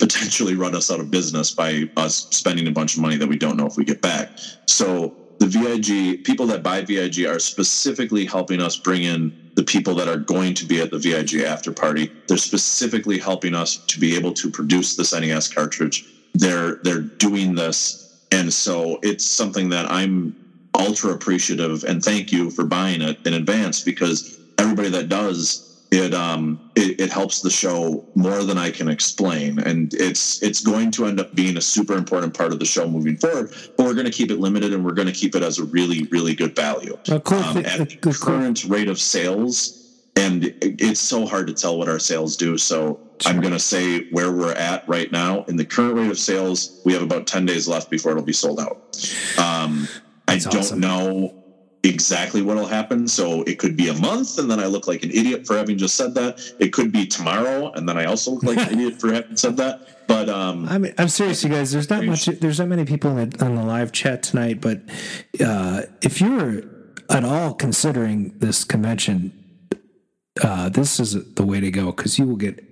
potentially run us out of business by us spending a bunch of money that we don't know if we get back. So the VIP people that buy VIP are specifically helping us bring in the people that are going to be at the VIP after party. They're specifically helping us to be able to produce this NES cartridge. They're they're doing this, and so it's something that I'm ultra appreciative and thank you for buying it in advance because everybody that does it um it, it helps the show more than I can explain. And it's it's going to end up being a super important part of the show moving forward but we're going to keep it limited and we're going to keep it as a really really good value. Um, at the current rate of sales and it's so hard to tell what our sales do. So i'm going to say where we're at right now. In the current rate of sales we have about 10 days left before it'll be sold out. Um, i don't awesome. know exactly what'll happen. So it could be a month and then i look like an idiot for having just said that. It could be tomorrow and then i also look like an idiot for having said that. But um I'm I'm serious, you guys. There's not much. There's not many people in the, on the live chat tonight, but uh, if you're at all considering this convention, uh, this is the way to go because you will get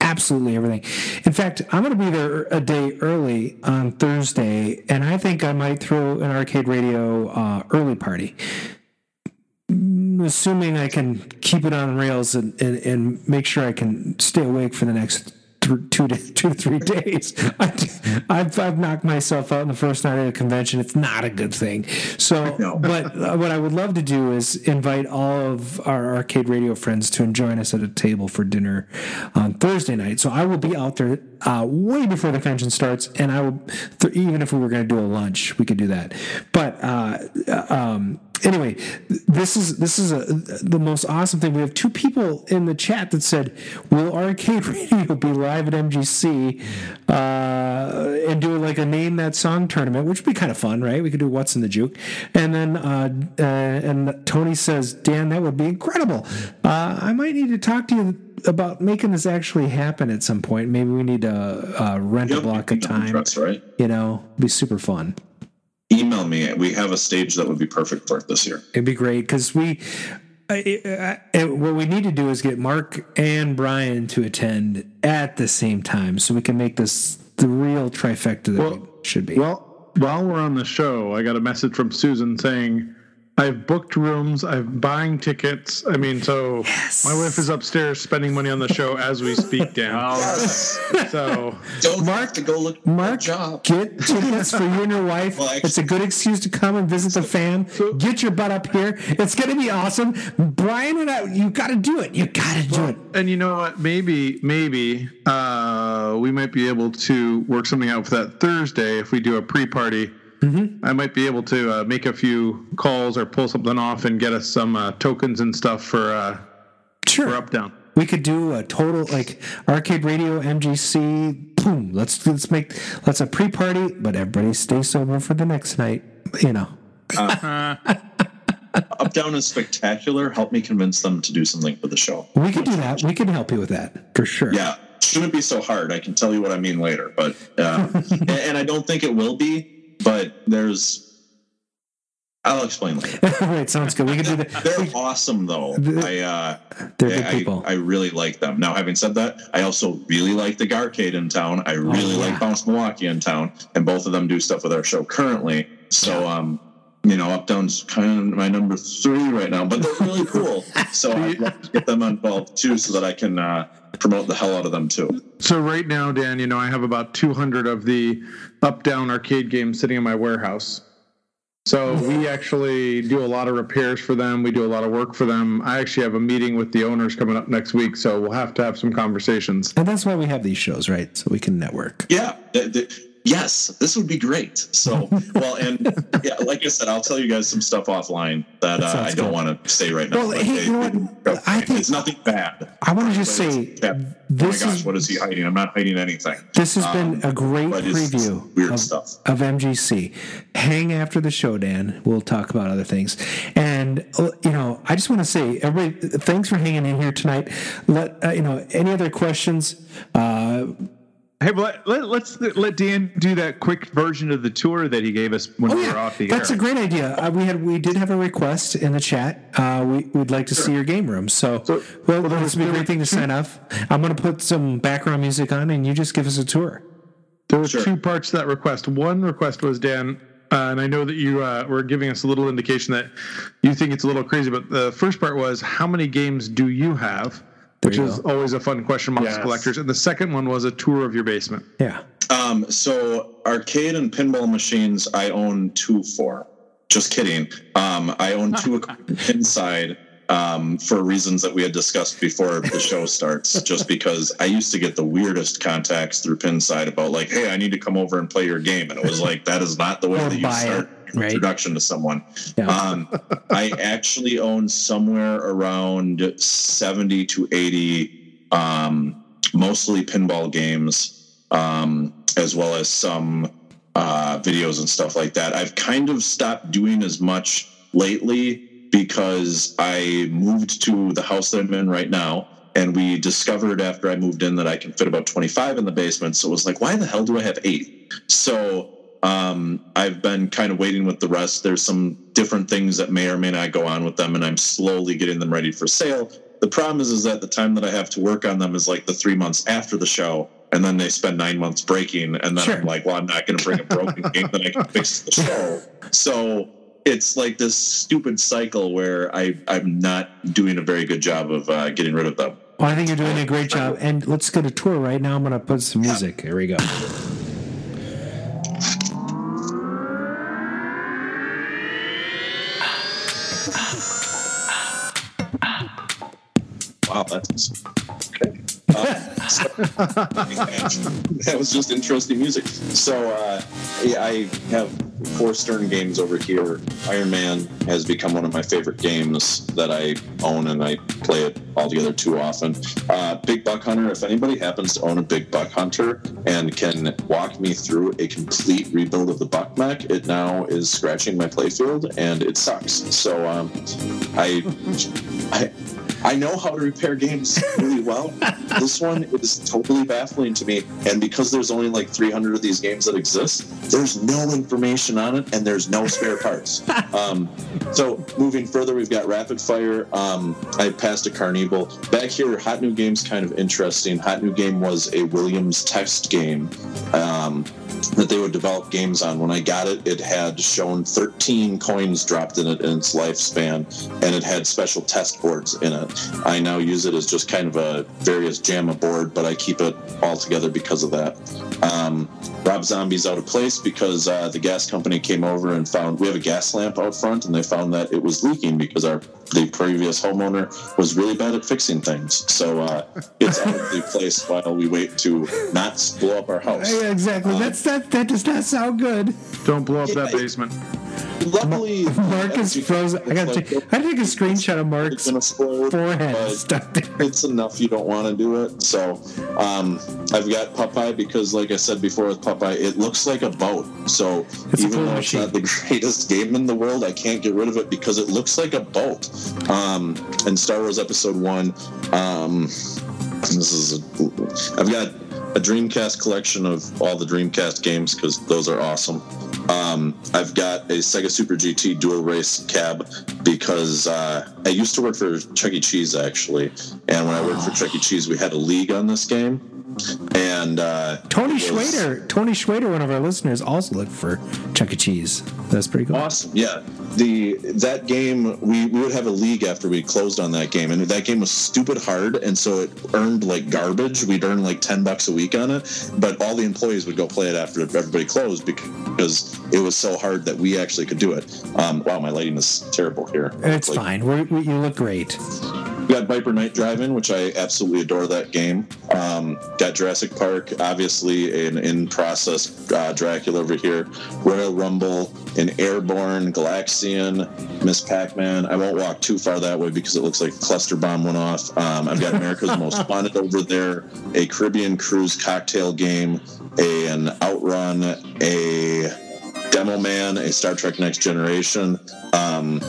absolutely everything. In fact, I'm going to be there a day early on Thursday, and I think I might throw an arcade radio uh, early party. Mm, Assuming I can keep it on rails and, and, and make sure I can stay awake for the next th- two to two to three days. I, I've I've knocked myself out in the first night of the convention. It's not a good thing. So, but uh, what I would love to do is invite all of our arcade radio friends to join us at a table for dinner on Thursday night. So I will be out there uh, way before the convention starts, and I will th- even if we were going to do a lunch, we could do that. But uh, um, anyway, this is this is a, the most awesome thing. We have two people in the chat that said, "Will Arcade Radio be live at MGC uh, and do like a name that song tournament, which would be kind of fun, right? We could do what's in the juke." And then uh, uh, and Tony says, "Dan, that would be incredible. Uh, I might need to talk to you." About making this actually happen at some point. Maybe we need to uh, rent a block of time. That's right. You know, be super fun. Email me we have a stage that would be perfect for it this year It'd be great because we. I, I, I- what we need to do is get Mark and Brian to attend at the same time, so we can make this the real trifecta that Well, it should be. Well, while we're on the show, I got a message from Susan saying I've booked rooms. I'm buying tickets. I mean, so my wife is upstairs spending money on the show as we speak, Dan. So Don't Mark- have to go look Mark, for a job. get tickets for you and your wife. Well, actually- it's a good excuse to come and visit the fam. Get your butt up here. It's going to be awesome. Brian and I, you got to do it. You got to do it. And you know what? Maybe, maybe uh, we might be able to work something out for that Thursday if we do a pre-party. Mm-hmm. I might be able to uh, make a few calls or pull something off and get us some uh, tokens and stuff for uh, Sure. for up down. We could do a total like arcade radio MGC. Boom. Let's let's make let's a pre-party, but everybody stay sober for the next night. You know. Up down is spectacular. Help me convince them to do something for the show. We could do that. We can help you with that for sure. Yeah, shouldn't be so hard. I can tell you what I mean later, but uh, and, and I don't think it will be. But there's, I'll explain later. right. Sounds good. We can do that. They're awesome though. I uh, They're I, good people. I, I really like them. Now, having said that, I also really like the Garcade in town. I really Oh, yeah. like Bounce Milwaukee in town, and both of them do stuff with our show currently. So, um, you know, Up Down's kind of my number three right now, but they're really cool. So I'd love to get them involved too, so that I can uh, promote the hell out of them too. So right now, Dan, you know, I have about 200 of the up down arcade games sitting in my warehouse. So we actually do a lot of repairs for them. We do a lot of work for them. I actually have a meeting with the owners coming up next week, so we'll have to have some conversations. And that's why we have these shows, right? So we can network. Yeah. Yes, this would be great. So, well, and yeah, like I said, I'll tell you guys some stuff offline that uh, I don't want to say right now. Well, hey, you know what? I think- it's nothing bad. I want to just say yeah, oh my gosh, is what is he hiding? I'm not hiding anything. this has been Um, a great preview Weird of, stuff. of MGC. Hang after the show, Dan. We'll talk about other things. And uh, you know, I just want to say, everybody, thanks for hanging in here tonight. Let uh, you know any other questions. Uh, Hey, but let, let's let Dan do that quick version of the tour that he gave us when Oh we were off the that's air. a great idea. Uh, we had we did have a request in the chat. Uh, we would like to see your game room. So, well, this would be a great thing to sign off. I'm going to put some background music on, and you just give us a tour. There were Sure. two parts to that request. One request was Dan, uh, and I know that you uh, were giving us a little indication that you think it's a little crazy. But the first part was, how many games do you have? Which is go. always a fun question amongst Yes. collectors. And the second one was a tour of your basement. Yeah. Um, so arcade and pinball machines, I own two for. Just kidding. Um, I own two Pinside um, for reasons that we had discussed before the show starts. Just because I used to get the weirdest contacts through Pinside about like, "Hey, I need to come over and play your game," and it was like, that is not the way Or that you buy it, start an right? introduction to someone. Yeah. Um, I actually own somewhere around seventy to eighty, um, mostly pinball games, um, as well as some uh, videos and stuff like that. I've kind of stopped doing as much lately because I moved to the house that I'm in right now. And we discovered after I moved in that I can fit about 25 in the basement. So it was like, why the hell do I have eight? So um, I've been kind of waiting with the rest. There's some different things that may or may not go on with them, and I'm slowly getting them ready for sale. The problem is, is that the time that I have to work on them is like the three months after the show, and then they spend nine months breaking, and then Sure. I'm like, well, I'm not going to bring a broken game that I can fix the show. So it's like this stupid cycle where I I'm not doing a very good job of uh, getting rid of them. Well, I think you're doing a great job. And let's get a tour right now. I'm going to put some music. Here we go. Wow, that's okay. So- that was just interesting music. So uh, I have four Stern games over here. Iron Man has become one of my favorite games that I own, and I play it altogether too often. Uh, Big Buck Hunter. If anybody happens to own a Big Buck Hunter and can walk me through a complete rebuild of the Buck mech, it now is scratching my playfield, and it sucks. So um, I. I I know how to repair games really well. This one is totally baffling to me. And because there's only like 300 of these games that exist, there's no information on it and there's no spare parts. Um, so moving further, we've got Rapid Fire. Um, I passed a Carnival. Back here, Hot New Game's kind of interesting. Hot New Game was a Williams text game. Um, that they would develop games on. When I got it, it had shown 13 coins dropped in it in its lifespan, and it had special test boards in it. I now use it as just kind of a various JAMMA board, but I keep it all together because of that. Um, Rob Zombie's out of place because uh, the gas company came over and found we have a gas lamp out front, and they found that it was leaking because our the previous homeowner was really bad at fixing things. So uh, it's out of the place while we wait to not blow up our house. Yeah, exactly. Um, That's that. That does not sound good. Don't blow up that Yeah. basement. Luckily, Mark is frozen. I gotta because take. I take a screenshot of Mark's it's gonna explode, forehead stuck there. it's enough you don't want to do it. So um, I've got Popeye because, like I said before with Popeye, it looks like a boat. So It's even though it's not the greatest game in the world, I can't get rid of it because it looks like a boat. Um, and Star Wars Episode One, um, this is a, I've got a Dreamcast collection of all the Dreamcast games because those are awesome. Um, I've got a Sega Super GT dual race cab because uh, I used to work for Chuck E. Cheese actually, and when I worked for Chuck E. Cheese, we had a league on this game, and uh, Tony was Schwader. Tony Schwader, one of our listeners, also looked for Chuck E. Cheese. That's pretty cool. Awesome, yeah. The that game we, we would have a league after we closed on that game, and that game was stupid hard, and so it earned like garbage. We'd earn like ten bucks a week on it, but all the employees would go play it after everybody closed because it was so hard that we actually could do it. Um, wow, my lighting is terrible here. It's Like, fine. We're, we, you look great. We got Viper Night Drivin', which I absolutely adore that game. Um, got Jurassic Park, obviously an in-process uh, Dracula over here. Royal Rumble, an Airborne, Galaxian, Ms. Pac-Man. I won't walk too far that way because it looks like a cluster bomb went off. Um, I've got America's Most Wanted over there, a Caribbean Cruise cocktail game, a, an Outrun, a Demo Man, a Star Trek Next Generation. Um,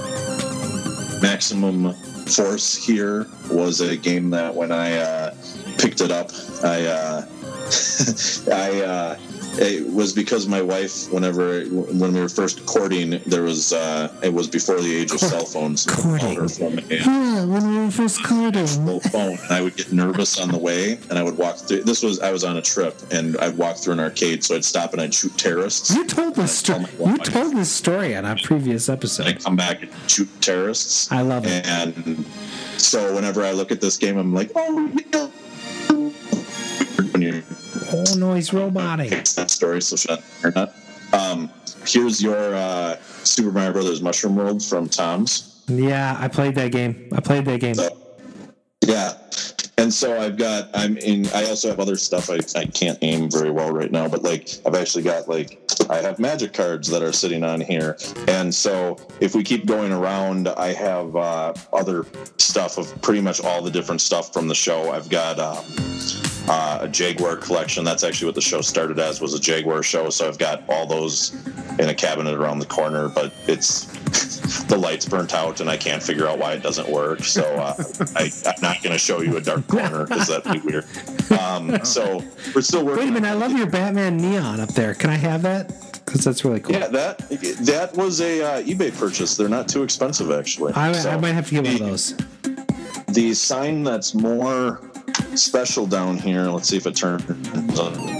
Maximum Force here was a game that when I uh, picked it up, I uh, I uh, it was because my wife, whenever when we were first courting, there was uh, it was before the age of cell phones. so I called her from Yeah, when we were first courting. phone, and I would get nervous on the way, and I would walk through. This was I was on a trip, and I'd walk through an arcade, so I'd stop and I'd shoot terrorists. You told this story. You told this story on our previous episode. I come back and shoot terrorists. I love it. And so whenever I look at this game, I'm like, oh, yeah. When you Oh no, he's robotic. that story, so shut or not. Um, here's your uh, Super Mario Brothers Mushroom World from Tom's. Yeah, I played that game. I played that game. So, yeah. And so I've got, I'm in, I also have other stuff I, I can't aim very well right now, but like I've actually got like, I have magic cards that are sitting on here. And so if we keep going around, I have uh, other stuff of pretty much all the different stuff from the show. I've got, um, uh, a Jaguar collection. That's actually what the show started as was a Jaguar show. So I've got all those in a cabinet around the corner, but it's the lights burnt out and I can't figure out why it doesn't work. So uh, I, I'm not going to show you a dark corner because that'd be weird. Um, so we're still working. Wait a minute, I love your Batman neon up there. Can I have that? Because that's really cool. Yeah, that that was a uh, eBay purchase. They're not too expensive actually. I, So- I might have to get one of those. the sign that's more special down here let's see if it turns on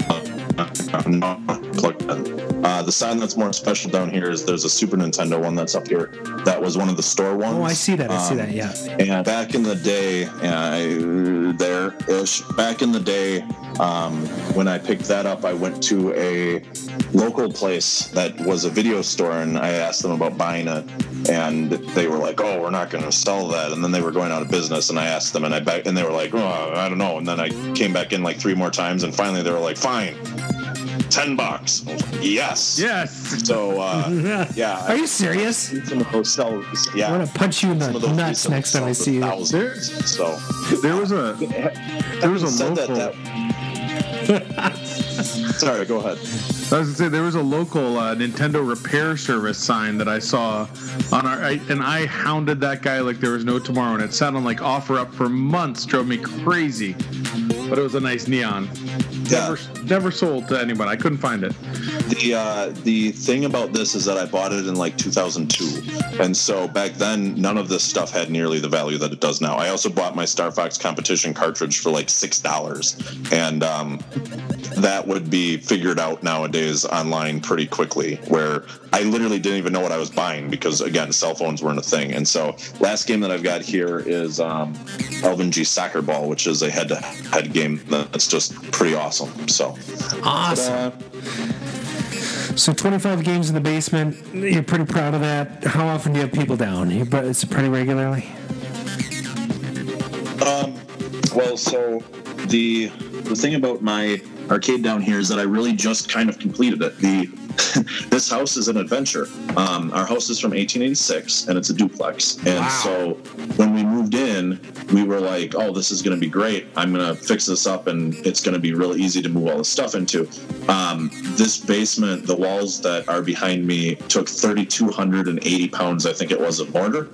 plug in. Uh, the sign that's more special down here is there's a super nintendo one that's up here that was one of the store ones Oh, I see that. I see Um, that. Yeah. and back in the day, uh, there ish, back in the day, um, when I picked that up, I went to a local place that was a video store and I asked them about buying it. And they were like, oh, we're not going to sell that. And then they were going out of business. And I asked them, and I back, and they were like, oh, I don't know. And then I came back in like three more times. And finally, they were like, fine, 10 bucks. Like, yes. Yes. So, uh, yeah. Are you serious? Some of those sell, yeah. I'm gonna punch you in Some the nuts next time I see you. for thousands. So There was a there was a local that, that Sorry, go ahead. I was gonna say there was a local uh, Nintendo repair service sign that I saw on our, I, and I hounded that guy like there was no tomorrow, and it sounded like offer up for months, drove me crazy. But it was a nice neon. Yeah. Never, never sold to anyone. I couldn't find it. The uh, the thing about this is that I bought it in like 2002, and so back then none of this stuff had nearly the value that it does now. I also bought my Star Fox competition cartridge for like six dollars, and um, that would be figured out nowadays online pretty quickly. Where I literally didn't even know what I was buying because again, cell phones weren't a thing. And so, last game that I've got here is um, Elvin G Soccer Ball, which is a head-to-head game that's just pretty awesome. So Awesome. So 25 games in the basement. You're pretty proud of that. How often do you have people down? You, it's pretty regularly. Um, well, so the the thing about my arcade down here is that I really just kind of completed it. The this house is an adventure. Um, our house is from 1886 and it's a duplex. And so when we in, we were like, "Oh, this is going to be great. I'm going to fix this up, and it's going to be really easy to move all this stuff into." Um, this basement, the walls that are behind me, took 3,280 pounds, I think it was, of mortar,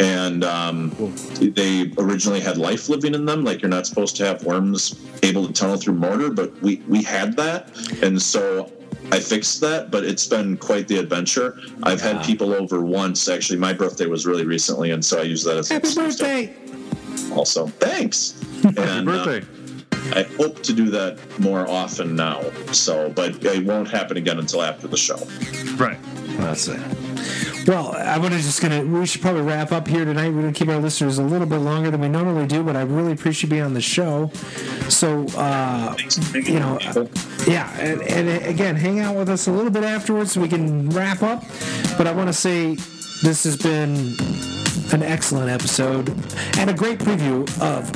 and um, they originally had life living in them. Like you're not supposed to have worms able to tunnel through mortar, but we we had that, and so I fixed that, but it's been quite the adventure. I've had people over once. Actually, my birthday was really recently, and so I use that as an Happy excuse birthday! Also, thanks. Happy And, uh, birthday. I hope to do that more often now. So, but it won't happen again until after the show. right. That's it. Well, I want to just gonna. We should probably wrap up here tonight. We're gonna keep our listeners a little bit longer than we normally do, but I really appreciate being on the show. So, uh, you know, uh, yeah, and, and again, hang out with us a little bit afterwards so we can wrap up. But I want to say this has been an excellent episode and a great preview of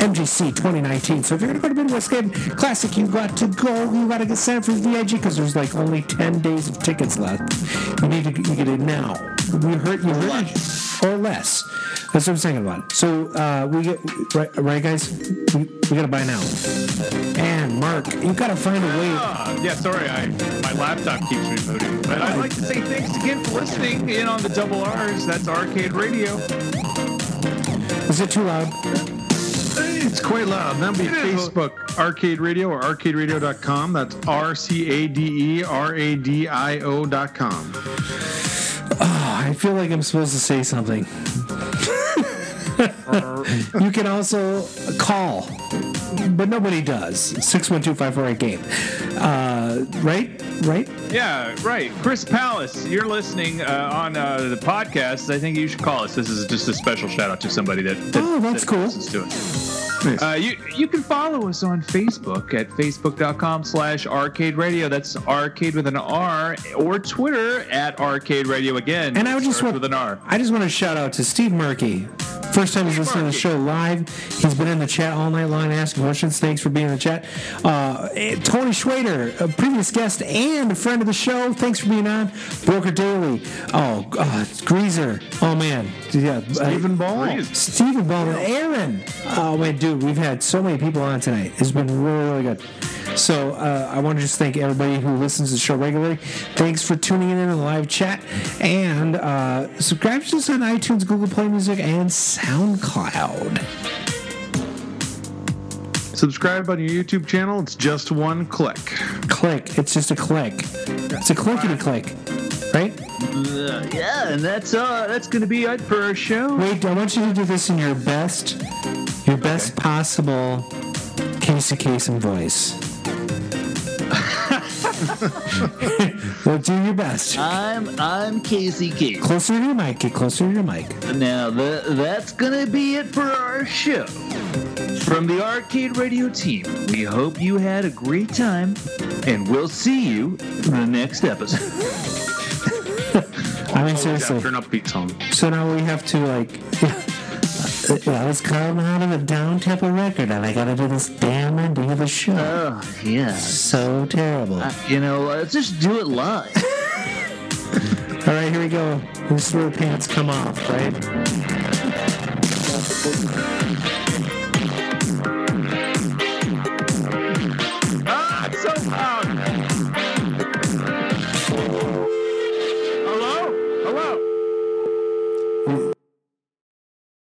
MGC 2019. So if you're going to go to Midwest Game Classic, you got to go. You got to get signed for the VIP because there's like only 10 days of tickets left. You need to you get it now. We heard you heard it, or less. That's what I'm saying about it. So uh, we get right, right, guys. We, we got to buy now. And Mark, you got to find a way. Ah, yeah, sorry, I my laptop keeps rebooting. But I'd like to say thanks again for listening in on the double R's. That's Arcade Radio. Is it too loud? It's quite loud. That'd be It is. Facebook Arcade Radio or arcaderadio.com. That's R C A D E R A D I O.com. I feel like I'm supposed to say something. you can also call, but nobody does. 612 game. Uh, right? Right? Yeah, right. Chris Palace, you're listening uh, on uh, the podcast. I think you should call us. This is just a special shout out to somebody that, that, Oh, that's that cool. listens to us. Uh, you you can follow us on Facebook at facebook.com slash arcade radio. That's arcade with an R or Twitter at arcade radio again. And I would just want with an R. I just want to shout out to Steve Murky. First time he's listening to the show live. He's been in the chat all night long asking questions. Thanks for being in the chat. Uh, eh, Tony Schwader, a previous guest and a friend of the show. Thanks for being on. Broker Daily. Oh, uh, Greaser. Oh man, yeah. Stephen Ball. Stephen Ball, Aaron. Oh man, dude, we've had so many people on tonight. It's been really, really good. So uh, I want to just thank everybody who listens to the show regularly. Thanks for tuning in in the live chat and uh, subscribe to us on iTunes, Google Play Music, and SoundCloud. Subscribe on your YouTube channel. It's just one click. Click. It's just a click. It's a clickety click, right? Uh, yeah, and that's uh that's gonna be it for our show. Wait, I want you to do this in your best, your best possible Casey Kasem voice. well, do your best. I'm I'm Casey Case. Closer to your mic. Get closer to your mic. Now that that's gonna be it for our show. From the Arcade Radio team, we hope you had a great time, and we'll see you in the next episode. I mean, Always seriously. after an upbeat song. So now we have to like. Well, was coming out of a down tempo record, and I gotta do this damn ending of a show. Oh yeah, so terrible. Uh, you know, let's just do it live. All right, here we go. This is where pants come off, right?